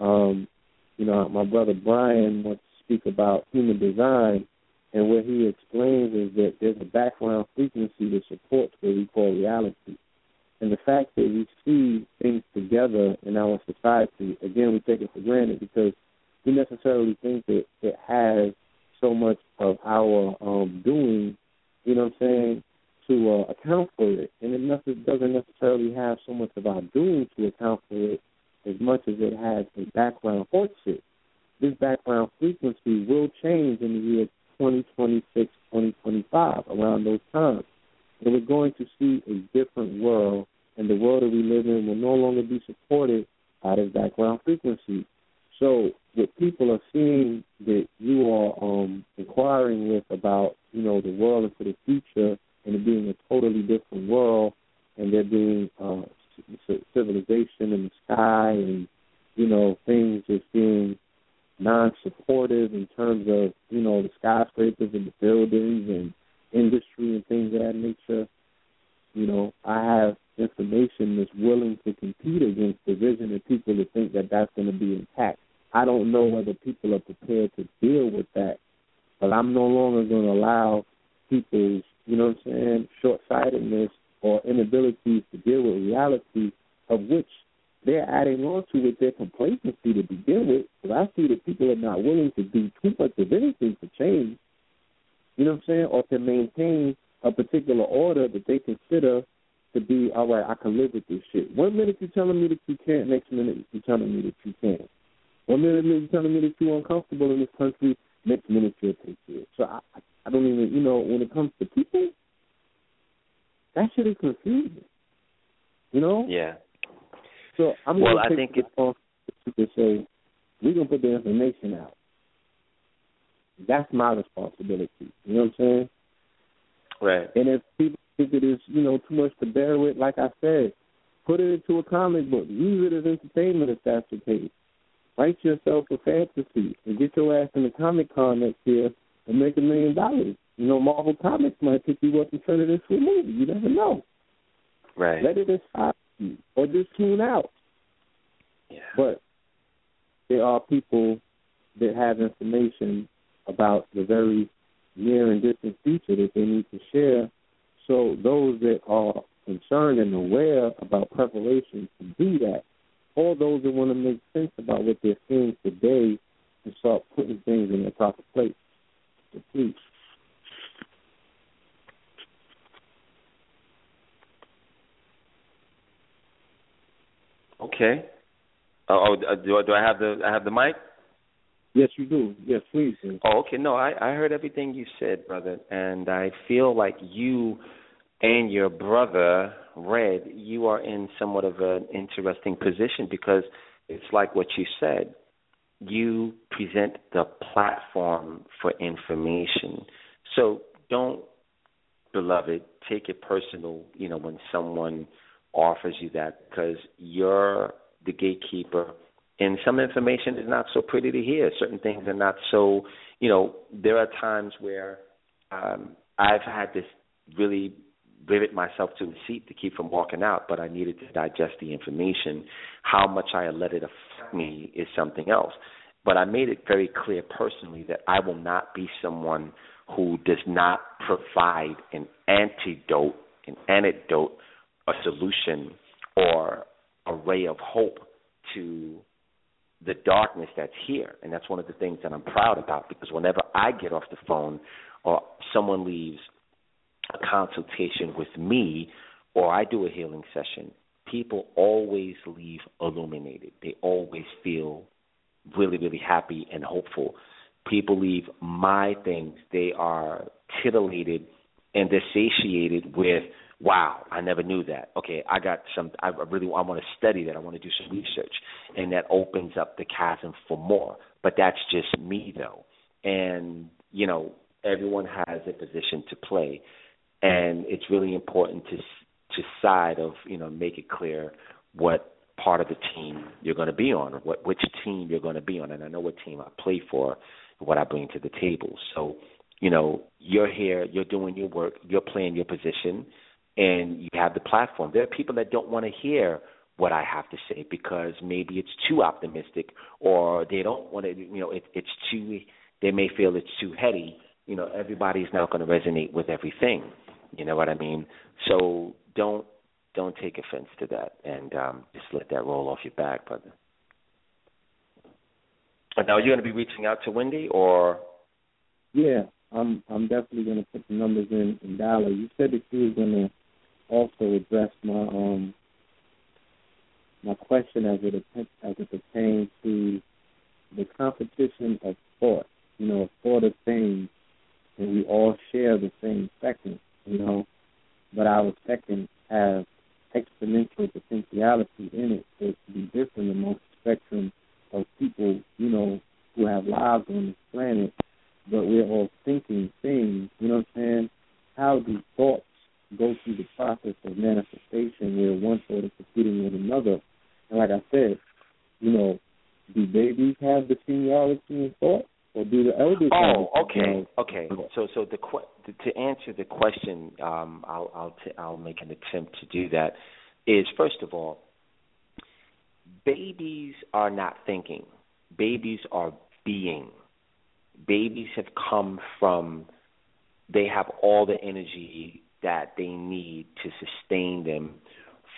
Um, you know, my brother Brian wants to speak about human design, and what he explains is that there's a background frequency that supports what we call reality. And the fact that we see things together in our society, again, we take it for granted because we necessarily think that it has so much of our um, doing, you know what I'm saying, to uh, account for it. And it doesn't necessarily have so much of our doing to account for it as much as it has a background it. This background frequency will change in the year 2026, 2025, around those times. And we're going to see a different world, and the world that we live in will no longer be supported by this background frequency. So, what people are seeing that you are um, inquiring with about, you know, the world into the future and it being a totally different world, and there being uh, civilization in the sky, and you know, things just being non-supportive in terms of, you know, the skyscrapers and the buildings and industry and things of that nature. You know, I have information that's willing to compete against the vision of people that think that that's going to be intact. I don't know whether people are prepared to deal with that, but I'm no longer going to allow people's, you know what I'm saying, short-sightedness or inability to deal with reality of which they're adding on to with their complacency to begin with. But I see that people are not willing to do too much of anything to change, you know what I'm saying, or to maintain a particular order that they consider to be, all right, I can live with this shit. One minute you're telling me that you can't, next minute you're telling me that you can. One minute you're telling me that you're uncomfortable in this country, next minute you'll take it. So I, I don't even, you know, when it comes to people, that shit is confusing. You know? Yeah. So I'm Well, I think take it to say we're going to put the information out. That's my responsibility. You know what I'm saying? Right. And if people think it is, you know, too much to bear with, like I said, put it into a comic book. Use it as entertainment if that's the case. Write yourself a fantasy and get your ass in the Comic Con next year and make a million dollars. You know, Marvel Comics might pick you up and turn it into a movie. You never know. Right. Let it inspire or just tune out. Yeah. But there are people that have information about the very near and distant future that they need to share. So those that are concerned and aware about preparation to do that, or those that want to make sense about what they're seeing today and start putting things in their proper place. So please. Okay. Oh, oh, uh, do I- do I have the I have the mic? Yes, you do. Yes, please. Oh, okay. No, I I heard everything you said, brother, and I feel like you and your brother Red, you are in somewhat of an interesting position because it's like what you said. You present the platform for information. So don't, beloved, take it personal, you know, when someone offers you that because you're the gatekeeper and some information is not so pretty to hear. Certain things are not so, you know, there are times where um, I've had to really rivet myself to the seat to keep from walking out, but I needed to digest the information. How much I let it affect me is something else. But I made it very clear personally that I will not be someone who does not provide an antidote, an antidote, a solution, or a ray of hope to the darkness that's here. And that's one of the things that I'm proud about because whenever I get off the phone or someone leaves a consultation with me or I do a healing session, people always leave illuminated. They always feel really, really happy and hopeful. People leave my things, they are titillated and they're satiated with wow, I never knew that. Okay, I got some. I really I want to study that. I want to do some research, and that opens up the chasm for more. But that's just me though, and you know everyone has a position to play, and it's really important to to side of you know make it clear what part of the team you're going to be on, or what which team you're going to be on. And I know what team I play for, what I bring to the table. So You know, you're here, you're doing your work, you're playing your position, and you have the platform. There are people that don't want to hear what I have to say because maybe it's too optimistic or they don't want to, you know, it, it's too, they may feel it's too heady. You know, everybody's not going to resonate with everything. You know what I mean? So don't don't take offense to that and um, just let that roll off your back, brother. Now, are you going to be reaching out to Wendy or? Yeah, I'm. I'm definitely going to put the numbers in dollar. You said that you were going to also address my um my question as it as it pertains to the competition of thought. You know, thought of things, and we all share the same second. You know, but our second have exponential potentiality in it for it to be different amongst the spectrum of people, you know, who have lives on this planet, but we're all thinking things, you know what I'm saying? How do thoughts go through the process of manifestation where one thought is competing with another? And like I said, you know, do babies have the seniority in thought? Or do the elders? Oh, okay, okay. So, so the to answer the question, um, I'll I'll t- I'll make an attempt to do that. Is first of all, babies are not thinking. Babies are being. Babies have come from. They have all the energy that they need to sustain them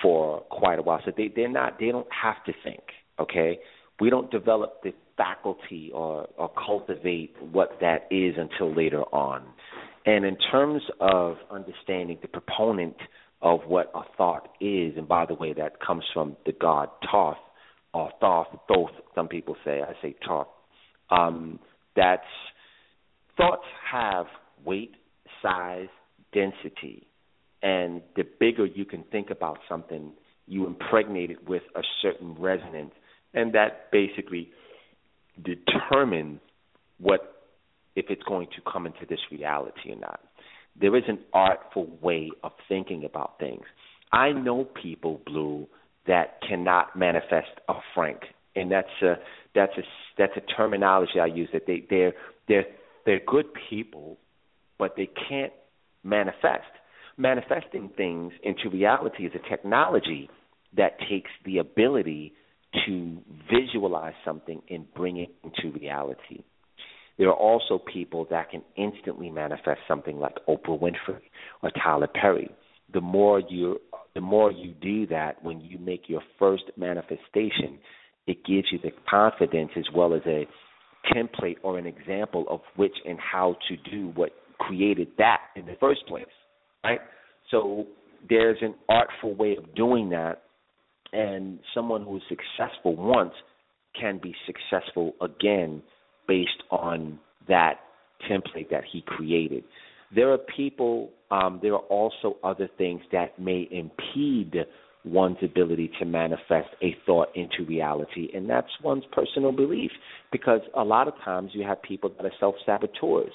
for quite a while. So they they're not. They don't have to think. Okay, we don't develop the faculty or or cultivate what that is until later on. And in terms of understanding the proponent of what a thought is, and by the way, that comes from the god Thoth, or Thoth, Thoth, some people say, I say Thoth. Um, that's thoughts have weight, size, density, and the bigger you can think about something, you impregnate it with a certain resonance, and that basically determines what if it's going to come into this reality or not. There is an artful way of thinking about things. I know people, Blue, that cannot manifest a franc, and that's a that's a that's a terminology I use. That they they're they're they're good people, but they can't manifest. Manifesting things into reality is a technology that takes the ability to visualize something and bring it into reality. There are also people that can instantly manifest something like Oprah Winfrey or Tyler Perry. The more you the more you do that when you make your first manifestation, it gives you the confidence as well as a template or an example of which and how to do what created that in the first place. Right? So there's an artful way of doing that and someone who is successful once can be successful again based on that template that he created. There are people, um, there are also other things that may impede one's ability to manifest a thought into reality, and that's one's personal belief. Because a lot of times you have people that are self saboteurs.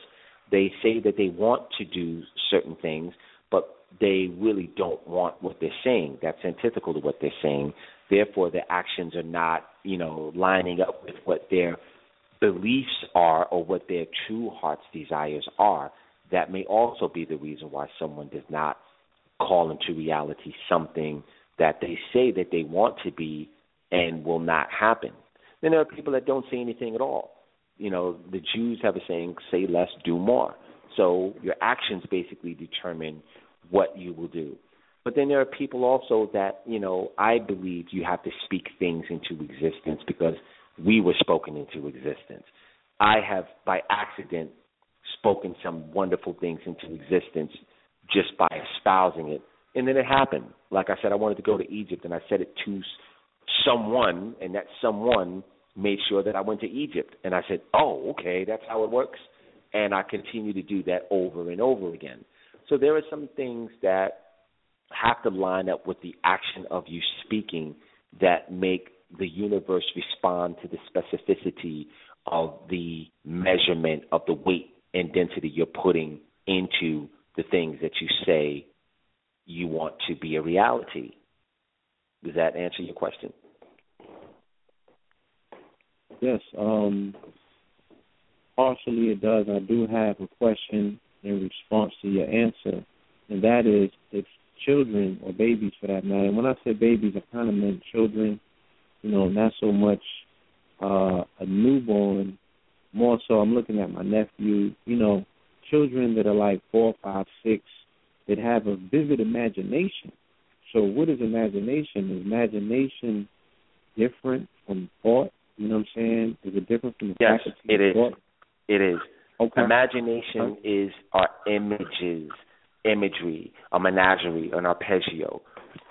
They say that they want to do certain things, but they really don't want what they're saying. That's antithetical to what they're saying. Therefore, their actions are not, you know, lining up with what their beliefs are or what their true heart's desires are. That may also be the reason why someone does not call into reality something that they say that they want to be and will not happen. Then there are people that don't say anything at all. You know, the Jews have a saying, say less, do more. So your actions basically determine what you will do. But then there are people also that, you know, I believe you have to speak things into existence because we were spoken into existence. I have, by accident, spoken some wonderful things into existence just by espousing it. And then it happened. Like I said, I wanted to go to Egypt, and I said it to someone, and that someone made sure that I went to Egypt. And I said, oh, okay, that's how it works. And I continue to do that over and over again. So there are some things that have to line up with the action of you speaking that make the universe respond to the specificity of the measurement of the weight and density you're putting into the things that you say you want to be a reality. Does that answer your question? Yes. Um, partially it does. I do have a question in response to your answer, and that is if children or babies for that matter. And when I say babies, I kind of meant children. You know, not so much uh, a newborn. More so, I'm looking at my nephew. You know, children that are like four, five, six, that have a vivid imagination. So, what is imagination? Is imagination different from thought? You know what I'm saying? Is it different from the yes, faculty it of is. thought? It is. Okay. Imagination is our images, imagery, a menagerie, an arpeggio.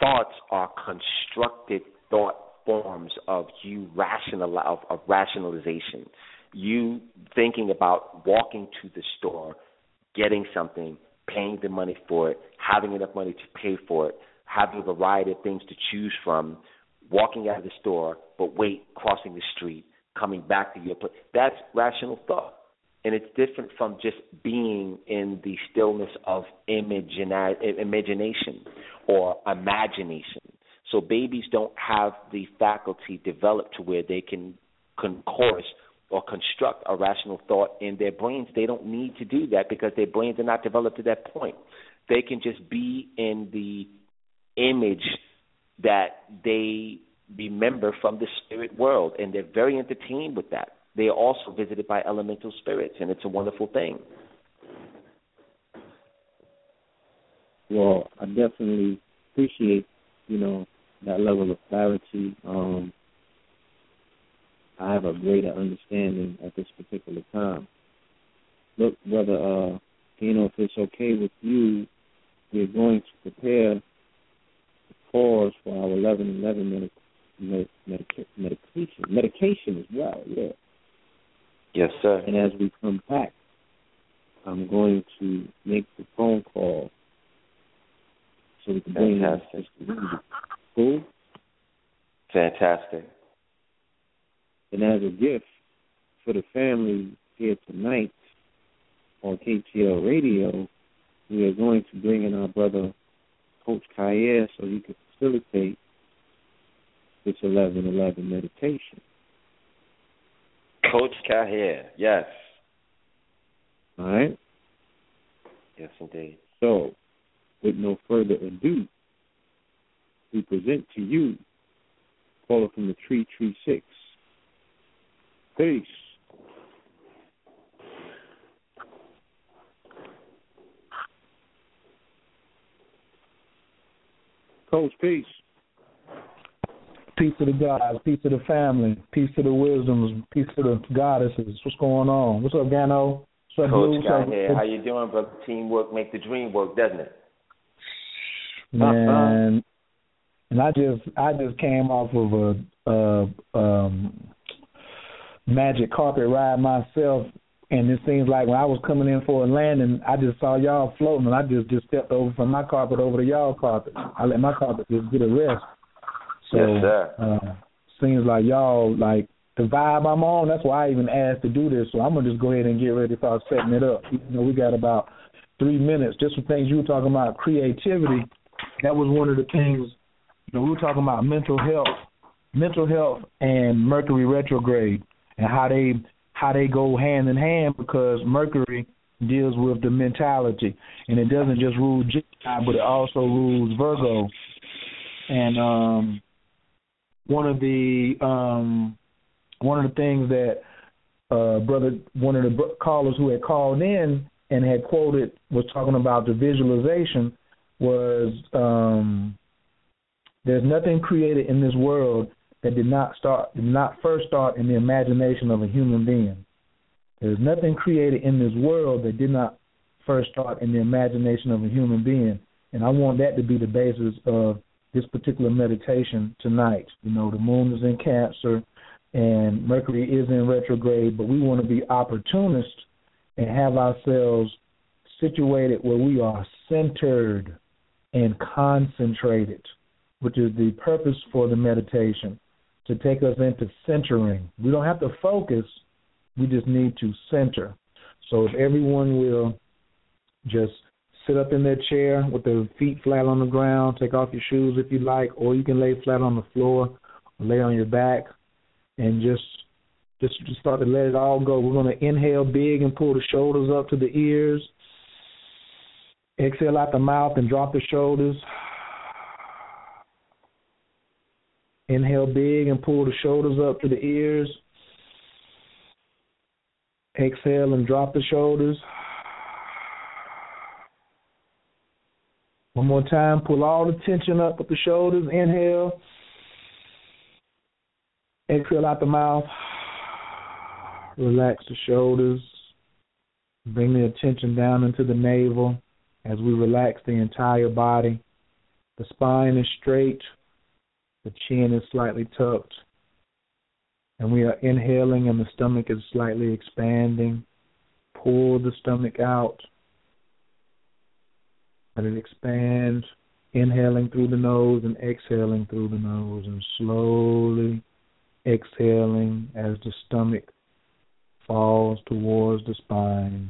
Thoughts are constructed thought forms of you rational of, of rationalization. You thinking about walking to the store, getting something, paying the money for it, having enough money to pay for it, having a variety of things to choose from, walking out of the store, but wait, crossing the street, coming back to your place. That's rational thought. And it's different from just being in the stillness of imagina- imagination or imagination. So babies don't have the faculty developed to where they can concourse or construct a rational thought in their brains. They don't need to do that because their brains are not developed to that point. They can just be in the image that they remember from the spirit world, and they're very entertained with that. They are also visited by elemental spirits, and it's a wonderful thing. Well, I definitely appreciate, you know, that level of clarity. Um, I have a greater understanding at this particular time. Look, brother, uh, you know, if it's okay with you, we're going to prepare pause for our 11 11 minute med- medica- medication, medication as well, yeah. Yes, sir. And as we come back, I'm going to make the phone call so we can bring in Fantastic. Wendy. Cool? Fantastic. And as a gift for the family here tonight on KTL Radio, we are going to bring in our brother Coach Kayer so he can facilitate this 11-11 meditation. Coach Kaher, yes. All right? Yes, indeed. So, with no further ado, we present to you caller from the Tree Tree Six. Peace. Coach, peace. Peace to the gods, peace to the family, peace to the wisdoms, peace to the goddesses. What's going on? What's up, Gano? What's up, Coach What's up? Kaher, how you doing, brother? Teamwork make the dream work, doesn't it? Man, and I just I just came off of a, a um, magic carpet ride myself, and it seems like when I was coming in for a landing, I just saw y'all floating, and I just just stepped over from my carpet over to y'all carpet. I let my carpet just get a rest. So, Yes, sir. Uh, seems like y'all like the vibe I'm on. That's why I even asked to do this. So I'm gonna just go ahead and get ready to start setting it up. You know, we got about three minutes. Just some things you were talking about creativity. That was one of the things. You know, we were talking about mental health, mental health, and Mercury retrograde, and how they how they go hand in hand because Mercury deals with the mentality, and it doesn't just rule Gemini, but it also rules Virgo. And um, one of the um, one of the things that uh, brother, one of the callers who had called in and had quoted was talking about the visualization was um, there's nothing created in this world that did not start did not first start in the imagination of a human being. There's nothing created in this world that did not first start in the imagination of a human being. And I want that to be the basis of this particular meditation tonight. You know, the moon is in Cancer and Mercury is in retrograde, but we want to be opportunists and have ourselves situated where we are centered and concentrated, which is the purpose for the meditation, to take us into centering. We don't have to focus, we just need to center. So if everyone will just sit up in their chair with their feet flat on the ground, take off your shoes if you like, or you can lay flat on the floor or lay on your back and just Just, just start to let it all go. We're going to inhale big and pull the shoulders up to the ears. Exhale out the mouth and drop the shoulders. Inhale big and pull the shoulders up to the ears. Exhale and drop the shoulders. One more time, pull all the tension up with the shoulders. Inhale. Exhale out the mouth. Relax the shoulders. Bring the attention down into the navel as we relax the entire body. The spine is straight, the chin is slightly tucked, and we are inhaling, and the stomach is slightly expanding. Pull the stomach out. Let it expand, inhaling through the nose and exhaling through the nose, and slowly exhaling as the stomach falls towards the spine.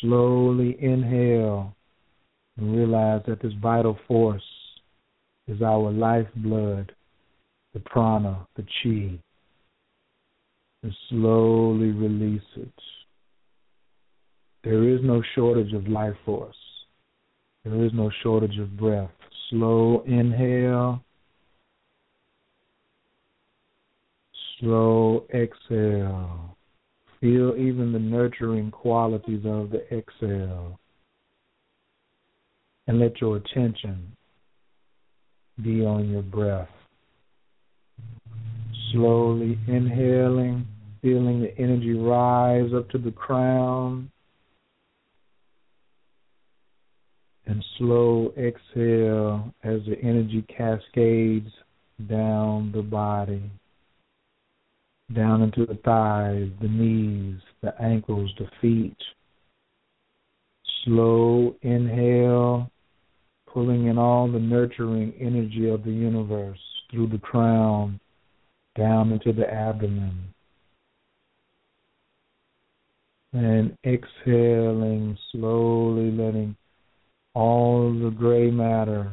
Slowly inhale and realize that this vital force is our lifeblood, the prana, the chi. And slowly release it. There is no shortage of life force. There is no shortage of breath. Slow inhale. Slow exhale. Feel even the nurturing qualities of the exhale. And let your attention be on your breath. Slowly inhaling, feeling the energy rise up to the crown. And slow exhale as the energy cascades down the body down into the thighs, the knees, the ankles, the feet. Slow inhale, in all the nurturing energy of the universe through the crown, down into the abdomen. And exhaling, slowly letting all the gray matter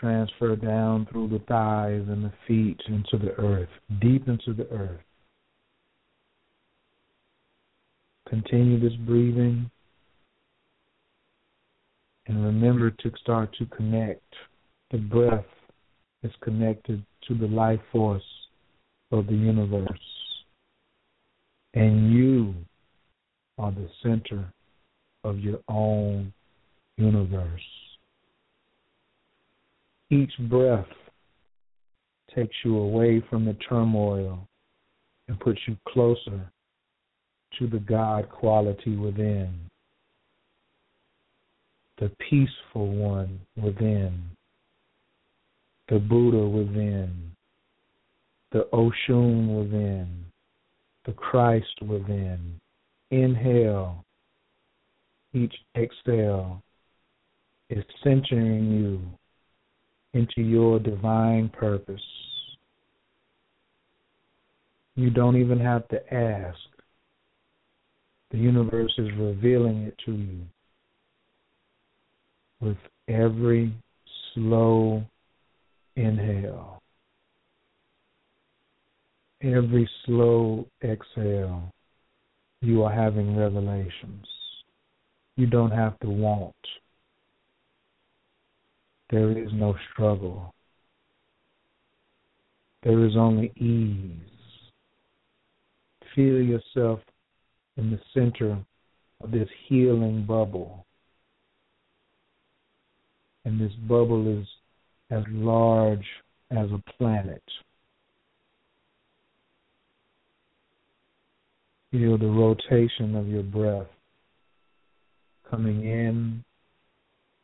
transfer down through the thighs and the feet into the earth, deep into the earth. Continue this breathing and remember to start to connect. The breath is connected to the life force of the universe. And you are the center of your own universe. Each breath takes you away from the turmoil and puts you closer to the God quality within, the peaceful one within, the Buddha within, the Oshun within, the Christ within. Inhale, each exhale is centering you into your divine purpose. You don't even have to ask. The universe is revealing it to you with every slow inhale, every slow exhale. You are having revelations. You don't have to want there is no struggle. There is only ease. Feel yourself in the center of this healing bubble. And this bubble is as large as a planet. Feel the rotation of your breath coming in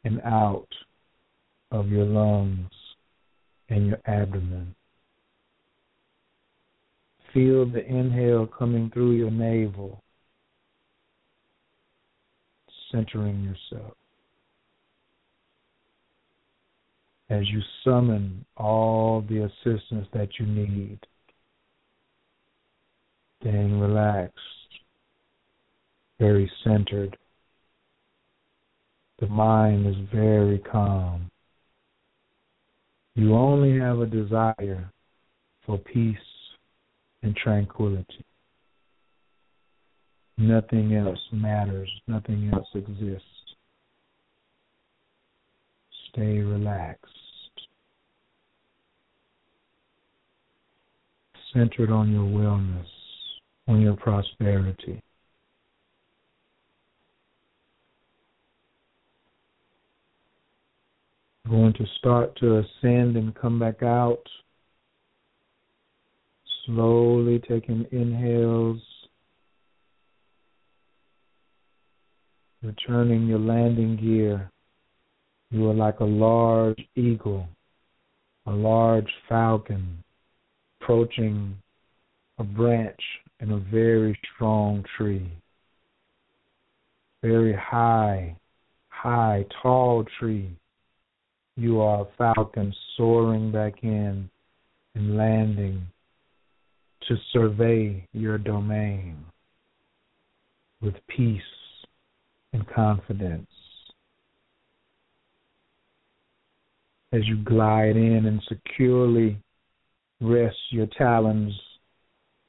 and out of your lungs and your abdomen. Feel the inhale coming through your navel, centering yourself. As you summon all the assistance that you need, staying relaxed, very centered. The mind is very calm. You only have a desire for peace and tranquility. Nothing else matters. Nothing else exists. Stay relaxed. Centered on your wellness, on your prosperity. Going to start to ascend and come back out. Slowly taking inhales returning your landing gear, you are like a large eagle, a large falcon approaching a branch in a very strong tree. Very high, high, tall tree. You are a falcon soaring back in and landing to survey your domain with peace and confidence. As you glide in and securely rest your talons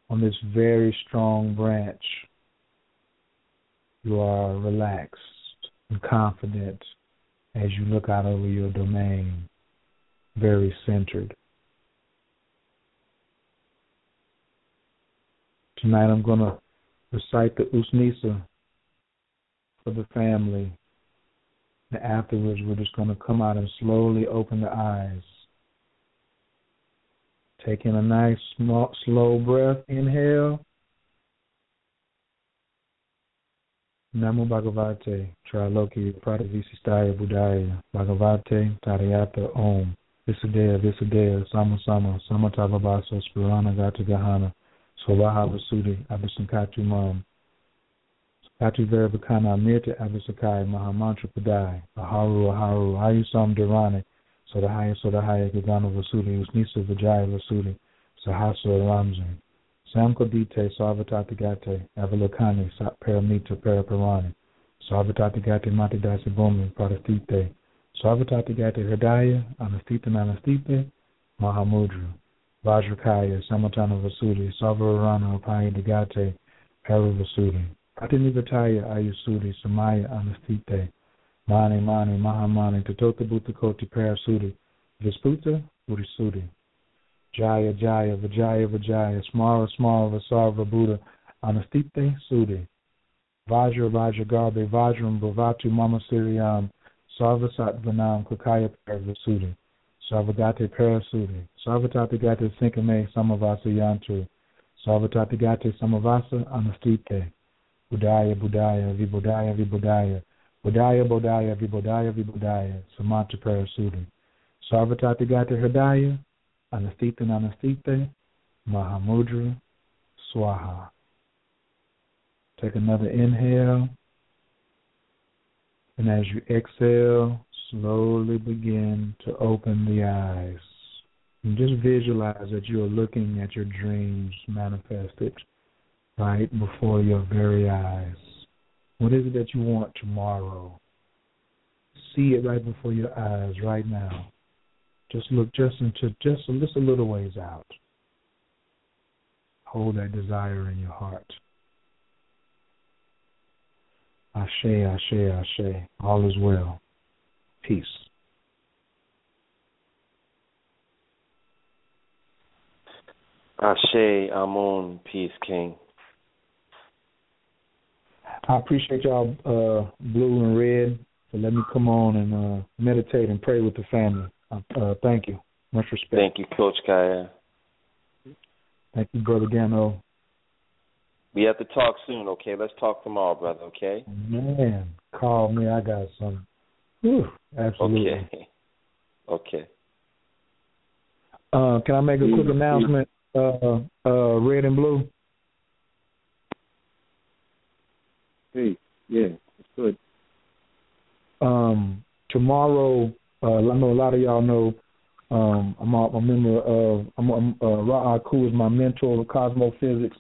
on this very strong branch, you are relaxed and confident as you look out over your domain, very centered. Tonight I'm going to recite the Usnisa for the family. And afterwards, we're just going to come out and slowly open the eyes. Taking a nice, small, slow breath. Inhale. Namo Bhagavate, Triloki, Pradavisistaya Buddhaya, Bhagavate, Tariyata Om, Visudaya, Visudaya, Sama Sama, Samatavabasa, Spirana Gata Gahana, Swaha Vasudi, Abhisankatu Mam, Atu Verabakana Amita Abisakai Mahamantra Padai, Aharu Aharu, Hayusam Dharani, Sodahaya Sodahaya Gagana Usnisa Vijaya Vasudi, Sahasa Ramzan, Samkodite Sarvatatigate, Avalokani, Paramita Paraparani, Sarvatatigate Matidasi Bhumi, Pradastite, Sarvatatigate Hridaya, Anastita Nanastite, Mahamudra, Vajrakaya, Samatana Vasudi, Sarvarana Upaya Digate, Paravasudi, Pratinivataya Ayusudi, Samaya Anastite, Mani Mani Mahamani, Tatota Bhutakoti Parasudi, Visputa Buddhisudi, Jaya Jaya Vijaya Vijaya, Smara Smara Vasarva Buddha, Anastite Sudi, Vajra Vajra Garbe Vajram Bhavatu Mama Siriyam, Sarvasat Vanam Kukaya Paravasudi, Sarvagate Parasudi, Sarvatati Gate Sinkame Samavasa Yantu, Sarvatati Gate Samavasa Anastite, Budaya, Budaya, Vibudaya, Vibudaya, Budaya, Bodhaya, Vibudaya, Vibudaya, Samanta Parasudi, Sarvatati Gata Hridaya, Anastita Anastite, Mahamudra, Swaha. Take another inhale, and as you exhale, slowly begin to open the eyes. And just visualize that you are looking at your dreams manifested right before your very eyes. What is it that you want tomorrow? See it right before your eyes right now. Just look just into just a, just a little ways out. Hold that desire in your heart. Ashe, ashe, ashe. All is well. Peace. Ashe, Amun, peace, King. I appreciate y'all, uh, blue and red, for letting me come on and uh, meditate and pray with the family. Uh, uh, thank you. Much respect. Thank you, Coach Kaya. Thank you, Brother Gano. We have to talk soon, okay? Let's talk tomorrow, brother, okay? Man, call me. I got some. Whew, absolutely. Okay. Okay. Uh, can I make a quick announcement, uh, uh, red and blue? Hey, yeah, it's good. Um, tomorrow, uh, I know a lot of y'all know. Um, I'm a, a member of. I'm, I'm uh, Ra'ak, who is my mentor of cosmophysics.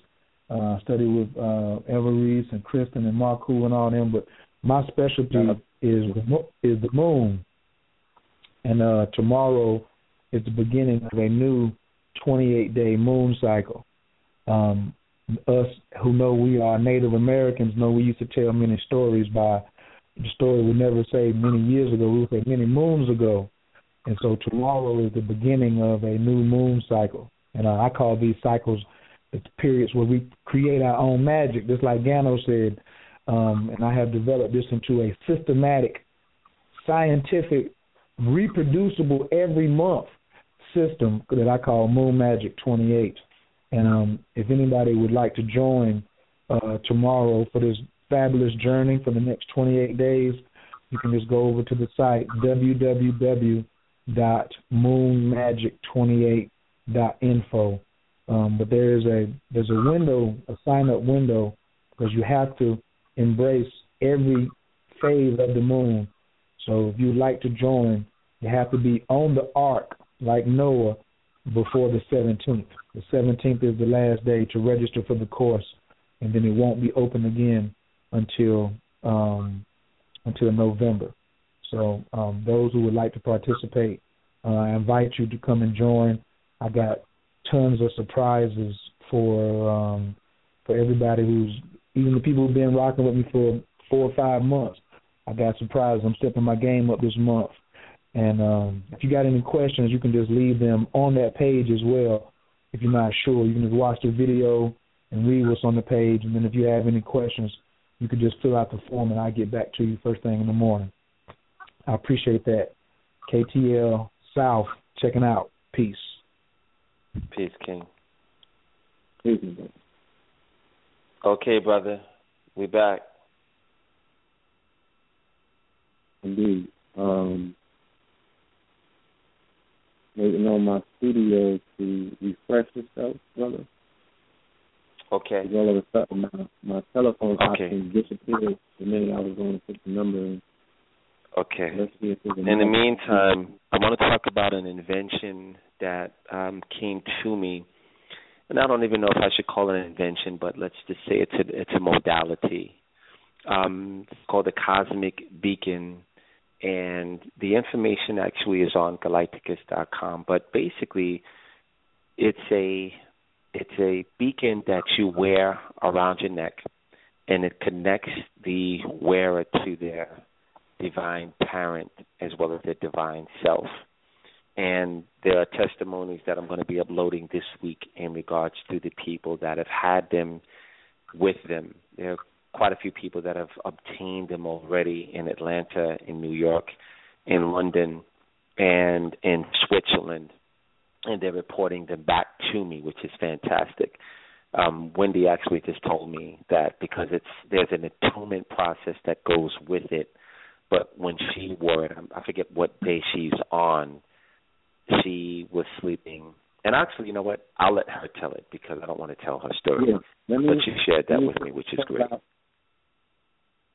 Uh, study with uh, Everest and Kristen and Marku and all them. But my specialty uh, is the mo- is the moon. And uh, tomorrow is the beginning of a new 28 day moon cycle. Um, us who know we are Native Americans know we used to tell many stories by the story we never say many years ago, we say many moons ago. And so tomorrow is the beginning of a new moon cycle. And uh, I call these cycles the periods where we create our own magic, just like Gano said. Um, and I have developed this into a systematic, scientific, reproducible every month system that I call Moon Magic 28. And um, if anybody would like to join uh, tomorrow for this fabulous journey for the next 28 days, you can just go over to the site www.moonmagic28.info. Um, but there is a there's a window, a sign up window, because you have to embrace every phase of the moon. So if you'd like to join, you have to be on the ark like Noah before the 17th. The 17th is the last day to register for the course, and then it won't be open again until um, until November. So um, those who would like to participate, uh, I invite you to come and join. I got tons of surprises for um, for everybody who's even the people who've been rocking with me for four or five months. I got surprises. I'm stepping my game up this month. And um, if you got any questions, you can just leave them on that page as well. If you're not sure, you can just watch the video and read what's on the page. And then if you have any questions, you can just fill out the form and I'll get back to you first thing in the morning. I appreciate that. KTL South checking out. Peace. Peace, King. Peace. Okay, brother. We back. Indeed. Um, waiting on my studio to refresh itself, brother. Okay. All of a sudden, my, my telephone Okay. option disappeared the minute I was going to put the number in. Okay. Let's see if there's In the meantime, I want to talk about an invention that um, came to me, and I don't even know if I should call it an invention, but let's just say it's a it's a modality. Um, it's called the cosmic beacon, and the information actually is on galighticus.com. But basically, it's a it's a beacon that you wear around your neck, and it connects the wearer to their divine parent as well as their divine self. And there are testimonies that I'm going to be uploading this week in regards to the people that have had them with them. There are quite a few people that have obtained them already in Atlanta, in New York, in London, and in Switzerland. And they're reporting them back to me, which is fantastic. Um, Wendy actually just told me that because it's there's an attunement process that goes with it but when she wore it, I forget what day she's on, she was sleeping. And actually, you know what? I'll let her tell it because I don't want to tell her story. Yeah. Let me, But she shared that with me, which is great. Out.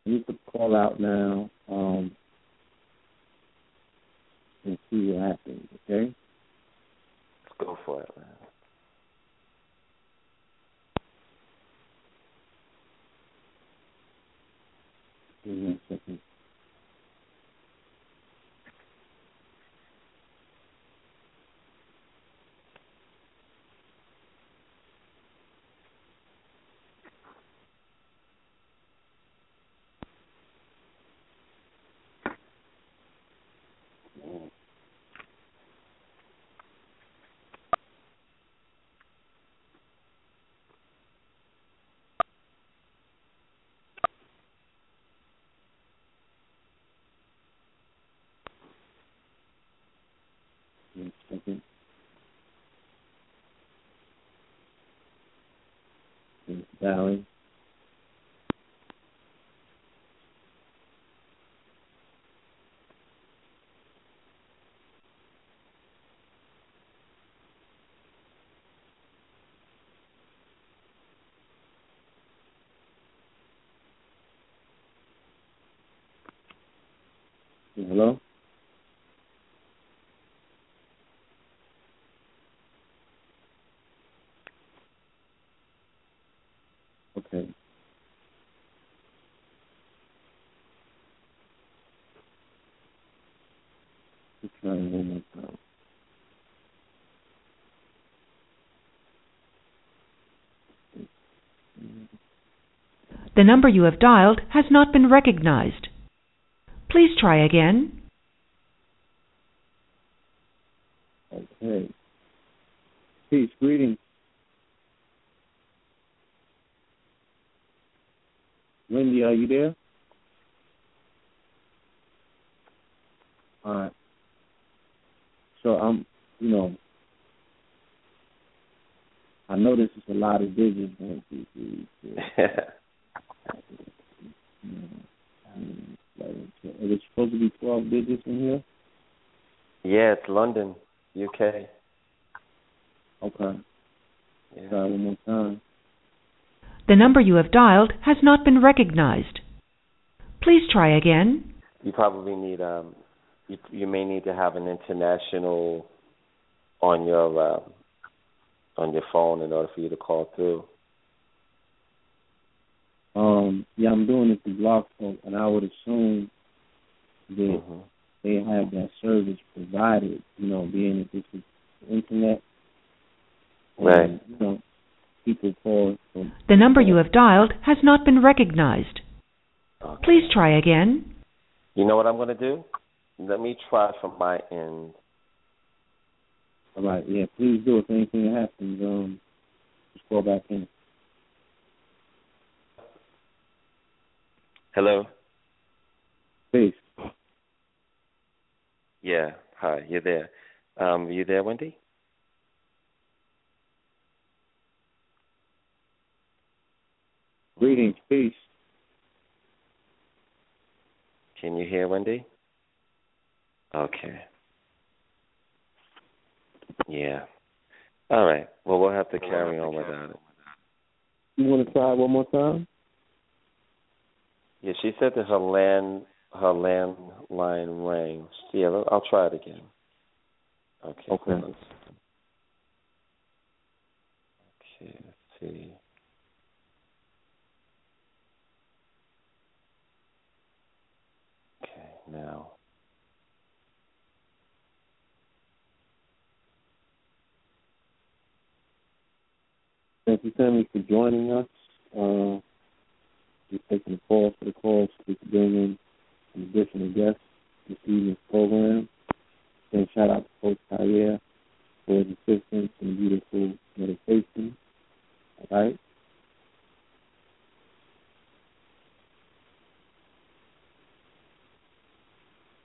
Need to call out now um, and see what happens, okay? Let's go for it, man. Give me one second. One second. It's Hello? Okay. Let's try move myself. The number you have dialed has not been recognized. Please try again. Okay. Peace, greetings. Wendy, are you there? All right. So I'm, you know, I know this is a lot of digits. Is it supposed to be 12 digits in here? yeah, it's London, UK. Okay. Yeah. Try one more time. The number you have dialed has not been recognized. Please try again. You probably need um you you may need to have an international on your um on your phone in order for you to call through. Um, yeah, I'm doing it through Blog Talk, and I would assume that hmm they have that service provided, you know, being that this is internet. And, Right. You know, people call from The number you have dialed has not been recognized. Okay. Please try again. You know what I'm going to do? Let me try from my end. All right, yeah, please do. If anything happens, um, just call back in. Hello? Please. Yeah. Hi, you're there. Um, you there, Wendy? Greetings, peace. Can you hear Wendy? Okay. Yeah. All right. Well, we'll have to carry on without it. You want to try one more time? Yeah, she said that her land her landline rang. Yeah, I'll- try it again. Okay. Okay. hold on a second. Okay. Let's see. Okay. Now. Thank you, family, for joining us. Uh, we're taking the call for the call so we bring in some additional guests this evening's program. And shout out to Coach Tyre for his assistance and beautiful meditation. All right.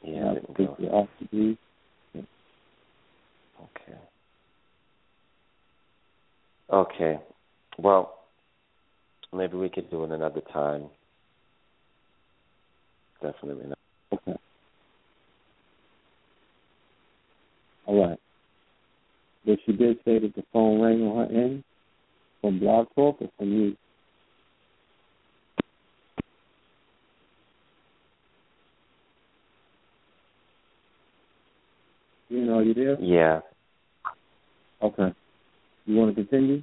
Yeah. I Now, didn't take go. you off the brief. Okay. Okay. Well, maybe we could do it another time. Definitely not. Okay. All right. But she did say that the phone rang on her end from Blog Talk or from you. Know, you there? Yeah. Okay. You want to continue?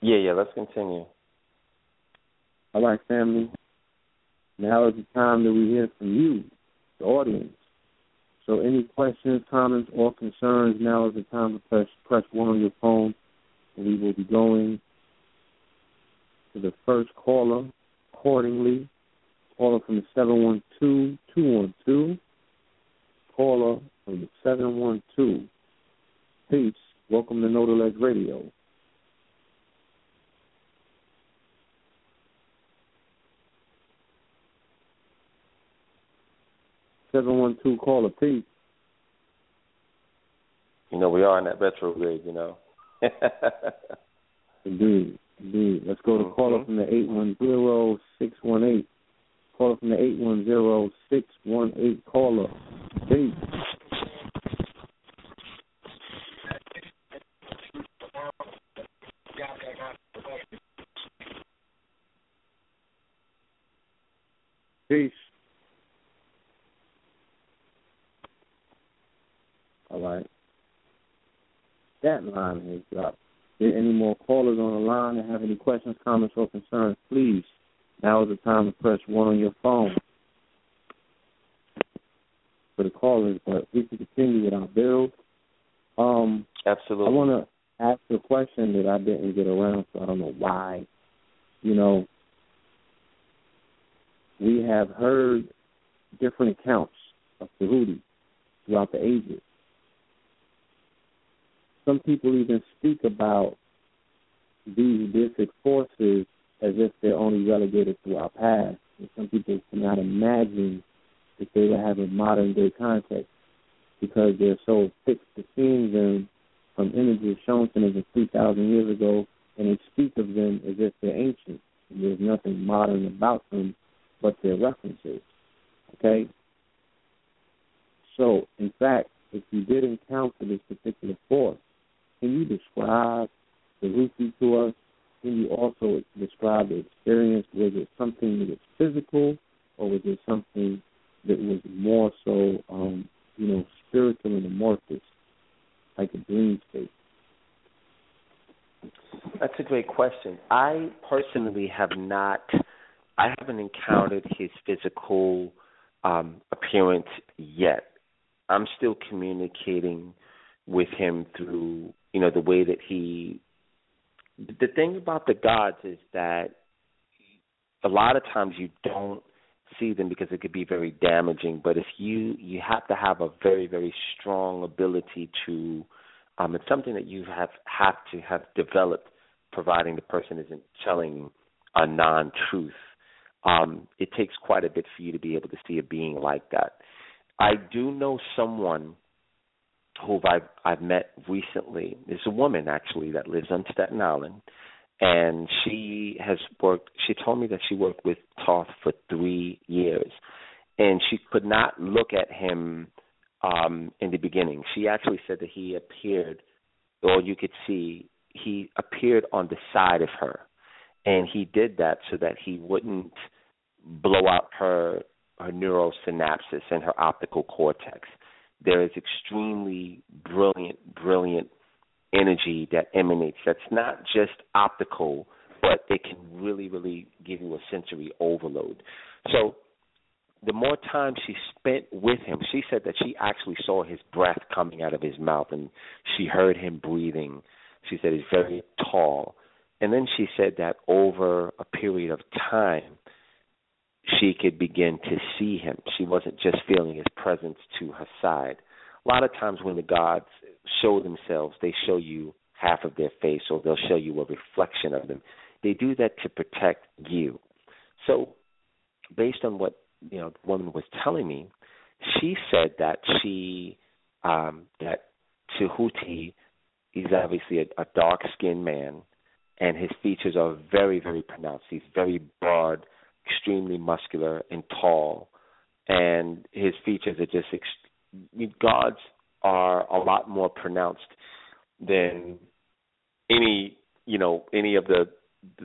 Yeah, yeah, let's continue. All right, family. Now is the time that we hear from you, the audience. So any questions, comments, or concerns, now is the time to press press one on your phone, and we will be going to the first caller accordingly. Caller from the seven one two two one two. Caller from the seven one two. Peace. Welcome to the Radio. Seven one two caller, peace. You know, we are in that retrograde, you know. Indeed, indeed. Let's go to Mhm. caller from the eight one zero six one eight. Caller from the eight one zero six one eight. Caller, peace. Peace. All right. That line has dropped. There any more callers on the line that have any questions, comments, or concerns, please. Now is the time to press one on your phone for the callers, but we can continue with our build. Um, Absolutely. I want to ask a question that I didn't get around to. I don't know why. You know, we have heard different accounts of Tehuti throughout the ages. Some people even speak about these basic forces as if they're only relegated to our past. And some people cannot imagine that they would have a modern day context because they're so fixed to seeing them from images shown to them 3,000 years ago, and they speak of them as if they're ancient. And there's nothing modern about them but their references. Okay? So, in fact, if you did encounter this particular force, can you describe the Rufi to us? Can you also describe the experience? Was it something that was physical, or was it something that was more so, um, you know, spiritual and amorphous, like a dream state? That's a great question. I personally have not, I haven't encountered his physical um, appearance yet. I'm still communicating with him through, you know, the way that he. The thing about the gods is that a lot of times you don't see them because it could be very damaging. But if you you have to have a very very strong ability to, um, it's something that you have have to have developed, providing the person isn't telling a non-truth. Um, it takes quite a bit for you to be able to see a being like that. I do know someone who I've I've met recently. There's a woman actually that lives on Staten Island, and she has worked. She told me that she worked with Thoth for three years, and she could not look at him um, in the beginning. She actually said that he appeared, or you could see he appeared on the side of her, and he did that so that he wouldn't blow out her her neurosynapses and her optical cortex. There is extremely brilliant, brilliant energy that emanates that's not just optical, but it can really, really give you a sensory overload. So the more time she spent with him, she said that she actually saw his breath coming out of his mouth and she heard him breathing. She said he's very tall. And then she said that over a period of time, she could begin to see him. She wasn't just feeling his presence to her side. A lot of times when the gods show themselves, they show you half of their face or they'll show you a reflection of them. They do that to protect you. So based on what you know the woman was telling me, she said that she um that Tehuti is obviously a, a dark skinned man and his features are very, very pronounced. He's very broad extremely muscular and tall, and his features are just ex- gods are a lot more pronounced than any you know any of the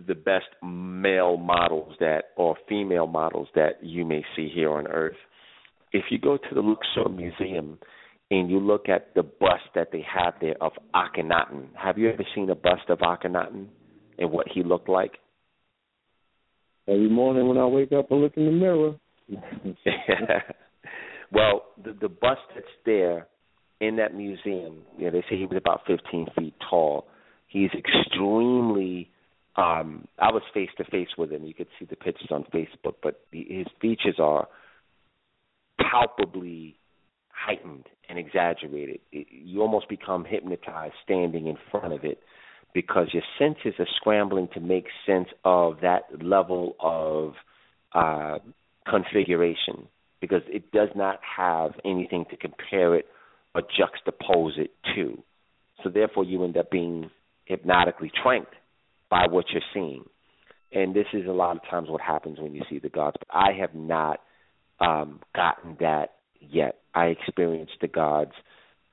the best male models that or female models that you may see here on earth. If you go to the Luxor Museum and you look at the bust that they have there of Akhenaten, have you ever seen a bust of Akhenaten and what he looked like? Every morning when I wake up, I look in the mirror. well, the the bust that's there in that museum, you know, they say he was about 15 feet tall. He's extremely. Um, I was face to face with him. You could see the pictures on Facebook, but the, his features are palpably heightened and exaggerated. It, you almost become hypnotized standing in front of it because your senses are scrambling to make sense of that level of uh, configuration because it does not have anything to compare it or juxtapose it to. So therefore, you end up being hypnotically tranked by what you're seeing. And this is a lot of times what happens when you see the gods. But I have not um, gotten that yet. I experienced the gods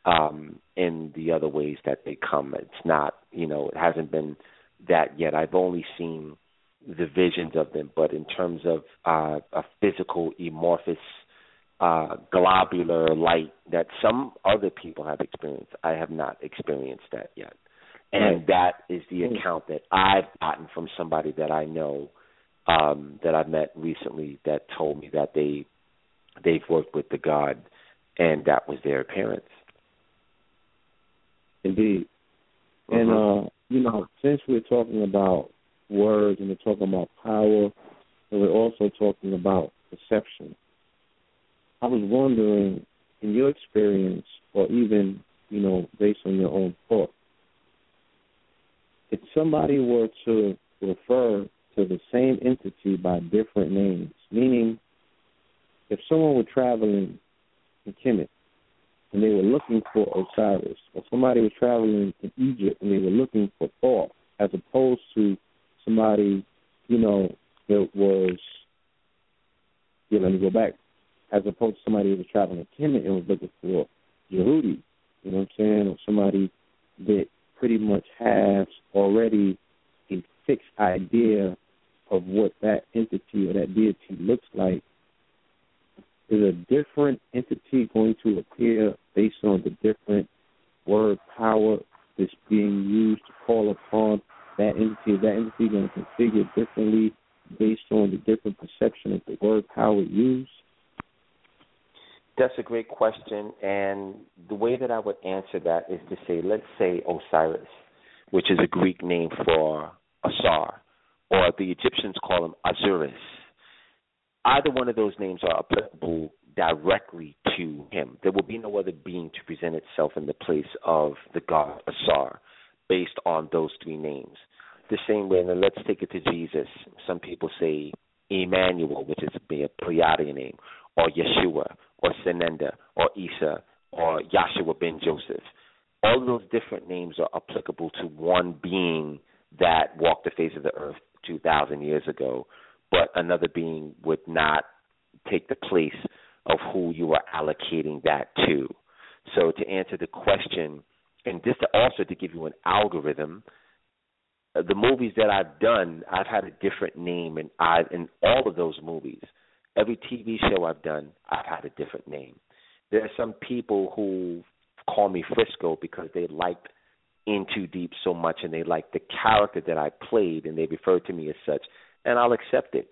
um, in the other ways that they come. It's not, you know, it hasn't been that yet. I've only seen the visions of them, but in terms of uh, a physical, amorphous, uh, globular light that some other people have experienced, I have not experienced that yet. And that is the account that I've gotten from somebody that I know um, that I've met recently that told me that they they've worked with the God and that was their appearance. Indeed. Uh-huh. And uh, you know, since we're talking about words and we're talking about power, and we're also talking about perception. I was wondering, in your experience, or even you know, based on your own thought, if somebody were to refer to the same entity by different names, meaning if someone were traveling in Kemet and they were looking for Osiris, or somebody was traveling in Egypt and they were looking for Thoth, as opposed to somebody, you know, that was, yeah, let me go back, as opposed to somebody who was traveling in Kemet and was looking for Jehuti, you know what I'm saying, or somebody that pretty much has already a fixed idea of what that entity or that deity looks like is a different entity going to appear based on the different word power that's being used to call upon that entity? Is that entity going to configure differently based on the different perception of the word power used? That's a great question, and the way that I would answer that is to say, let's say Osiris, which is a Greek name for Asar, or the Egyptians call him Osiris either one of those names are applicable directly to him. There will be no other being to present itself in the place of the god Asar based on those three names. The same way, and let's take it to Jesus. Some people say Emmanuel, which is a Pleiadian name, or Yeshua, or Sananda, or Isa, or Yahshua ben Joseph. All of those different names are applicable to one being that walked the face of the earth 2,000 years ago but another being would not take the place of who you are allocating that to. So to answer the question, and just to also to give you an algorithm, the movies that I've done, I've had a different name, and I in all of those movies, every TV show I've done, I've had a different name. There are some people who call me Frisco because they liked In Too Deep so much, and they liked the character that I played, and they refer to me as such and I'll accept it.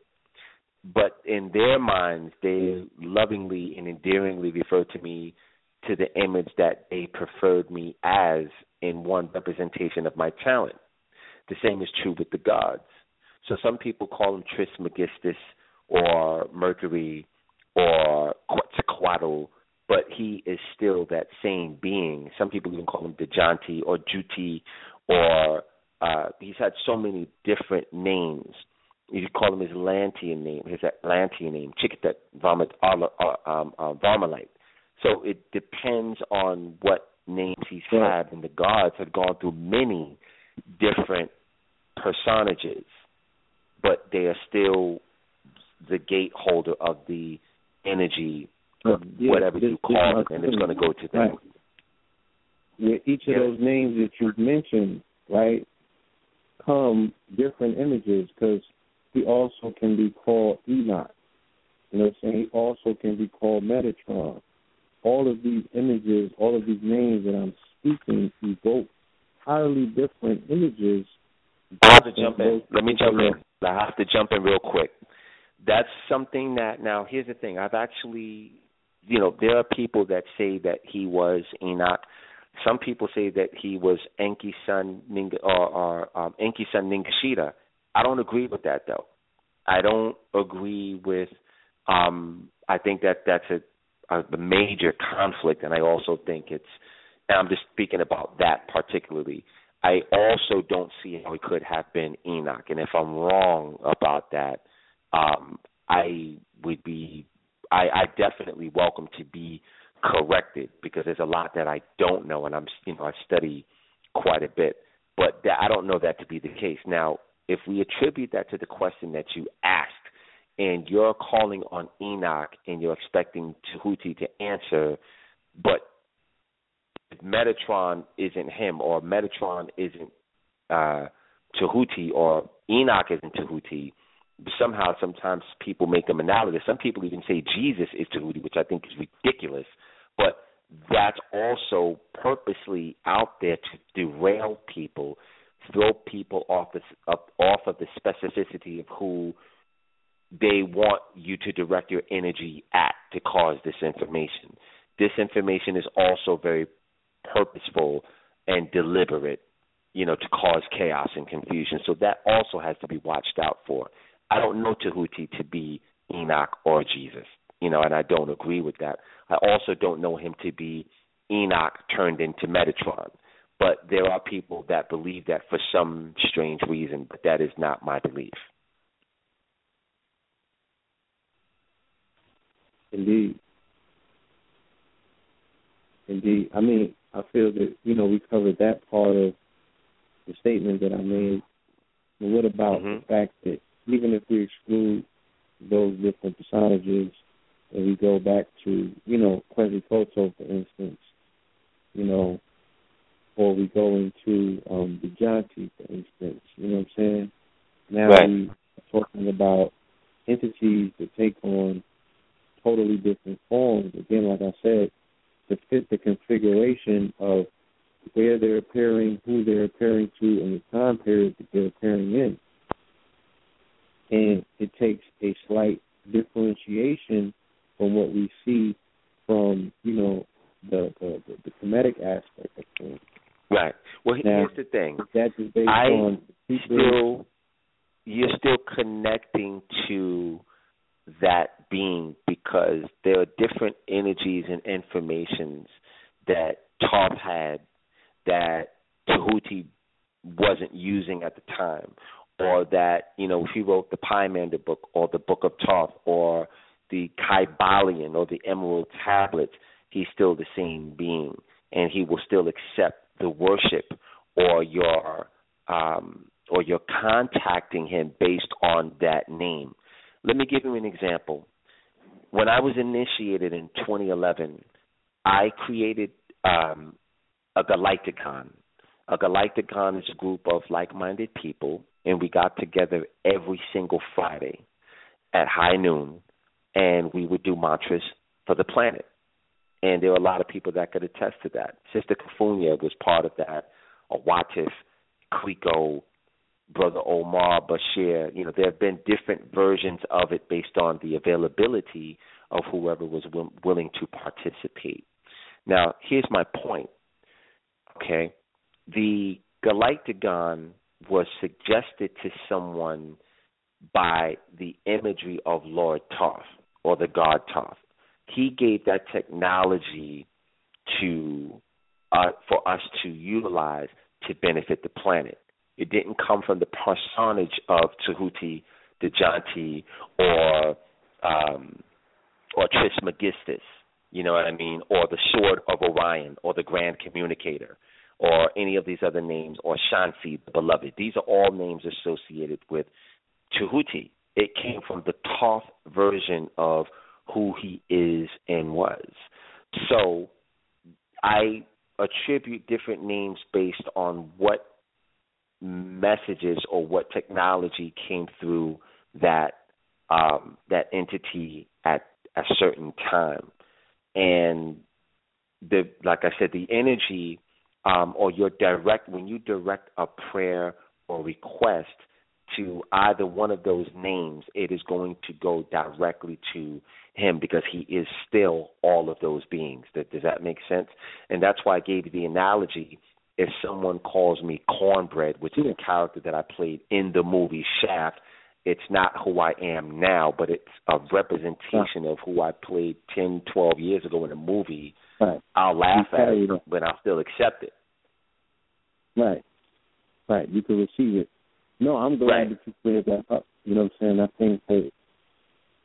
But in their minds, they lovingly and endearingly refer to me to the image that they preferred me as in one representation of my talent. The same is true with the gods. So some people call him Trismegistus or Mercury or Quetzalcoatl, but he is still that same being. Some people even call him Dejanti or Juti, or uh, he's had so many different names you call him his Atlantean name, his Atlantean name, Chikatet Vomit uh, um, uh, Varmalite. So it depends on what names he's had, and the gods have gone through many different personages, but they are still the gate holder of the energy, yeah, whatever you call it, and it's going to go to them. Right. With each of yeah. those names that you've mentioned, right, come different images because he also can be called Enoch. You know saying? He also can be called Metatron. All of these images, all of these names that I'm speaking evoke highly different images. I have to jump in. Let me jump in. I have to jump in real quick. That's something that now here's the thing. I've actually you know, there are people that say that he was Enoch. Some people say that he was Enki's son Ninga, or, or um, Enki's son Ningishzida. I don't agree with that though. I don't agree with. Um, I think that that's a, a major conflict, and I also think it's. And I'm just speaking about that particularly. I also don't see how it could have been Enoch, and if I'm wrong about that, um, I would be. I, I definitely welcome to be corrected because there's a lot that I don't know, and I'm you know I study quite a bit, but that, I don't know that to be the case. Now, if we attribute that to the question that you asked, and you're calling on Enoch and you're expecting Tehuti to answer, but Metatron isn't him, or Metatron isn't uh, Tehuti, or Enoch isn't Tehuti, somehow sometimes people make them analogous. Some people even say Jesus is Tehuti, which I think is ridiculous. But that's also purposely out there to derail people throw people off the off of the specificity of who they want you to direct your energy at to cause this information. This information is also very purposeful and deliberate, you know, to cause chaos and confusion. So that also has to be watched out for. I don't know Tehuti to be Enoch or Jesus. You know, and I don't agree with that. I also don't know him to be Enoch turned into Metatron. But there are people that believe that for some strange reason, but that is not my belief. Indeed. Indeed. I mean, I feel that, you know, we covered that part of the statement that I made. But what about mm-hmm. the fact that even if we exclude those different personages and we go back to, you know, Quetzalcoatl, for instance, you know, or we go into um, the Janti, for instance. You know what I'm saying? Now right. we are talking about entities that take on totally different forms. Again, like I said, to fit the configuration of where they're appearing, who they're appearing to, and the time period that they're appearing in. And it takes a slight differentiation from what we see from, you know, the the, the, the comedic aspect of things. Right. Well, now, here's the thing. That is based I on still you're still connecting to that being because there are different energies and informations that Thoth had that Tehuti wasn't using at the time, or that you know if he wrote the Pymander book or the Book of Thoth or the Kybalion or the Emerald Tablets, he's still the same being, and he will still accept the worship or your um, or you're contacting him based on that name. Let me give you an example. When I was initiated in 2011, I created um, a Galacticon. A Galacticon is a group of like-minded people, and we got together every single Friday at high noon, and we would do mantras for the planet. And there are a lot of people that could attest to that. Sister Kafunya was part of that. Awatif, Kliko, Brother Omar, Bashir. You know, there have been different versions of it based on the availability of whoever was willing to participate. Now, here's my point. Okay, the Galactagon was suggested to someone by the imagery of Lord Thoth or the god Thoth he gave that technology to uh, for us to utilize to benefit the planet. It didn't come from the personage of Tehuti Dejanti or um, or Trismegistus, you know what I mean, or the Sword of Orion, or the Grand Communicator, or any of these other names, or Shansi, the Beloved. These are all names associated with Tehuti. It came from the Thoth version of who he is and was. So I attribute different names based on what messages or what technology came through that um, that entity at a certain time, and the like I said, the energy um, or your direct when you direct a prayer or request to either one of those names, it is going to go directly to him because he is still all of those beings. Does that make sense? And that's why I gave you the analogy. If someone calls me cornbread, which is a character that I played in the movie Shaft, it's not who I am now, but it's a representation of who I played 10, 12 years ago in a movie. Right. I'll laugh at it, but I'll still accept it. Right. Right. You can receive it. No, I'm glad right. that you cleared that up. You know what I'm saying? I think that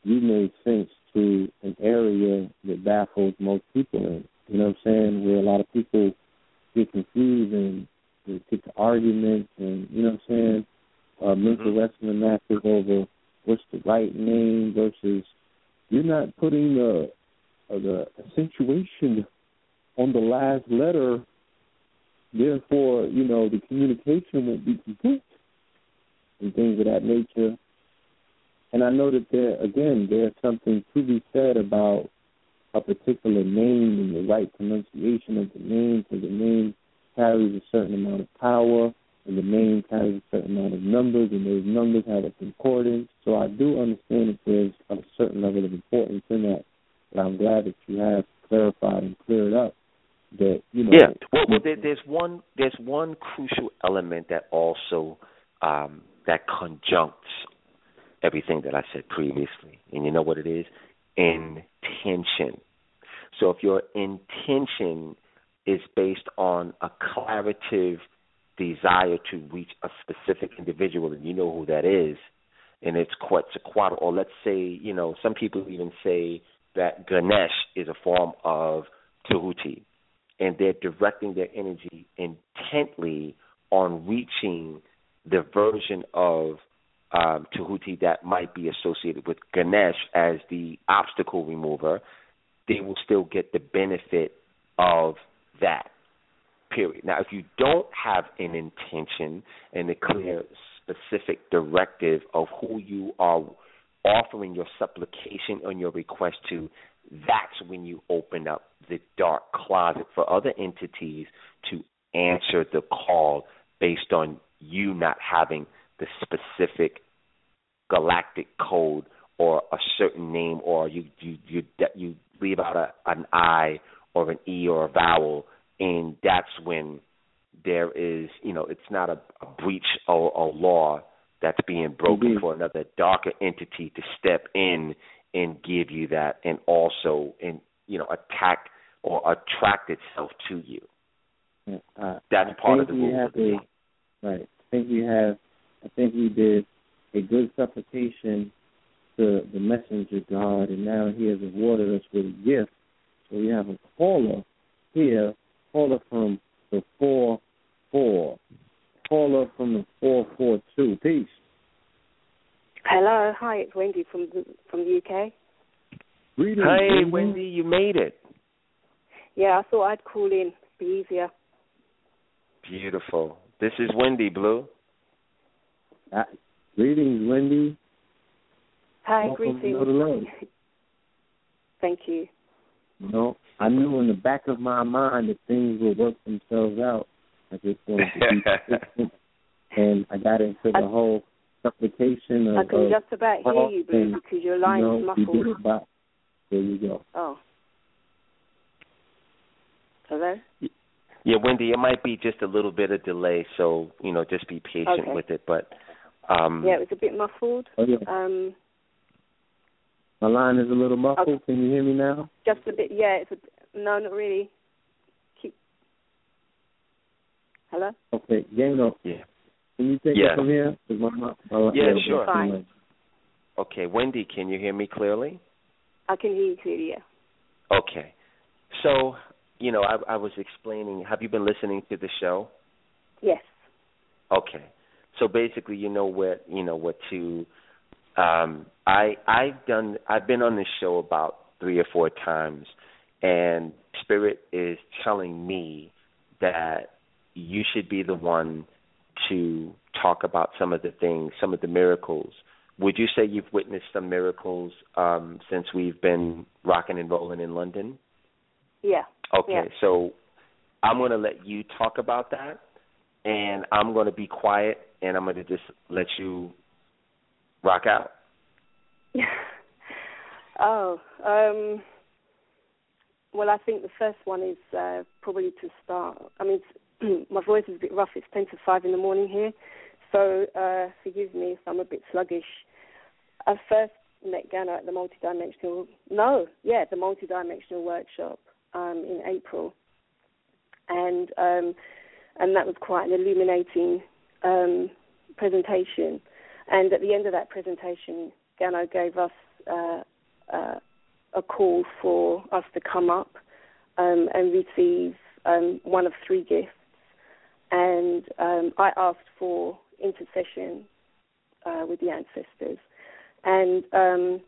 you made sense to an area that baffles most people in. You know what I'm saying? Where a lot of people get confused and they get to arguments and you know what I'm saying? Uh, mental mm-hmm. wrestling matches over what's the right name versus you're not putting the uh, the accentuation on the last letter. Therefore, you know the communication won't be complete and things of that nature. And I know that there, again, there's something to be said about a particular name and the right pronunciation of the name, because the name carries a certain amount of power, and the name carries a certain amount of numbers, and those numbers have a concordance. So I do understand that there's a certain level of importance in that. But I'm glad that you have clarified and cleared up that you know. Yeah, well, well there, there's one there's one crucial element that also um, that conjuncts everything that I said previously. And you know what it is? Intention. So if your intention is based on a claritative desire to reach a specific individual and you know who that is, and it's Quetzalcoatl, or let's say, you know, some people even say that Ganesh is a form of Tehuti, and they're directing their energy intently on reaching the version of um, Tehuti that might be associated with Ganesh as the obstacle remover, they will still get the benefit of that. Period. Now, if you don't have an intention and a clear, specific directive of who you are offering your supplication and your request to, that's when you open up the dark closet for other entities to answer the call based on you not having the specific galactic code or a certain name or you you you you leave out a, an I or an E or a vowel and that's when there is you know it's not a, a breach or a law that's being broken mm-hmm. for another darker entity to step in and give you that and also and you know attack or attract itself to you. Uh, that's I part of the a, Right. I think we have I think we did a good supplication to the messenger God and now he has awarded us with a gift. So we have a caller here, caller from the four four. Caller from the four four two. Peace. Hello, hi, it's Wendy from the, from the UK. Greetings, Hey, Wendy. Wendy, you made it. Yeah, I thought I'd call in, be easier. Beautiful. This is Wendy Blue. Uh, greetings, Wendy. Hi, Welcome to greetings. Know. Thank you. You know, I knew in the back of my mind that things would work themselves out. I just wanted to be persistent, and I got into the I- whole supplication of. I can of just about hear you, Blue, because your line you is know, we muffled. did about- There you go. Oh. Hello? Yeah, Wendy, it might be just a little bit of delay, so you know, just be patient Okay. with it. But um Yeah, it was a bit muffled. Oh yeah, Um, my line is a little muffled. Okay. Can you hear me now? just a bit. Yeah, it's a. No, not really. Keep. Hello. Okay, Gano, yeah. can you take Yeah. it from here? 'Cause my, my, my, Yeah, my- sure. Fine. Okay, Wendy, can you hear me clearly? I can hear you clearly. Yeah. Okay. So, you know, I, I was explaining. Have you been listening to the show? Yes. Okay. So basically, you know what you know what to. Um, I I've done. I've been on this show about three or four times, and Spirit is telling me that you should be the one to talk about some of the things, some of the miracles. Would you say you've witnessed some miracles um, since we've been rocking and rolling in London? Yeah. Okay, Yeah. so I'm going to let you talk about that, and I'm going to be quiet, and I'm going to just let you rock out. oh, um, well, I think the first one is uh, probably to start. I mean, my voice is a bit rough. It's ten to five in the morning here, so uh, forgive me if I'm a bit sluggish. I first met Gano at the multidimensional. No, yeah, the multidimensional workshop um, in April, and um, and that was quite an illuminating um, presentation. And at the end of that presentation, Gano gave us uh, uh, a call for us to come up um, and receive um, one of three gifts. And um, I asked for intercession uh, with the ancestors. And um,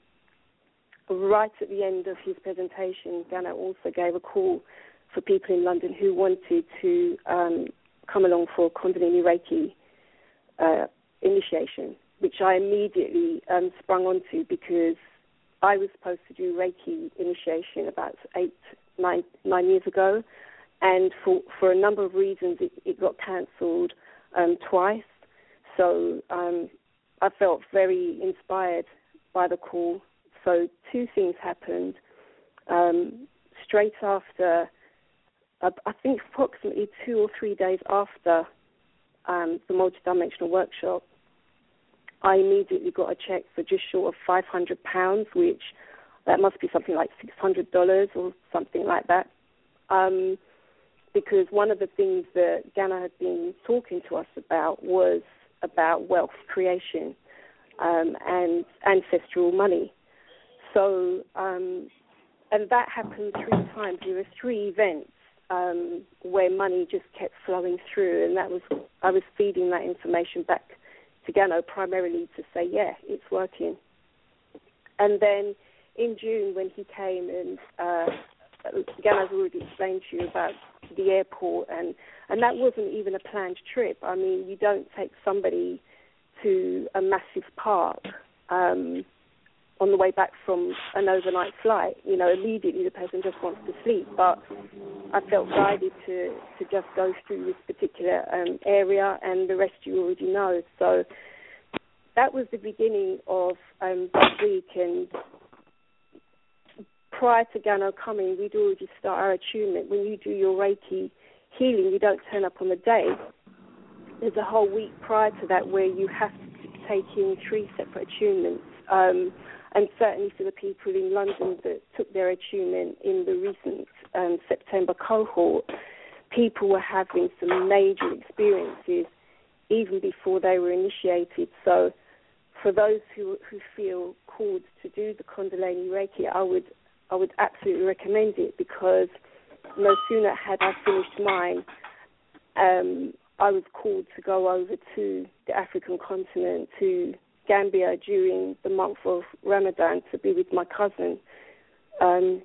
right at the end of his presentation, Gano also gave a call for people in London who wanted to um, come along for Kundalini Reiki uh, initiation, which I immediately um, sprung onto because I was supposed to do Reiki initiation about eight, nine, nine years ago, and for for a number of reasons, it, it got cancelled um, twice. So um, I felt very inspired by the call. So two things happened. Um, straight after, uh, I think approximately two or three days after um, the multidimensional workshop, I immediately got a check for just short of five hundred pounds, which that must be something like six hundred dollars or something like that. Um, because one of the things that Gano had been talking to us about was about wealth creation um, and ancestral money. So, um, and that happened three times. There were three events um, where money just kept flowing through, and that was I was feeding that information back to Gano primarily to say, yeah, it's working. And then in June when he came and uh, Gano's already explained to you about the airport and and that wasn't even a planned trip. I mean, you don't take somebody to a massive park um, on the way back from an overnight flight. You know, immediately the person just wants to sleep. But I felt guided to to just go through this particular um, area, and the rest you already know. So that was the beginning of um, this week, and prior to Gano coming, we'd already start our attunement. When you do your Reiki healing, you don't turn up on the day. There's a whole week prior to that where you have to take in three separate attunements. Um, and certainly for the people in London that took their attunement in the recent um, September cohort, people were having some major experiences even before they were initiated. So, for those who who feel called to do the Kundalini Reiki, I would I would absolutely recommend it because no sooner had I finished mine, um, I was called to go over to the African continent to Gambia during the month of Ramadan to be with my cousin. Um,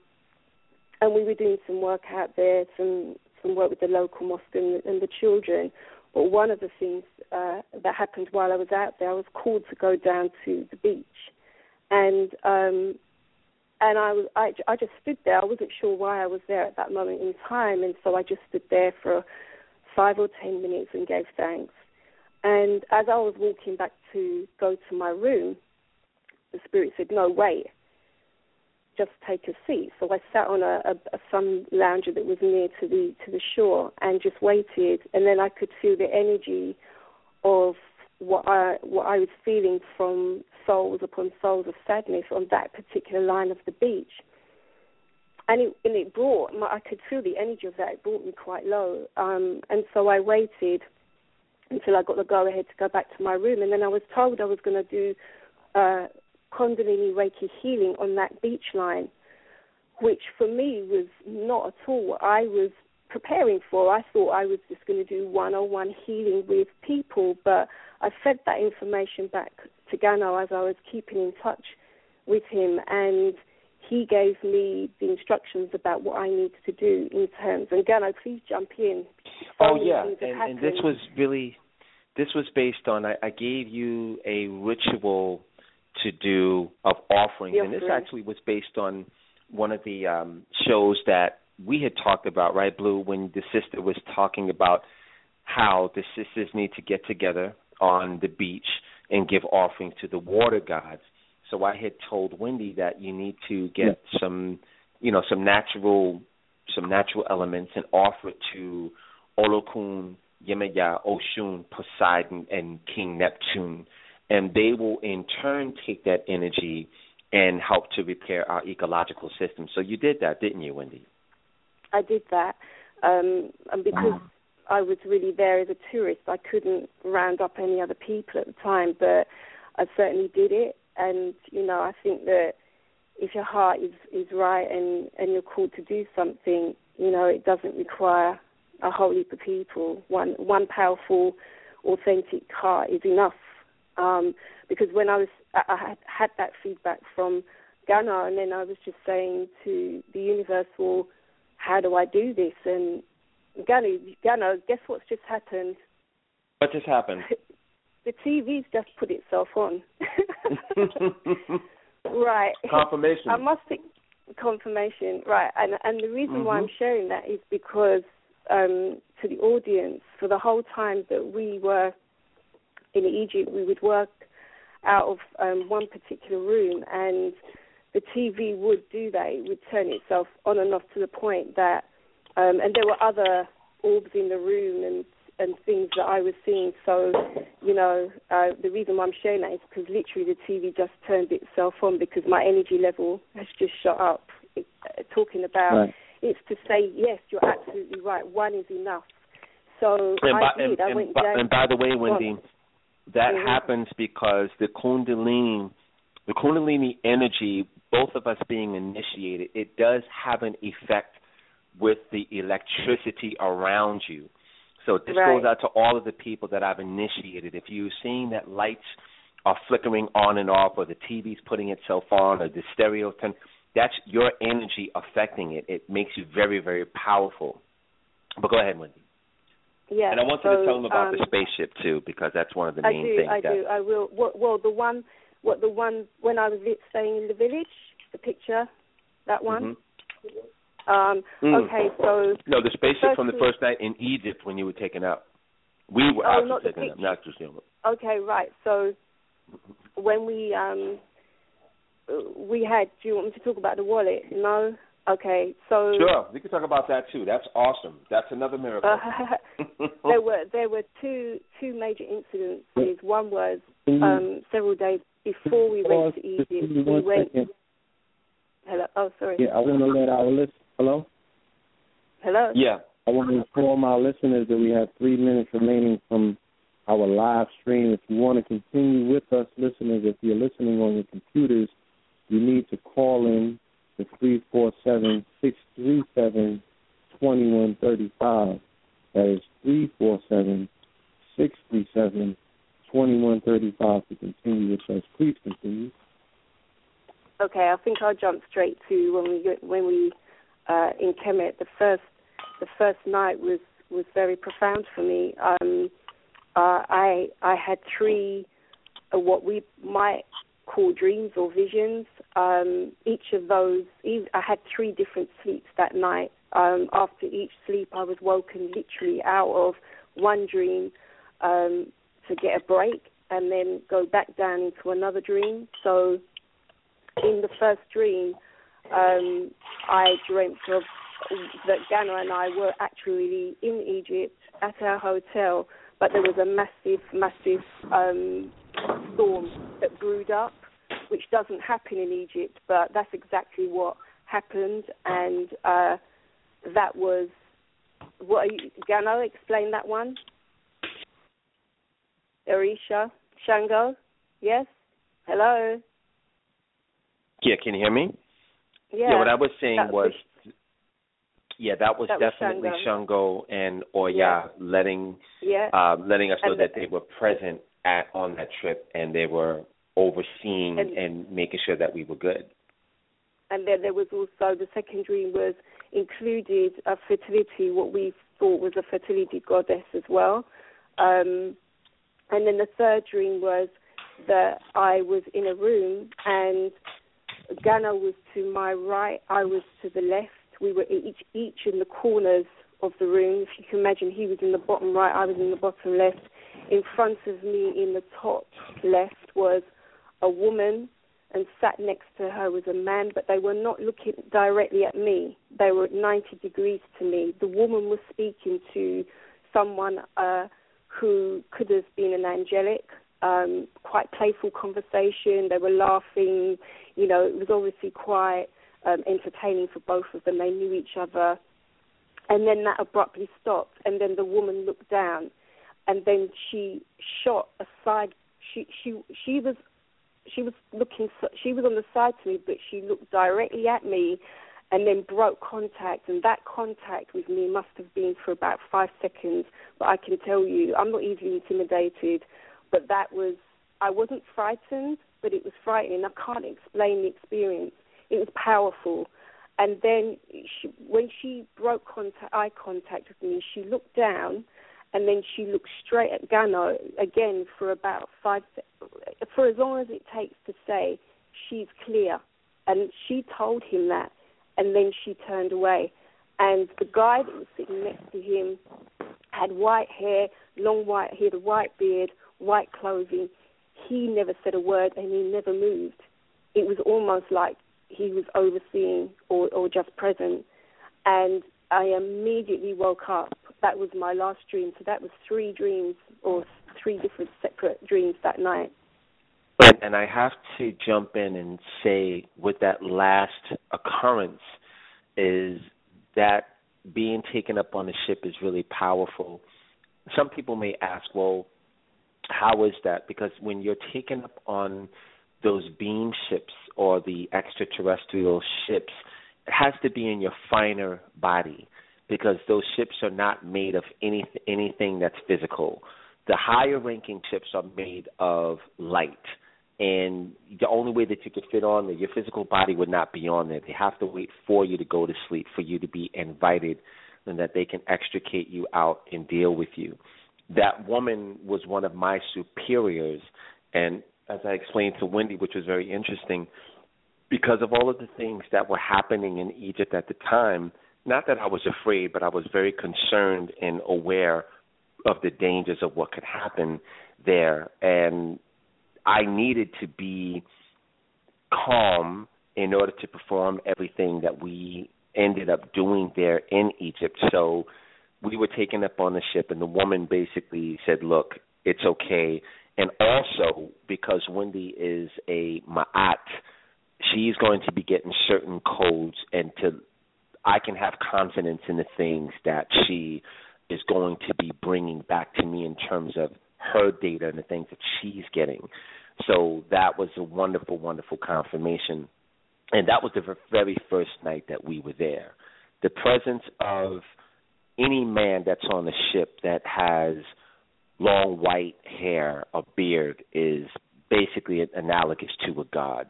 and we were doing some work out there, some some work with the local mosque and, and the children. But one of the things uh, that happened while I was out there, I was called to go down to the beach, and um, and I was I, I just stood there. I wasn't sure why I was there at that moment in time, and so I just stood there for five or ten minutes and gave thanks. And as I was walking back to go to my room, the spirit said, "No, wait, just take a seat." So I sat on a, a, a sun lounger that was near to the to the shore and just waited. And then I could feel the energy of what I what I was feeling from souls upon souls of sadness on that particular line of the beach. And it and it brought I could feel the energy of that. It brought me quite low, um, and so I waited until I got the go ahead to go back to my room. And then I was told I was going to do uh, Kundalini Reiki healing on that beach line, which for me was not at all what I was preparing for. I thought I was just going to do one on one healing with people, but I fed that information back to Gano as I was keeping in touch with him, and he gave me the instructions about what I needed to do in terms. And Gano, please jump in. Oh yeah, and, and, this was really, this was based on I, I gave you a ritual to do of offerings, and this actually was based on one of the um, shows that we had talked about, right, Blue, when the sister was talking about how the sisters need to get together on the beach and give offerings to the water gods. So I had told Wendy that you need to get yeah. some, you know, some natural, some natural elements and offer it to Olokun, Yemaya, Oshun, Poseidon, and King Neptune, and they will in turn take that energy and help to repair our ecological system. So you did that, didn't you, Wendy? I did that, um, and because I was really there as a tourist. I couldn't round up any other people at the time, but I certainly did it. And you know, I think that if your heart is is right and and you're called to do something, you know, it doesn't require a whole heap of people. One one powerful, authentic heart is enough. Um, because when I was, I, had had that feedback from Gano, and then I was just saying to the universe, well, how do I do this? And Gano, Gano, guess what's just happened? What just happened? the TV's just put itself on. right. Confirmation. I must think confirmation. Right. And and the reason mm-hmm. why I'm sharing that is because um, to the audience, for the whole time that we were in Egypt, we would work out of um, one particular room, and the TV would do that. It would turn itself on and off to the point that um, and there were other orbs in the room, and and things that I was seeing. So, you know, uh, the reason why I'm sharing that is because literally the TV just turned itself on because my energy level has just shot up. It, uh, talking about Right. It's to say yes, you're absolutely right. One is enough. So And I by, did. and, I went by, down. and by the way, Wendy, that Mhm. happens because the Kundalini, the Kundalini energy, both of us being initiated, it does have an effect with the electricity around you. So this Right. goes out to all of the people that I've initiated. If you're seeing that lights are flickering on and off, or the TV's putting itself on, or the stereo, that's your energy affecting it. It makes you very, very powerful. But go ahead, Wendy. yeah. And I want you so, to tell them about um, the spaceship too, because that's one of the I main do, things. I that, do, I will. Well, the one, what the one when I was staying in the village, the picture, that one. Um, Mm. Okay, so No, the spaceship from the first night in Egypt when you were taken out. We were Oh, actually taken out, not just you. okay, right. So when we um we had, do you want me to talk about the wallet? No. Okay, so Sure, we can talk about that too. That's awesome. That's another miracle. Uh, there were there were two two major incidents. One was um several days before we went to Egypt. We went. second? Hello. Oh, sorry. Yeah, I want to let our list. Hello. Hello. yeah. I want to inform our listeners that we have three minutes remaining from our live stream. If you want to continue with us, listeners, if you're listening on your computers, you need to call in to three four seven six three seven twenty one thirty five. That is three four seven six three seven twenty one thirty five to continue with us. Please continue. Okay, I think I'll jump straight to when we when we uh, in Kemet. The first the first night was was very profound for me. Um, uh, I I had three uh, what we might call dreams or visions. Um, each of those, I had three different sleeps that night. Um, after each sleep, I was woken literally out of one dream um, to get a break, and then go back down into another dream. So in the first dream, um, I dreamt of that Gano and I were actually in Egypt at our hotel, but there was a massive, massive um, storm that brewed up, which doesn't happen in Egypt, but that's exactly what happened, and uh, that was what are you, Gano explain that one. Orisha, Shango, yes, hello. Yeah, can you hear me? Yeah, yeah what I was saying that was, yeah, that was That was definitely Shango. Shango and Oya Yeah. letting yeah. um, letting us know And that the- they were present at on that trip and they were overseeing And- and making sure that we were good. and then there was also the second dream was included a fertility, what we thought was a fertility goddess as well. Um, and then the third dream was that I was in a room and Gano was to my right, I was to the left. We were each each in the corners of the room. If you can imagine, he was in the bottom right, I was in the bottom left. In front of me, in the top left, was a woman and sat next to her was a man, but they were not looking directly at me. They were at 90 degrees to me. The woman was speaking to someone uh, who could have been an angelic, um, quite playful conversation. They were laughing. You know, it was obviously quite um, entertaining for both of them. They knew each other. And then that abruptly stopped, and then the woman looked down, and then she shot aside. She she she was she was looking she was on the side to me but she looked directly at me and then broke contact and that contact with me must have been for about five seconds but i can tell you i'm not easily intimidated but that was i wasn't frightened but it was frightening i can't explain the experience it was powerful and then she, when she broke contact eye contact with me she looked down and then she looked straight at Gano again for about five, for as long as it takes to say she's clear, and she told him that, and then she turned away, and the guy that was sitting next to him had white hair, long white, he had a white beard, white clothing. He never said a word, and he never moved. It was almost like he was overseeing or, or just present, and I immediately woke up that was my last dream. So that was three dreams or three different separate dreams that night. And, and I have to jump in and say, with that last occurrence, is that being taken up on the ship is really powerful. Some people may ask, well, how is that? Because when you're taken up on those beam ships or the extraterrestrial ships, it has to be in your finer body because those ships are not made of any anything that's physical. The higher ranking ships are made of light and the only way that you could fit on there, your physical body would not be on there. They have to wait for you to go to sleep for you to be invited, and that they can extricate you out and deal with you. That woman was one of my superiors, and as I explained to Wendy, which was very interesting, because of all of the things that were happening in Egypt at the time. Not that I was afraid, but I was very concerned and aware of the dangers of what could happen there, and I needed to be calm in order to perform everything that we ended up doing there in Egypt. So we were taken up on the ship, and the woman basically said, "Look, it's okay." And also because Wendy is a ma'at, she's going to be getting certain codes, and to I can have confidence in the things that she is going to be bringing back to me in terms of her data and the things that she's getting. So that was a wonderful, wonderful confirmation. And that was the very first night that we were there. The presence of any man that's on the ship that has long white hair or beard is basically analogous to a god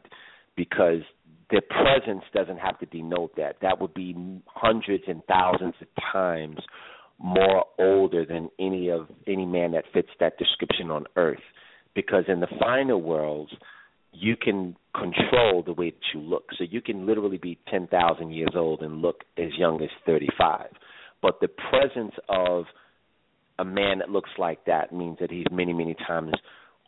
because their presence doesn't have to denote that. That would be hundreds and thousands of times more older than any of any man that fits that description on earth. Because in the finer worlds you can control the way that you look. So you can literally be 10,000 years old and look as young as 35 but the presence of a man that looks like that means that he's many many times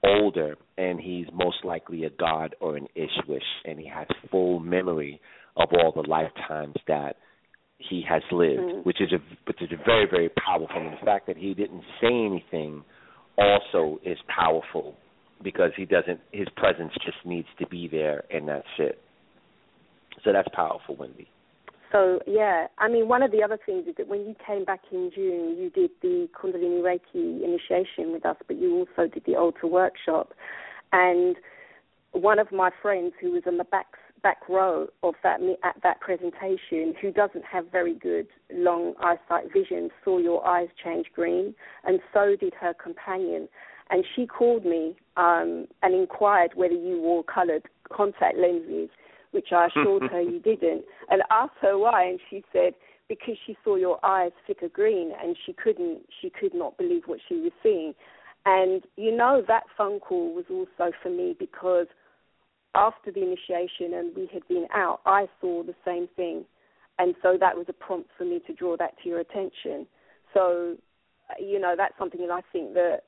older and he's most likely a god or an ishwish and he has full memory of all the lifetimes that he has lived, mm-hmm. which is a which is a very very powerful. And the fact that he didn't say anything also is powerful because he doesn't. His presence just needs to be there, and that's it. So that's powerful, Wendy. So yeah, I mean, one of the other things is that when you came back in June, you did the Kundalini Reiki initiation with us, but you also did the Altar workshop, and one of my friends who was on the back back row of that at that presentation who doesn't have very good long eyesight vision saw your eyes change green, and so did her companion. And she called me um, and inquired whether you wore coloured contact lenses, which I assured her you didn't, and asked her why, and she said because she saw your eyes flicker green, and she couldn't, she could not believe what she was seeing. And you know that phone call was also for me because after the initiation and we had been out, I saw the same thing. And so that was a prompt for me to draw that to your attention. So, you know, that's something that I think that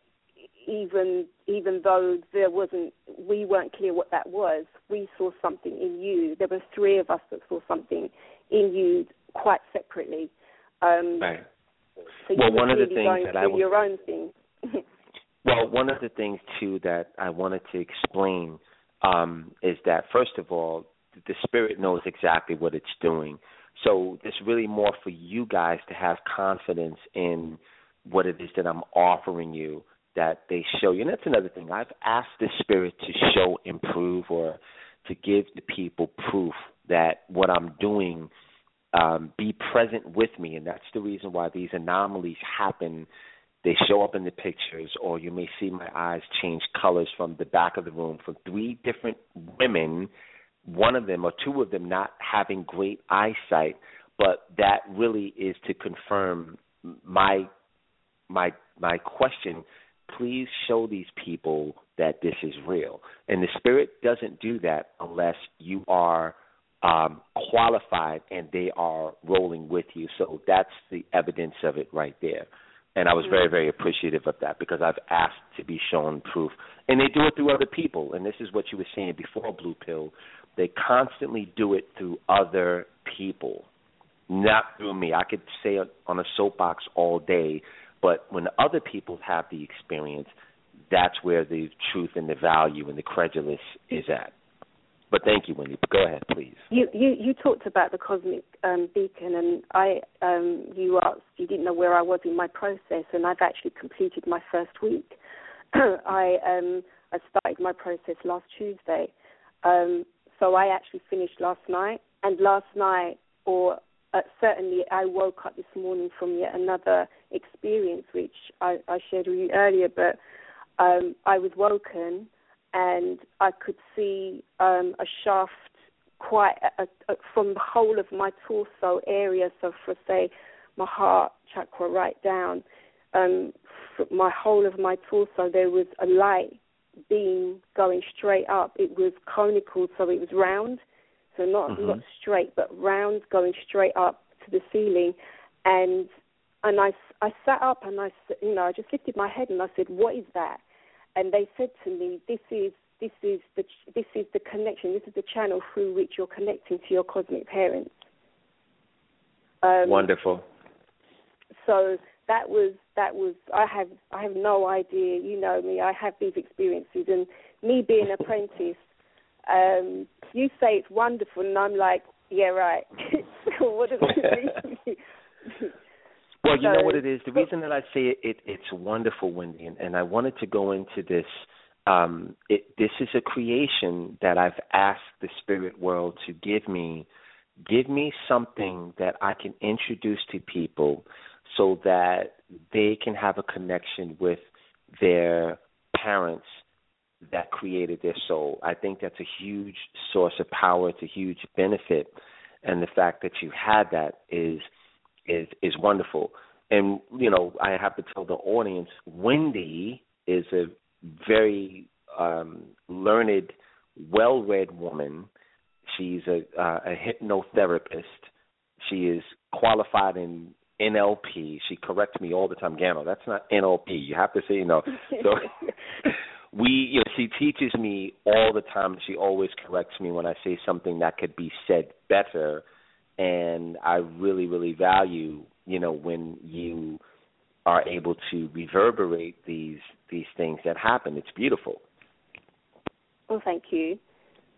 even even though there wasn't we weren't clear what that was, we saw something in you. There were three of us that saw something in you quite separately. Um, right. So well, one of the things that I was, your own thing. well, one of the things too that I wanted to explain um, is that first of all, the spirit knows exactly what it's doing. So it's really more for you guys to have confidence in what it is that I'm offering you that they show you. And that's another thing. I've asked the spirit to show, improve, or to give the people proof that what I'm doing um, be present with me, and that's the reason why these anomalies happen they show up in the pictures, or you may see my eyes change colors from the back of the room from three different women, one of them or two of them not having great eyesight, but that really is to confirm my my my question. Please show these people that this is real, and the spirit doesn't do that unless you are um, qualified and they are rolling with you. So that's the evidence of it right there. And I was very, very appreciative of that because I've asked to be shown proof. And they do it through other people. And this is what you were saying before Blue Pill. They constantly do it through other people. not through me. I could say on a soapbox all day, but when other people have the experience, that's where the truth and the value and the credulous is at. But thank you, Wendy. Go ahead, please. You you, you talked about the cosmic um, beacon, and I um, you asked you didn't know where I was in my process, and I've actually completed my first week. I um, I started my process last Tuesday, um, so I actually finished last night. And last night, or uh, certainly, I woke up this morning from yet another experience, which I, I shared with you earlier. But um, I was woken and I could see um, a shaft quite a, a, from the whole of my torso area. So, for say, my heart chakra right down, um, my whole of my torso, there was a light beam going straight up. It was conical, so it was round, so not mm-hmm. not straight, but round, going straight up to the ceiling, and and I I sat up and I you know I just lifted my head and I said, what is that? and they said to me, "This is this is the this is the connection. This is the channel through which you're connecting to your cosmic parents." Um, Wonderful. So that was that was I have I have no idea. You know me. I have these experiences, and me being an apprentice. Um, you say it's wonderful, and I'm like, yeah, right. what does it mean? Well, you know what it is. The reason that I say it, it it's wonderful, Wendy, and, and I wanted to go into this. Um, it, this is a creation that I've asked the spirit world to give me. Give me something that I can introduce to people, so that they can have a connection with their parents that created their soul. I think that's a huge source of power. It's a huge benefit, and the fact that you had that is is is wonderful. And you know, I have to tell the audience, Wendy is a very um, learned, well-read woman. She's a, uh, a hypnotherapist. She is qualified in NLP. She corrects me all the time. Gano, that's not NLP. You have to say, you know. So we, you know, she teaches me all the time. She always corrects me when I say something that could be said better and I really, really value, you know, when you are able to reverberate these these things that happen. It's beautiful. Well, thank you.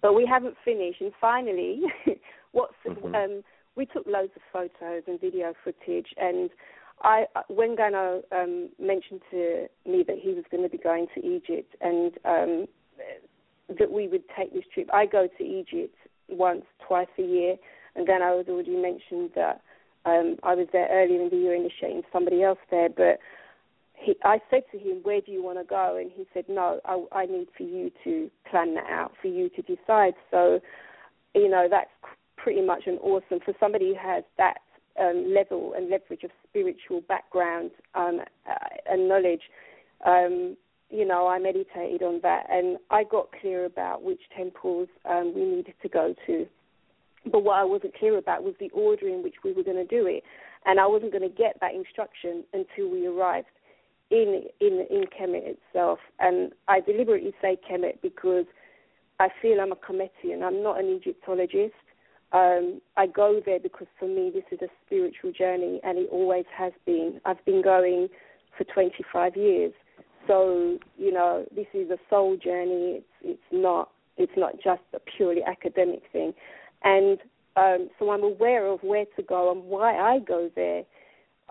But we haven't finished, and finally, what's mm-hmm. um, we took loads of photos and video footage, and I when Gano um, mentioned to me that he was going to be going to Egypt and um, that we would take this trip. I go to Egypt once, twice a year and then I was already mentioned that um, I was there earlier in the year initiating somebody else there, but he, I said to him, "Where do you want to go?" And he said, "No, I, I need for you to plan that out, for you to decide." So, you know, that's pretty much an awesome for somebody who has that um, level and leverage of spiritual background um, uh, and knowledge. Um, you know, I meditated on that, and I got clear about which temples um, we needed to go to but what I wasn't clear about was the order in which we were going to do it, and I wasn't going to get that instruction until we arrived in in in Kemet itself. And I deliberately say Kemet because I feel I'm a Kemetian. I'm not an Egyptologist. Um, I go there because for me this is a spiritual journey, and it always has been. I've been going for 25 years, so you know this is a soul journey. It's it's not it's not just a purely academic thing and um, so I'm aware of where to go and why I go there.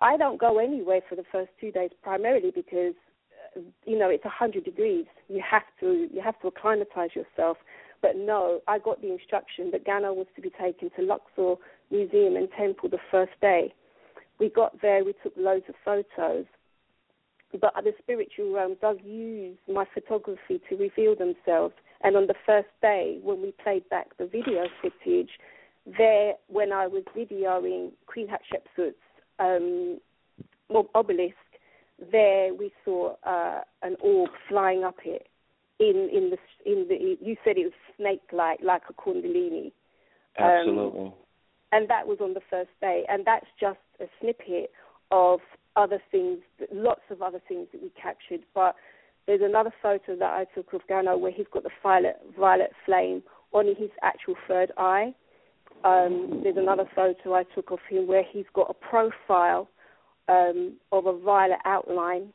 I don't go anywhere for the first two days primarily because uh, you know it's hundred degrees. You have to you have to acclimatize yourself. But no, I got the instruction that Gano was to be taken to Luxor Museum and Temple the first day. We got there, we took loads of photos. But the spiritual realm does use my photography to reveal themselves. And on the first day, when we played back the video footage, there, when I was videoing Queen Hatshepsut's um, obelisk, there we saw uh, an orb flying up it. In in the in the you said it was snake like like a kundalini. Um, Absolutely. Um, and that was on the first day, and that's just a snippet of other things, lots of other things that we captured. But there's another photo that I took of Gano where he's got the violet violet flame on his actual third eye, Um, there's another photo I took of him where he's got a profile um, of a violet outline,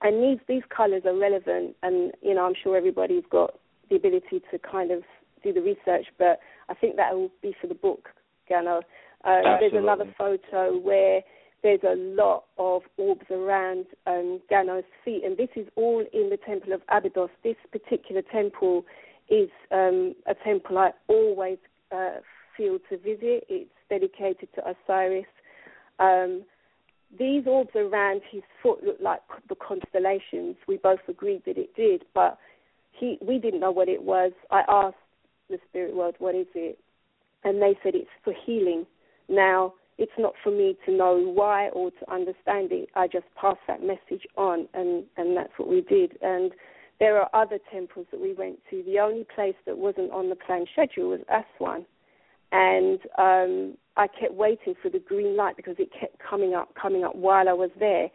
and these these colours are relevant. And you know, I'm sure everybody's got the ability to kind of do the research, but I think that will be for the book, Gano. Uh, there's another photo where there's a lot of orbs around um, Gano's feet, and this is all in the temple of Abydos. This particular temple is um, a temple I always uh, feel to visit. It's dedicated to Osiris. Um, these orbs around his foot looked like the constellations. We both agreed that it did, but he we didn't know what it was. I asked the spirit world, "What is it?" and they said it's for healing. Now it's not for me to know why or to understand it. I just pass that message on, and and that's what we did. And there are other temples that we went to. The only place that wasn't on the planned schedule was Aswan, and um, I kept waiting for the green light because it kept coming up, coming up while I was there.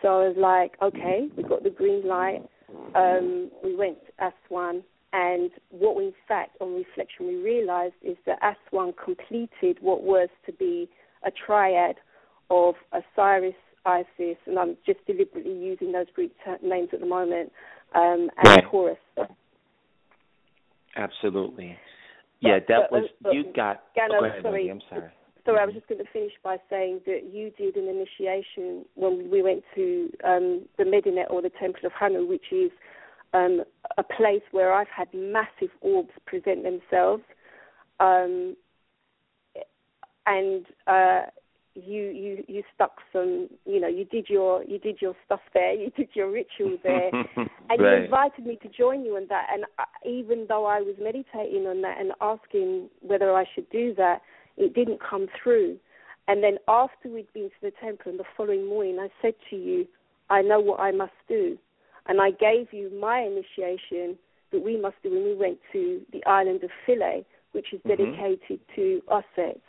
So I was like, okay, we got the green light. Um, we went to Aswan, and what we, in fact, on reflection, we realized is that Aswan completed what was to be a triad of Osiris, Isis, and I'm just deliberately using those Greek names at the moment, um, and right. Horus. Absolutely. But, yeah, that but, was but, you got. Oh, go ahead, sorry, I'm sorry. Sorry, I was just going to finish by saying that you did an initiation when we went to um, the Medinet or the Temple of Habu, which is um, a place where I've had massive orbs present themselves. Um, and uh, you you you stuck some you know you did your you did your stuff there you did your ritual there and right. you invited me to join you in that and I, even though I was meditating on that and asking whether I should do that it didn't come through and then after we'd been to the temple and the following morning I said to you I know what I must do and I gave you my initiation that we must do when we went to the island of Philae which is Mm-hmm. dedicated to Auset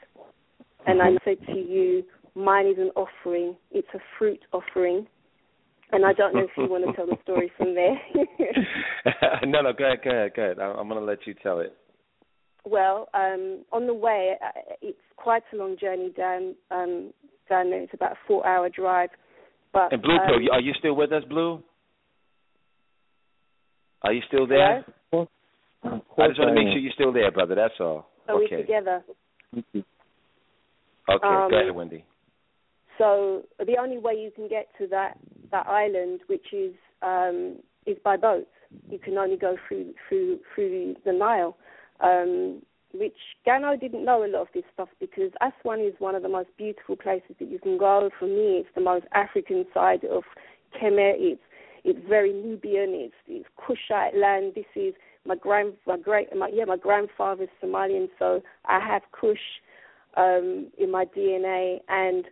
and Mm-hmm. I said to you, mine is an offering. It's a fruit offering. And I don't know if you want to tell the story from there. no, no, go ahead, go ahead, go ahead. I'm going to let you tell it. well, um, on the way, uh, it's quite a long journey down um, down there. It's about a four-hour drive. But And Blue um, Pill, are you still with us, Blue? Are you still there? hello? I just want to make sure you're still there, brother. That's all. Are okay. we together? Okay, Um, go ahead, Wendy. So the only way you can get to that that island, which is um, is by boat. You can only go through through through the Nile. Um, which Gano didn't know a lot of this stuff because Aswan is one of the most beautiful places that you can go. For me, it's the most African side of Kemet. It's it's very Nubian. It's it's Kushite land. This is my grand my great my yeah my grandfather's Somalian, so I have Kush um, in my DNA, and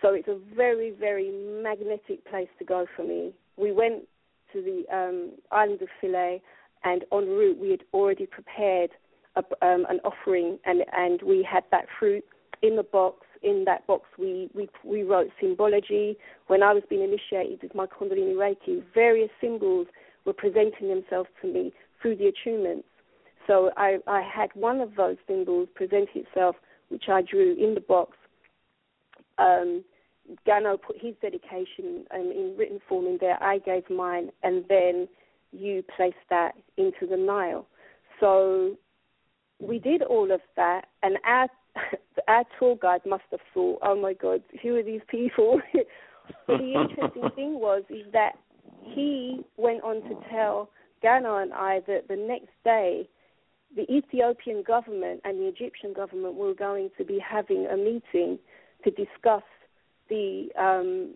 so it's a very, very magnetic place to go for me. We went to the um, island of Philae, and en route we had already prepared a, um, an offering, and and we had that fruit in the box. In that box, we we we wrote symbology. When I was being initiated with my Kundalini Reiki, various symbols were presenting themselves to me through the attunements. So I, I had one of those symbols present itself which I drew in the box. Um, Gano put his dedication um, in written form in there. I gave mine, and then you placed that into the Nile. So we did all of that, and our our tour guide must have thought, "Oh my God, who are these people?" but the interesting thing was is that he went on to tell Gano and I that the next day the Ethiopian government and the Egyptian government were going to be having a meeting to discuss the um,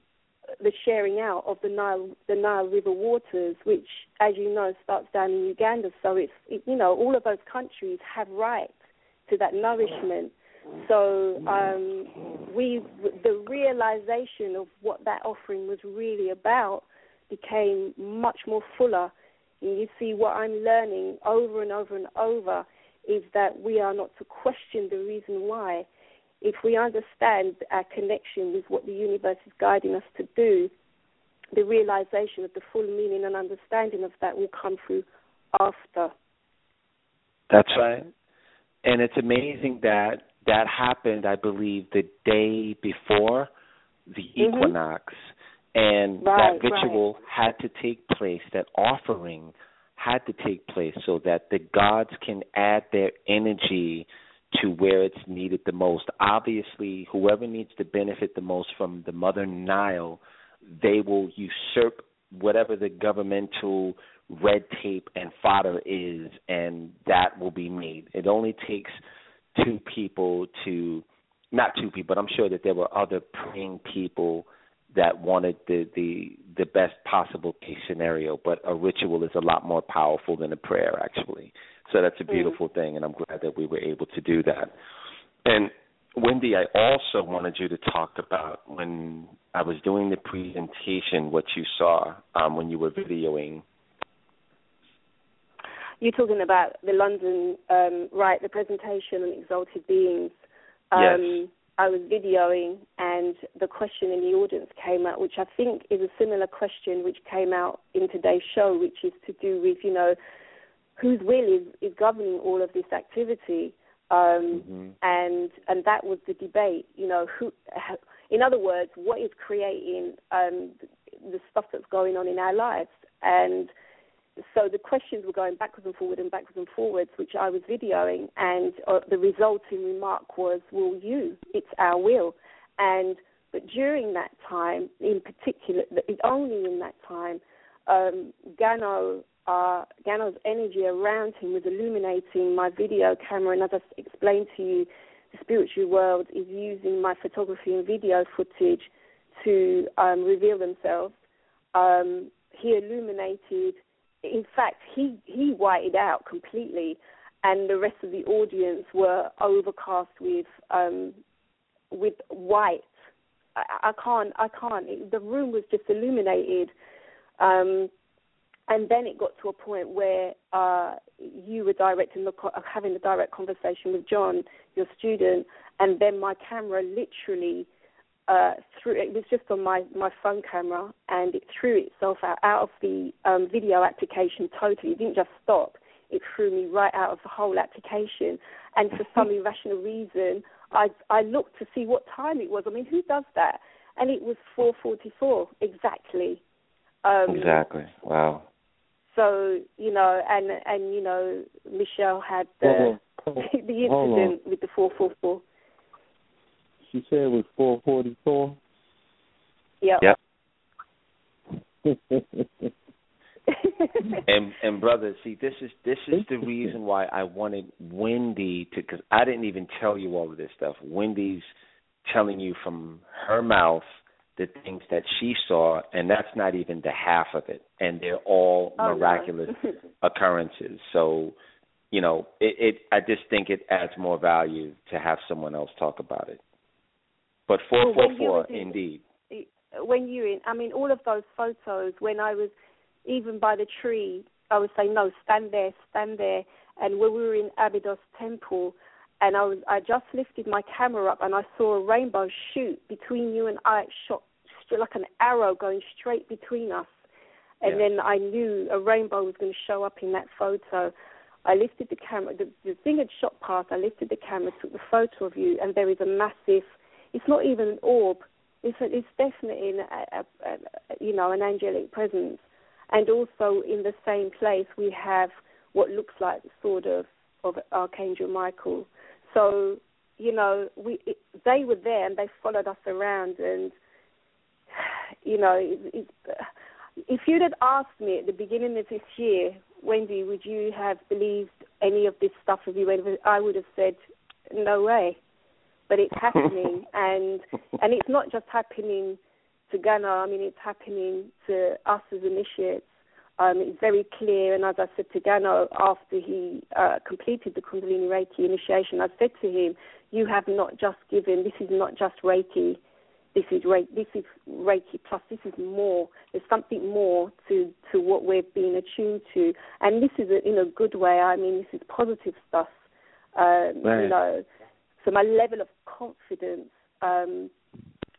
the sharing out of the Nile the Nile River waters, which, as you know, starts down in Uganda. So it's it, you know all of those countries have rights to that nourishment. So um, we the realization of what that offering was really about became much more fuller and you see, what I'm learning over and over and over is that we are not to question the reason why. If we understand our connection with what the universe is guiding us to do, the realization of the full meaning and understanding of that will come through after. That's right. and it's amazing that that happened. I believe the day before the Mhm. equinox, and Right, that ritual had to take place. That offering had to take place so that the gods can add their energy to where it's needed the most. Obviously, whoever needs to benefit the most from the Mother Nile, they will usurp whatever the governmental red tape and fodder is, and that will be made. It only takes two people to, not two people, but I'm sure that there were other praying people that wanted the the the best possible case scenario. But a ritual is a lot more powerful than a prayer, actually. So that's a beautiful thing, and I'm glad that we were able to do that. And Wendy, I also wanted you to talk about when I was doing the presentation, what you saw um, when you were videoing. You're talking about the London, um, right, the presentation on exalted beings. Um, Yes. I was videoing, and the question in the audience came out, which I think is a similar question which came out in today's show, which is to do with, you know, whose will is, is governing all of this activity. Um, Mm-hmm. and and that was the debate. You know, who, in other words, what is creating um, the stuff that's going on in our lives? And so the questions were going backwards and forwards and backwards and forwards, which I was videoing, and uh, the resulting remark was, "Will you? It's our will." And but during that time, in particular, only in that time, um, Gano uh, Gano's energy around him was illuminating my video camera, and as I explained to you, the spiritual world is using my photography and video footage to um, reveal themselves. Um, he illuminated. In fact, he he whited out completely, and the rest of the audience were overcast with um, with white. I, I can't. I can't. It, the room was just illuminated. Um, and then it got to a point where uh, you were directing the co- having the direct conversation with John, your student, and then my camera literally uh, through it was just on my my phone camera and it threw itself out, out of the um, video application totally. It didn't just stop; it threw me right out of the whole application. And for some irrational reason, I I looked to see what time it was. I mean, who does that? And it was 4:44 exactly. Um, exactly. Wow. So you know, and and you know, Michelle had the, the incident with the 444 you said was 444? Yep. Yep. and and brother, see this is this is the reason why I wanted Wendy to cuz I didn't even tell you all of this stuff. Wendy's telling you from her mouth the things that she saw and that's not even the half of it and they're all oh, miraculous no. occurrences. So, you know, it, it I just think it adds more value to have someone else talk about it. But four Well, four when you four, indeed. Eh, when you in, I mean, all of those photos. When I was even by the tree, I was saying, no, stand there, stand there. And when we were in Abydos Temple, and I was, I just lifted my camera up, and I saw a rainbow shoot between you and I. It shot like an arrow going straight between us. And Yeah. then I knew a rainbow was going to show up in that photo. I lifted the camera. The, the thing had shot past. I lifted the camera, took the photo of you, and there is a massive. It's not even an orb. It's a, it's definitely a, a, you know an angelic presence, and also in the same place we have what looks like the sword of of Archangel Michael. So you know we it, they were there and they followed us around, and you know it, it, if you'd have asked me at the beginning of this year, Wendy, would you have believed any of this stuff if you went? I would have said no way but it's happening and and it's not just happening to Gano, I mean it's happening to us as initiates. Um, it's very clear and as I said to Gano after he uh, completed the Kundalini Reiki initiation, I said to him, You have not just given this is not just Reiki, this is Reiki this is Reiki plus this is more. There's something more to, to what we're being attuned to. And this is a, in a good way, I mean this is positive stuff. Um, Right. you know. So my level of confidence um,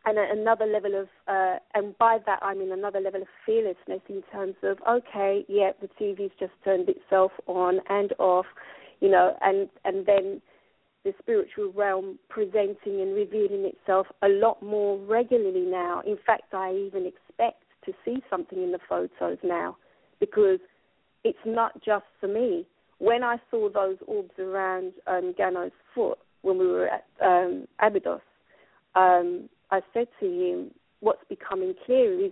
and another level of, uh, and by that I mean another level of fearlessness in terms of, okay, yeah, the TV's just turned itself on and off, you know, and and then the spiritual realm presenting and revealing itself a lot more regularly now. In fact, I even expect to see something in the photos now because it's not just for me. When I saw those orbs around um, Gano's foot when we were at um, Abydos, um, I said to him, What's becoming clear is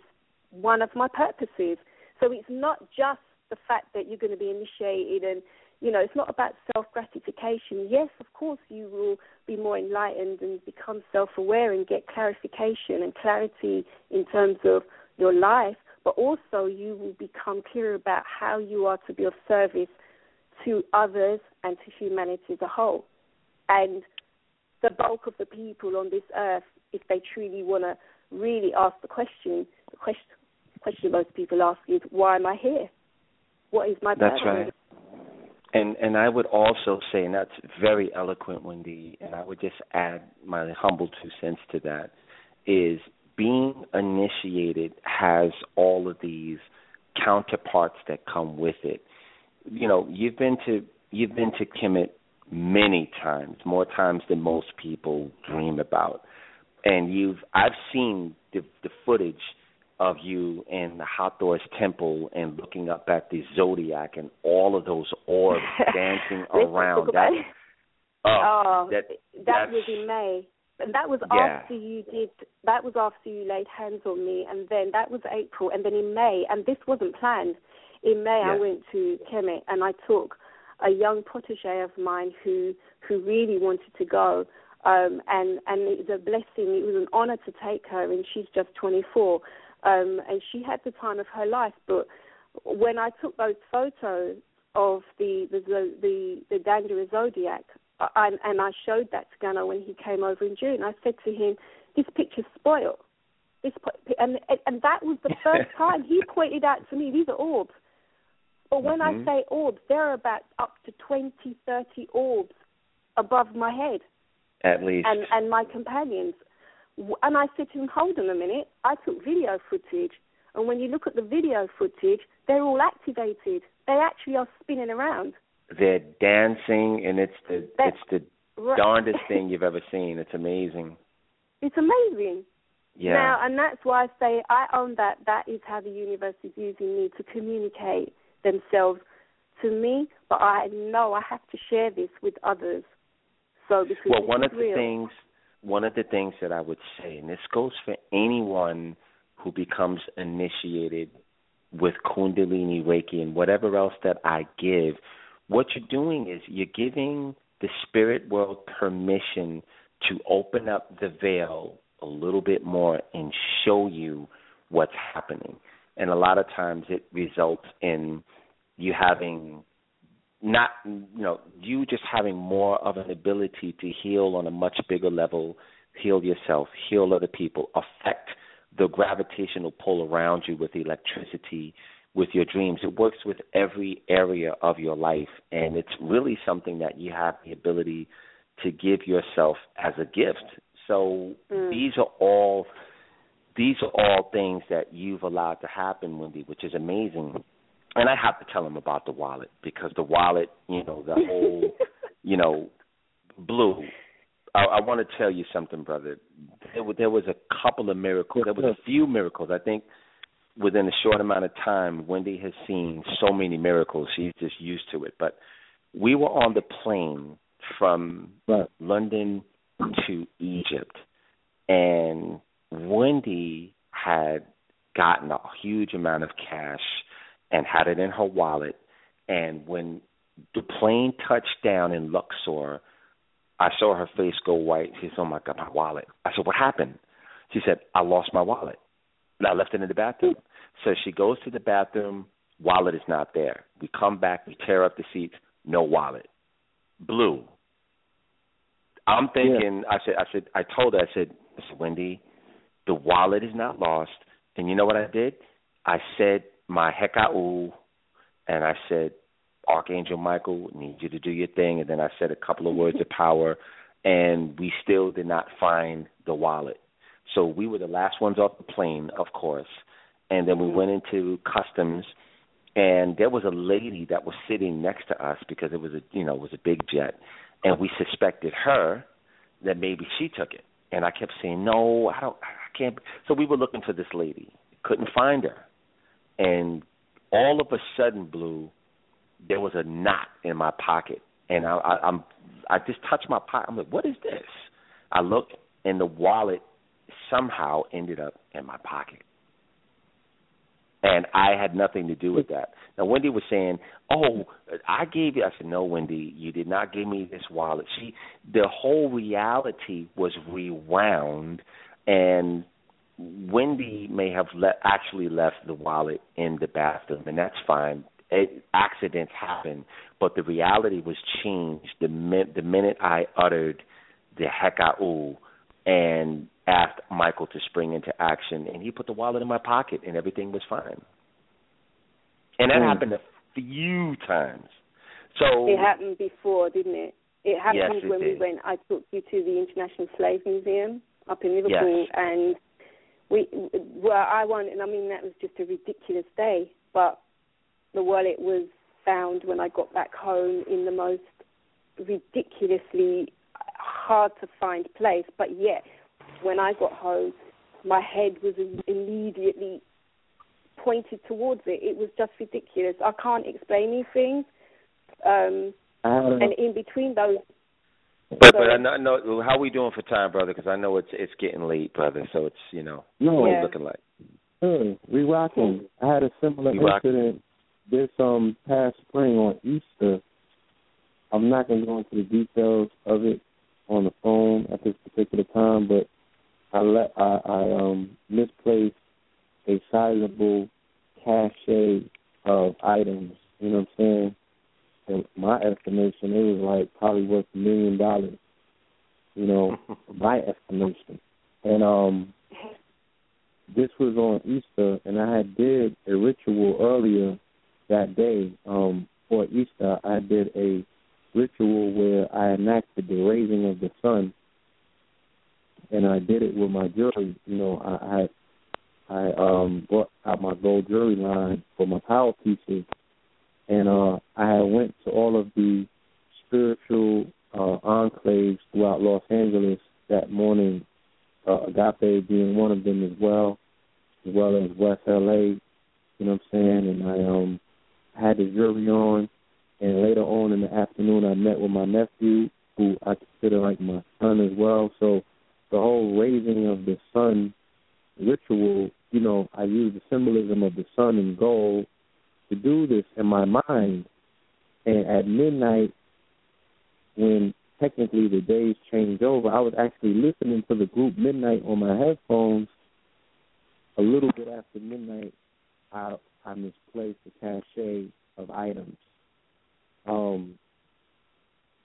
one of my purposes. So it's not just the fact that you're going to be initiated and you know, it's not about self gratification. Yes, of course, you will be more enlightened and become self aware and get clarification and clarity in terms of your life, but also you will become clear about how you are to be of service to others and to humanity as a whole. And the bulk of the people on this earth, if they truly want to really ask the question, the question, question most people ask is, why am I here? What is my purpose? That's right. And and I would also say, and that's very eloquent, Wendy, and I would just add my humble two cents to that, is being initiated has all of these counterparts that come with it. You know, you've been to you've been to Kemet many times, more times than most people dream about. And you've I've seen the the footage of you in the Hathor's temple and looking up at the zodiac and all of those orbs dancing around that. Uh, oh, that that was in May. And that was yeah. after you did. That was after you laid hands on me, and then that was April, and then in May, and this wasn't planned. In May, yeah. I went to Kemet, and I took a young protege of mine who who really wanted to go, um, and and it was a blessing. It was an honor to take her, and she's just 24 um, and she had the time of her life. But when I took those photos of the the the, the Dendera zodiac, I, and I showed that to Gano when he came over in June, I said to him, "This picture's spoiled." This and and that was the first time he pointed out to me these are orbs. But when mm-hmm. I say orbs, there are about up to 20, 30 orbs above my head. At least. And and my companions. And I said to him, hold on a minute, I took video footage. And when you look at the video footage, they're all activated. They actually are spinning around. They're dancing, and it's the they're, it's the right. darndest thing you've ever seen. It's amazing. It's amazing. Yeah. Now, and that's why I say I own that. That is how the universe is using me to communicate themselves to me. But I know I have to share this with others. So because well, one of real. the things one of the things that I would say, and this goes for anyone who becomes initiated with Kundalini Reiki and whatever else that I give, what you're doing is you're giving the spirit world permission to open up the veil a little bit more and show you what's happening. And a lot of times it results in you having not you know you just having more of an ability to heal on a much bigger level heal yourself heal other people affect the gravitational pull around you with electricity with your dreams it works with every area of your life and it's really something that you have the ability to give yourself as a gift so mm. these are all these are all things that you've allowed to happen wendy which is amazing and I have to tell him about the wallet because the wallet, you know, the whole, you know, blue. I, I want to tell you something, brother. There, there was a couple of miracles. There was a few miracles. I think within a short amount of time, Wendy has seen so many miracles. She's just used to it. But we were on the plane from right. London to Egypt, and Wendy had gotten a huge amount of cash and had it in her wallet. And when the plane touched down in Luxor, I saw her face go white. She said, "Oh my God, my wallet!" I said, "What happened?" She said, "I lost my wallet. I left it in the bathroom." So she goes to the bathroom. Wallet is not there. We come back. We tear up the seats. No wallet. Blue. I'm thinking. Yeah. I said. I said. I told her. I said. I said, Wendy, the wallet is not lost. And you know what I did? I said my Hekau, and I said, Archangel Michael, need you to do your thing. And then I said a couple of words of power, and we still did not find the wallet. So we were the last ones off the plane, of course. And then we mm-hmm. went into customs, and there was a lady that was sitting next to us because it was a you know it was a big jet, and we suspected her that maybe she took it. And I kept saying, "No, I don't. I can't." So we were looking for this lady, couldn't find her, and all of a sudden, Blue, there was a knot in my pocket, and I, I, I'm I just touched my pocket. I'm like, "What is this?" I look, and the wallet somehow ended up in my pocket and I had nothing to do with that. Now Wendy was saying, "Oh, I gave you." I said, "No, Wendy, you did not give me this wallet." She, the whole reality was rewound, and Wendy may have le- actually left the wallet in the bathroom, and that's fine. It, accidents happen, but the reality was changed the, min- the minute I uttered the Hekau, and asked Michael to spring into action, and he put the wallet in my pocket, and everything was fine. And that mm. happened a few times. So it happened before, didn't it? It happened yes, it when did. we went. I took you to the International Slave Museum up in Liverpool, yes. and we. Well, I won, and I mean that was just a ridiculous day. But the wallet was found when I got back home in the most ridiculously hard to find place. But yet, when I got home, my head was immediately pointed towards it. It was just ridiculous. I can't explain anything. things. Um, and in between those. But but I know, I know how we doing for time, brother? Because I know it's it's getting late, brother. So it's you know no, what yeah. looking like. Hey, we rocking. I had a similar We rocking. incident this um past spring on Easter. I'm not gonna go into the details of it on the phone at this particular time, but I let I, I um misplaced a sizable cache of items. You know what I'm saying? And my estimation, it was like probably worth a million dollars. You know, my estimation. And um this was on Easter and I had did a ritual earlier that day. Um for Easter I did a ritual where I enacted the raising of the sun and I did it with my jewelry. You know, I I, I um brought out my gold jewelry line for my power pieces, and uh I went to all of the spiritual uh enclaves throughout Los Angeles that morning. Uh, Agape being one of them as well, as well as West LA. You know what I'm saying? And I um had the jewelry on, and later on in the afternoon I met with my nephew, who I consider like my son as well. So the whole raising of the sun ritual, you know, I use the symbolism of the sun and gold to do this in my mind. And at midnight, when technically the days change over, I was actually listening to the group Midnight on my headphones. A little bit after midnight, I I misplaced a cache of items. Um,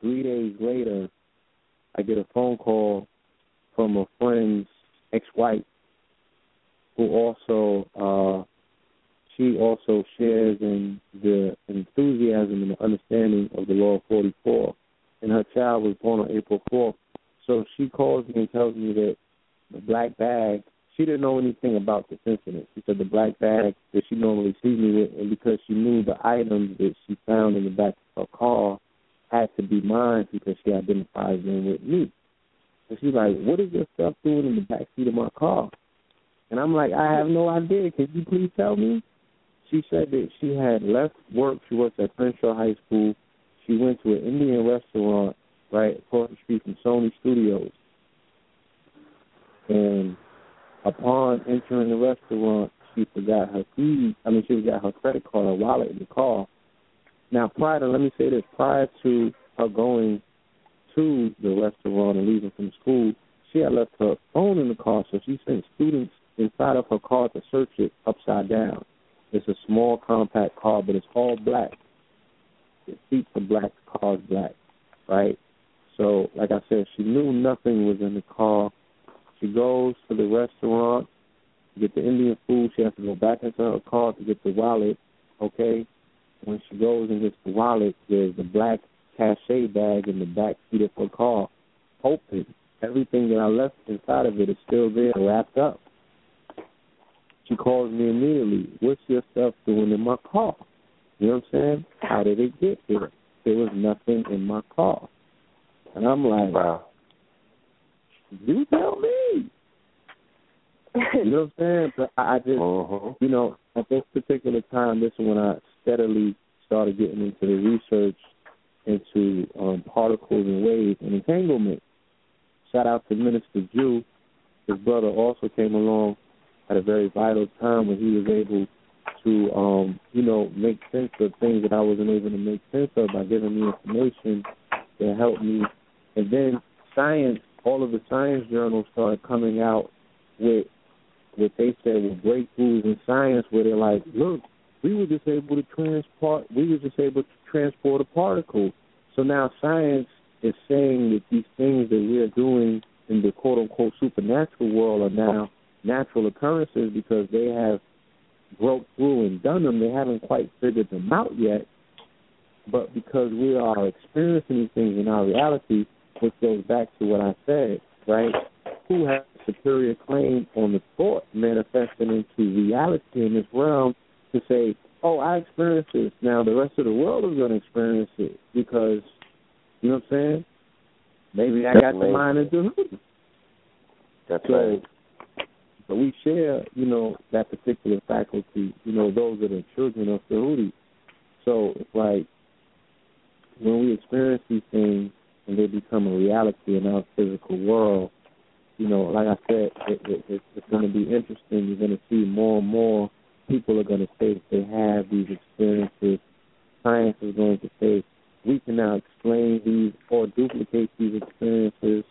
three days later, I get a phone call from a friend's ex-wife who also uh, she also shares in the enthusiasm and the understanding of the law of 44. And her child was born on April 4th. So she calls me and tells me that the black bag, she didn't know anything about this incident. She said the black bag that she normally sees me with, and because she knew the items that she found in the back of her car had to be mine because she identifies them with me. And she's like, "What is your stuff doing in the back seat of my car?" And I'm like, "I have no idea. Can you please tell me?" She said that she had left work. She works at Crenshaw High School. She went to an Indian restaurant right across the street from Sony Studios. And upon entering the restaurant, she forgot her keys. I mean, she forgot her credit card, her wallet in the car. Now, prior to, let me say this, prior to her going to the restaurant and leaving from school, she had left her phone in the car, so she sent students inside of her car to search it upside down. It's a small, compact car, but it's all black. The seats are black, the car's black, right? So, like I said, she knew nothing was in the car. She goes to the restaurant to get the Indian food. She has to go back into her car to get the wallet, okay? When she goes and gets the wallet, there's the black cache bag in the back seat of her car, open. Everything that I left inside of it is still there, wrapped up. She calls me immediately. What's your stuff doing in my car? You know what I'm saying? How did it get there? There was nothing in my car. And I'm like, wow. You tell me. you know what I'm saying? But I just, uh-huh. you know, at this particular time, this is when I steadily started getting into the research into um, particles and waves and entanglement. Shout out to Minister Jew. His brother also came along at a very vital time when he was able to, um, you know, make sense of things that I wasn't able to make sense of by giving me information that helped me. And then science, all of the science journals started coming out with what they said were breakthroughs in science, where they're like, look, we were just able to transport, we were just able to transport a particle. So now science is saying that these things that we are doing in the quote unquote supernatural world are now natural occurrences because they have broke through and done them. They haven't quite figured them out yet. But because we are experiencing these things in our reality, which goes back to what I said, right? Who has superior claim on the thought manifesting into reality in this realm to say, oh, I experienced this. Now the rest of the world is going to experience it because, you know what I'm saying? Maybe I got the mind of the That's so, right. But we share, you know, that particular faculty, you know, those that are children of the Saudi. So it's like when we experience these things and they become a reality in our physical world, you know, like I said, it, it, it, it's going to be interesting. You're going to see more and more people are going to say they have these experiences. Science is going to say we can now explain these or duplicate these experiences.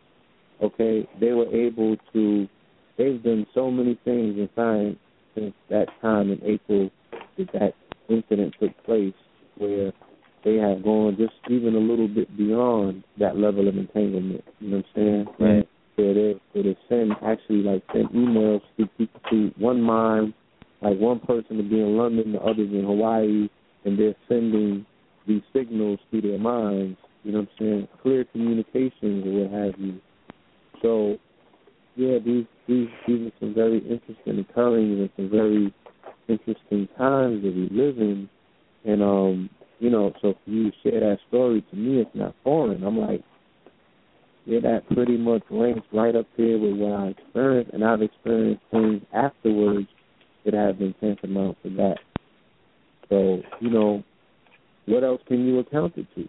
Okay, they were able to. They've done so many things in science since that time in April that that incident took place, where they have gone just even a little bit beyond that level of entanglement. You know what I'm saying? Right. Where they where they send actually like send emails to people to one mind, like one person to be in London, the others in Hawaii, and they're sending these signals through their minds. You know what I'm saying? Clear communications or what have you. So, yeah, these these these are some very interesting occurrences and some very interesting times that we live in. And um, you know, so for you share that story to me, it's not foreign. I'm like, yeah, that pretty much ranks right up there with what I experienced, and I've experienced things afterwards that have been tantamount to that. So, you know, what else can you account it to?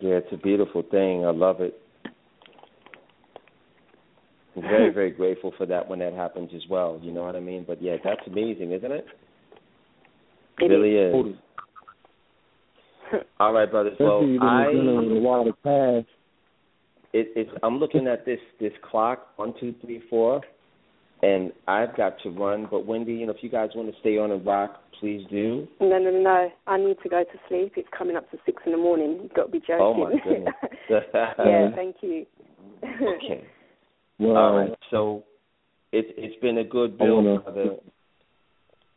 Yeah, it's a beautiful thing. I love it. I'm very, very grateful for that when that happens as well. You know what I mean? But yeah, that's amazing, isn't it? It really is. All right, brothers. Well, Especially I you're dealing with a lot of cash. it, it's I'm looking at this this clock one two three four, and I've got to run. But Wendy, you know, if you guys want to stay on and rock, please do. No, no, no, no. I need to go to sleep. It's coming up to six in the morning. You've got to be joking. Oh my goodness. yeah, thank you. okay. Well, All right. So it's it's been a good I build, brother.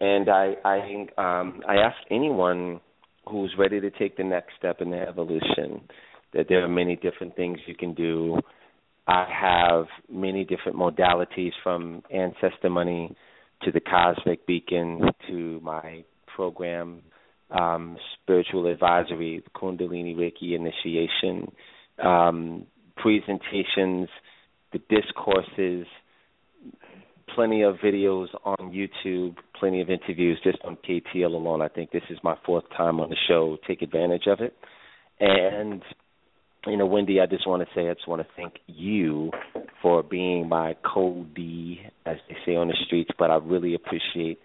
And I I um I ask anyone who's ready to take the next step in their evolution that there are many different things you can do. I have many different modalities from ancestor money to the cosmic beacon to my program um, spiritual advisory, Kundalini Reiki initiation, um, presentations, the discourses, plenty of videos on YouTube, plenty of interviews just on KTL alone. I think this is my fourth time on the show. Take advantage of it. And you know, Wendy, I just want to say I just want to thank you for being my co-D, as they say on the streets. But I really appreciate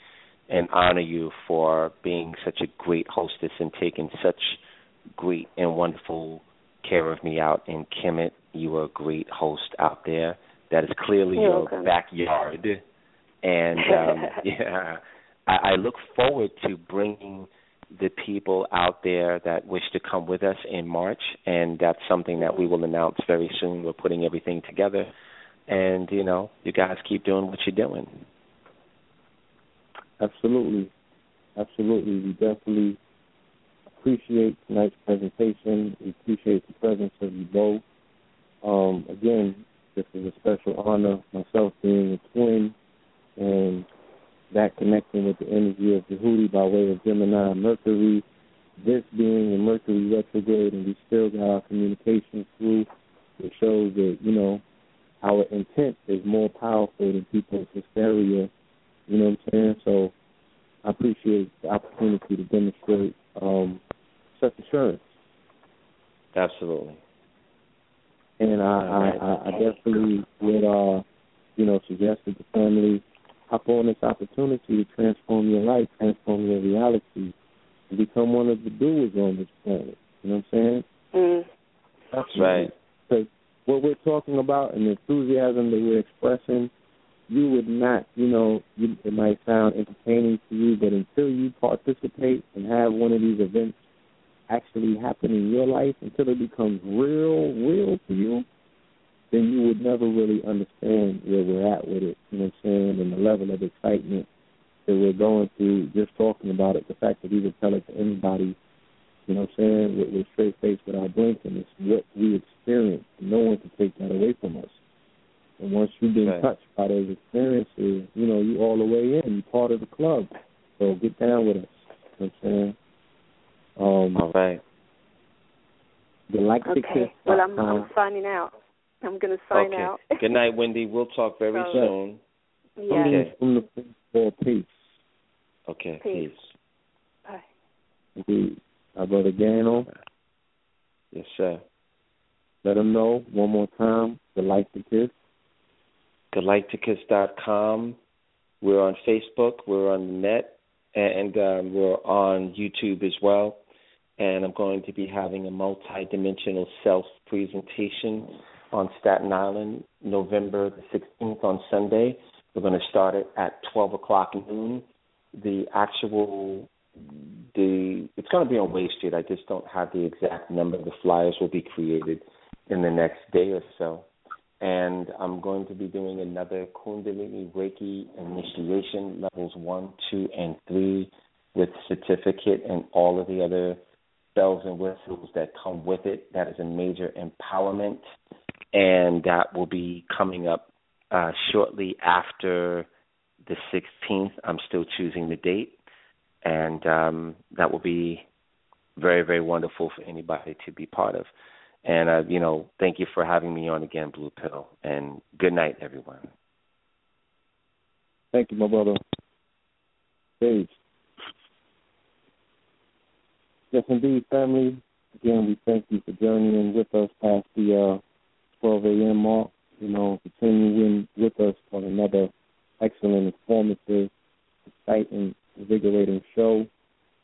and honor you for being such a great hostess and taking such great and wonderful care of me out in Kemet. You are a great host out there. That is clearly You're your welcome. backyard. And um, yeah, I, I look forward to bringing the people out there that wish to come with us in March, and that's something that we will announce very soon. We're putting everything together, and you know, you guys keep doing what you're doing. Absolutely. Absolutely. We definitely appreciate tonight's presentation. We appreciate the presence of you both. Um, again, this is a special honor, myself being a twin and that connecting with the energy of Tehuti by way of Gemini and Mercury this being in Mercury retrograde and we still got our communication through, it shows that, you know, our intent is more powerful than people's hysteria. You know what I'm saying? So I appreciate the opportunity to demonstrate um, such assurance. Absolutely. And I, I, I, I definitely would, uh, you know, suggest that the family hop on this opportunity to transform your life, transform your reality, and become one of the doers on this planet. You know what I'm saying? Mm. That's right. Because what we're talking about and the enthusiasm that we're expressing, you would not, you know, you, it might sound entertaining to you, but until you participate and have one of these events actually happen in your life, until it becomes real, real to you, then you would never really understand where we're at with it. You know what I'm saying? And the level of excitement that we're going through just talking about it, the fact that we would tell it to anybody, you know what I'm saying, with, with straight face without blinking, it's what we experience. No one can take that away from us. And once you've been Right. touched by those experiences, you know, you all the way in, you're part of the club. So get down with us. You know what I'm saying? Um, All right. Okay. Well, I'm, I'm signing out. I'm going to sign okay. out. Good night, Wendy. We'll talk very So- soon. yeah. Okay. From the football peace. Okay. Peace. Peace. Bye. Indeed. Our brother Gano, Yes, sir. let him know one more time, the life to kiss. Galighticus.com. We're on Facebook. We're on the net, and um, we're on YouTube as well. And I'm going to be having a multi-dimensional self presentation on Staten Island, November the 16th on Sunday. We're going to start it at 12 o'clock noon. The actual the it's going to be on Wave Street. I just don't have the exact number. The flyers will be created in the next day or so and I'm going to be doing another Kundalini Reiki initiation levels one, two, and three with certificate and all of the other bells and whistles that come with it. That is a major empowerment, and that will be coming up uh, shortly after the 16th. I'm still choosing the date, and um, that will be very, very wonderful for anybody to be part of. And uh, you know, thank you for having me on again, Blue Pill. And good night, everyone. Thank you, my brother. Peace. Yes, indeed, family. Again, we thank you for journeying with us past the uh, 12 a.m. mark. You know, continuing with us on another excellent, informative, exciting, invigorating show.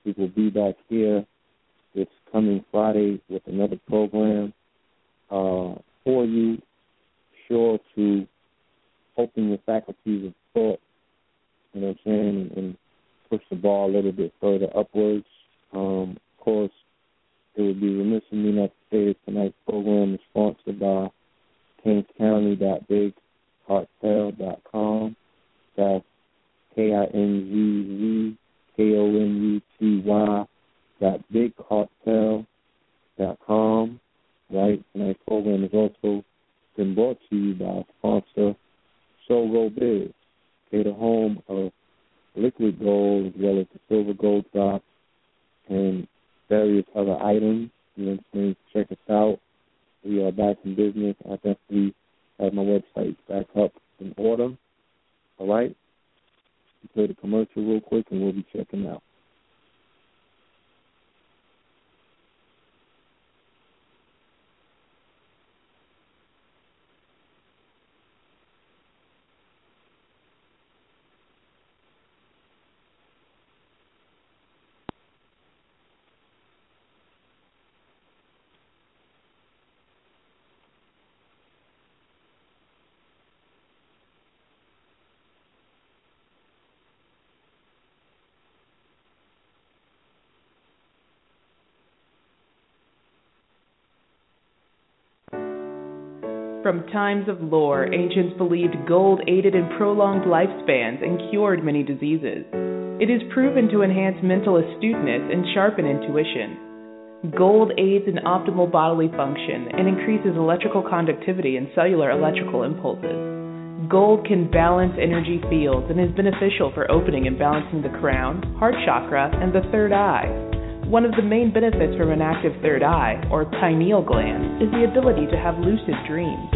We will be back here this coming Friday with another program uh, for you. Sure to open your faculties of thought, you know what I'm saying, and, push the ball a little bit further upwards. Um, of course, it would be remiss of me not to say tonight's program is sponsored by kingscounty.bigcartel.com. That's K-I-N-G-Z-K-O-N-U-T-Y dot bigcartel.com. Right? Tonight's program has also been brought to you by our sponsor, Soul Gold Biz. They're the home of liquid gold as well as the silver gold drops and various other items. You know saying? Check us out. We are back in business. I definitely have my website back up in order. All right? Play the commercial real quick and we'll be checking out. From times of lore, ancients believed gold aided in prolonged lifespans and cured many diseases. It is proven to enhance mental astuteness and sharpen intuition. Gold aids in optimal bodily function and increases electrical conductivity and cellular electrical impulses. Gold can balance energy fields and is beneficial for opening and balancing the crown, heart chakra, and the third eye. One of the main benefits from an active third eye, or pineal gland, is the ability to have lucid dreams.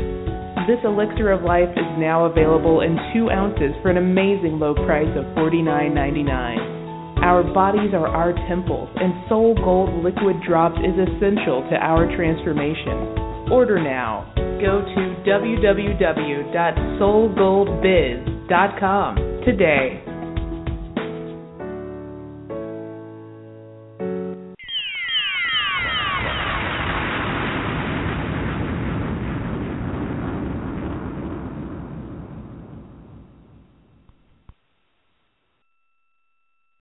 This elixir of life is now available in two ounces for an amazing low price of $49.99. Our bodies are our temples, and Soul Gold Liquid Drops is essential to our transformation. Order now. Go to www.soulgoldbiz.com today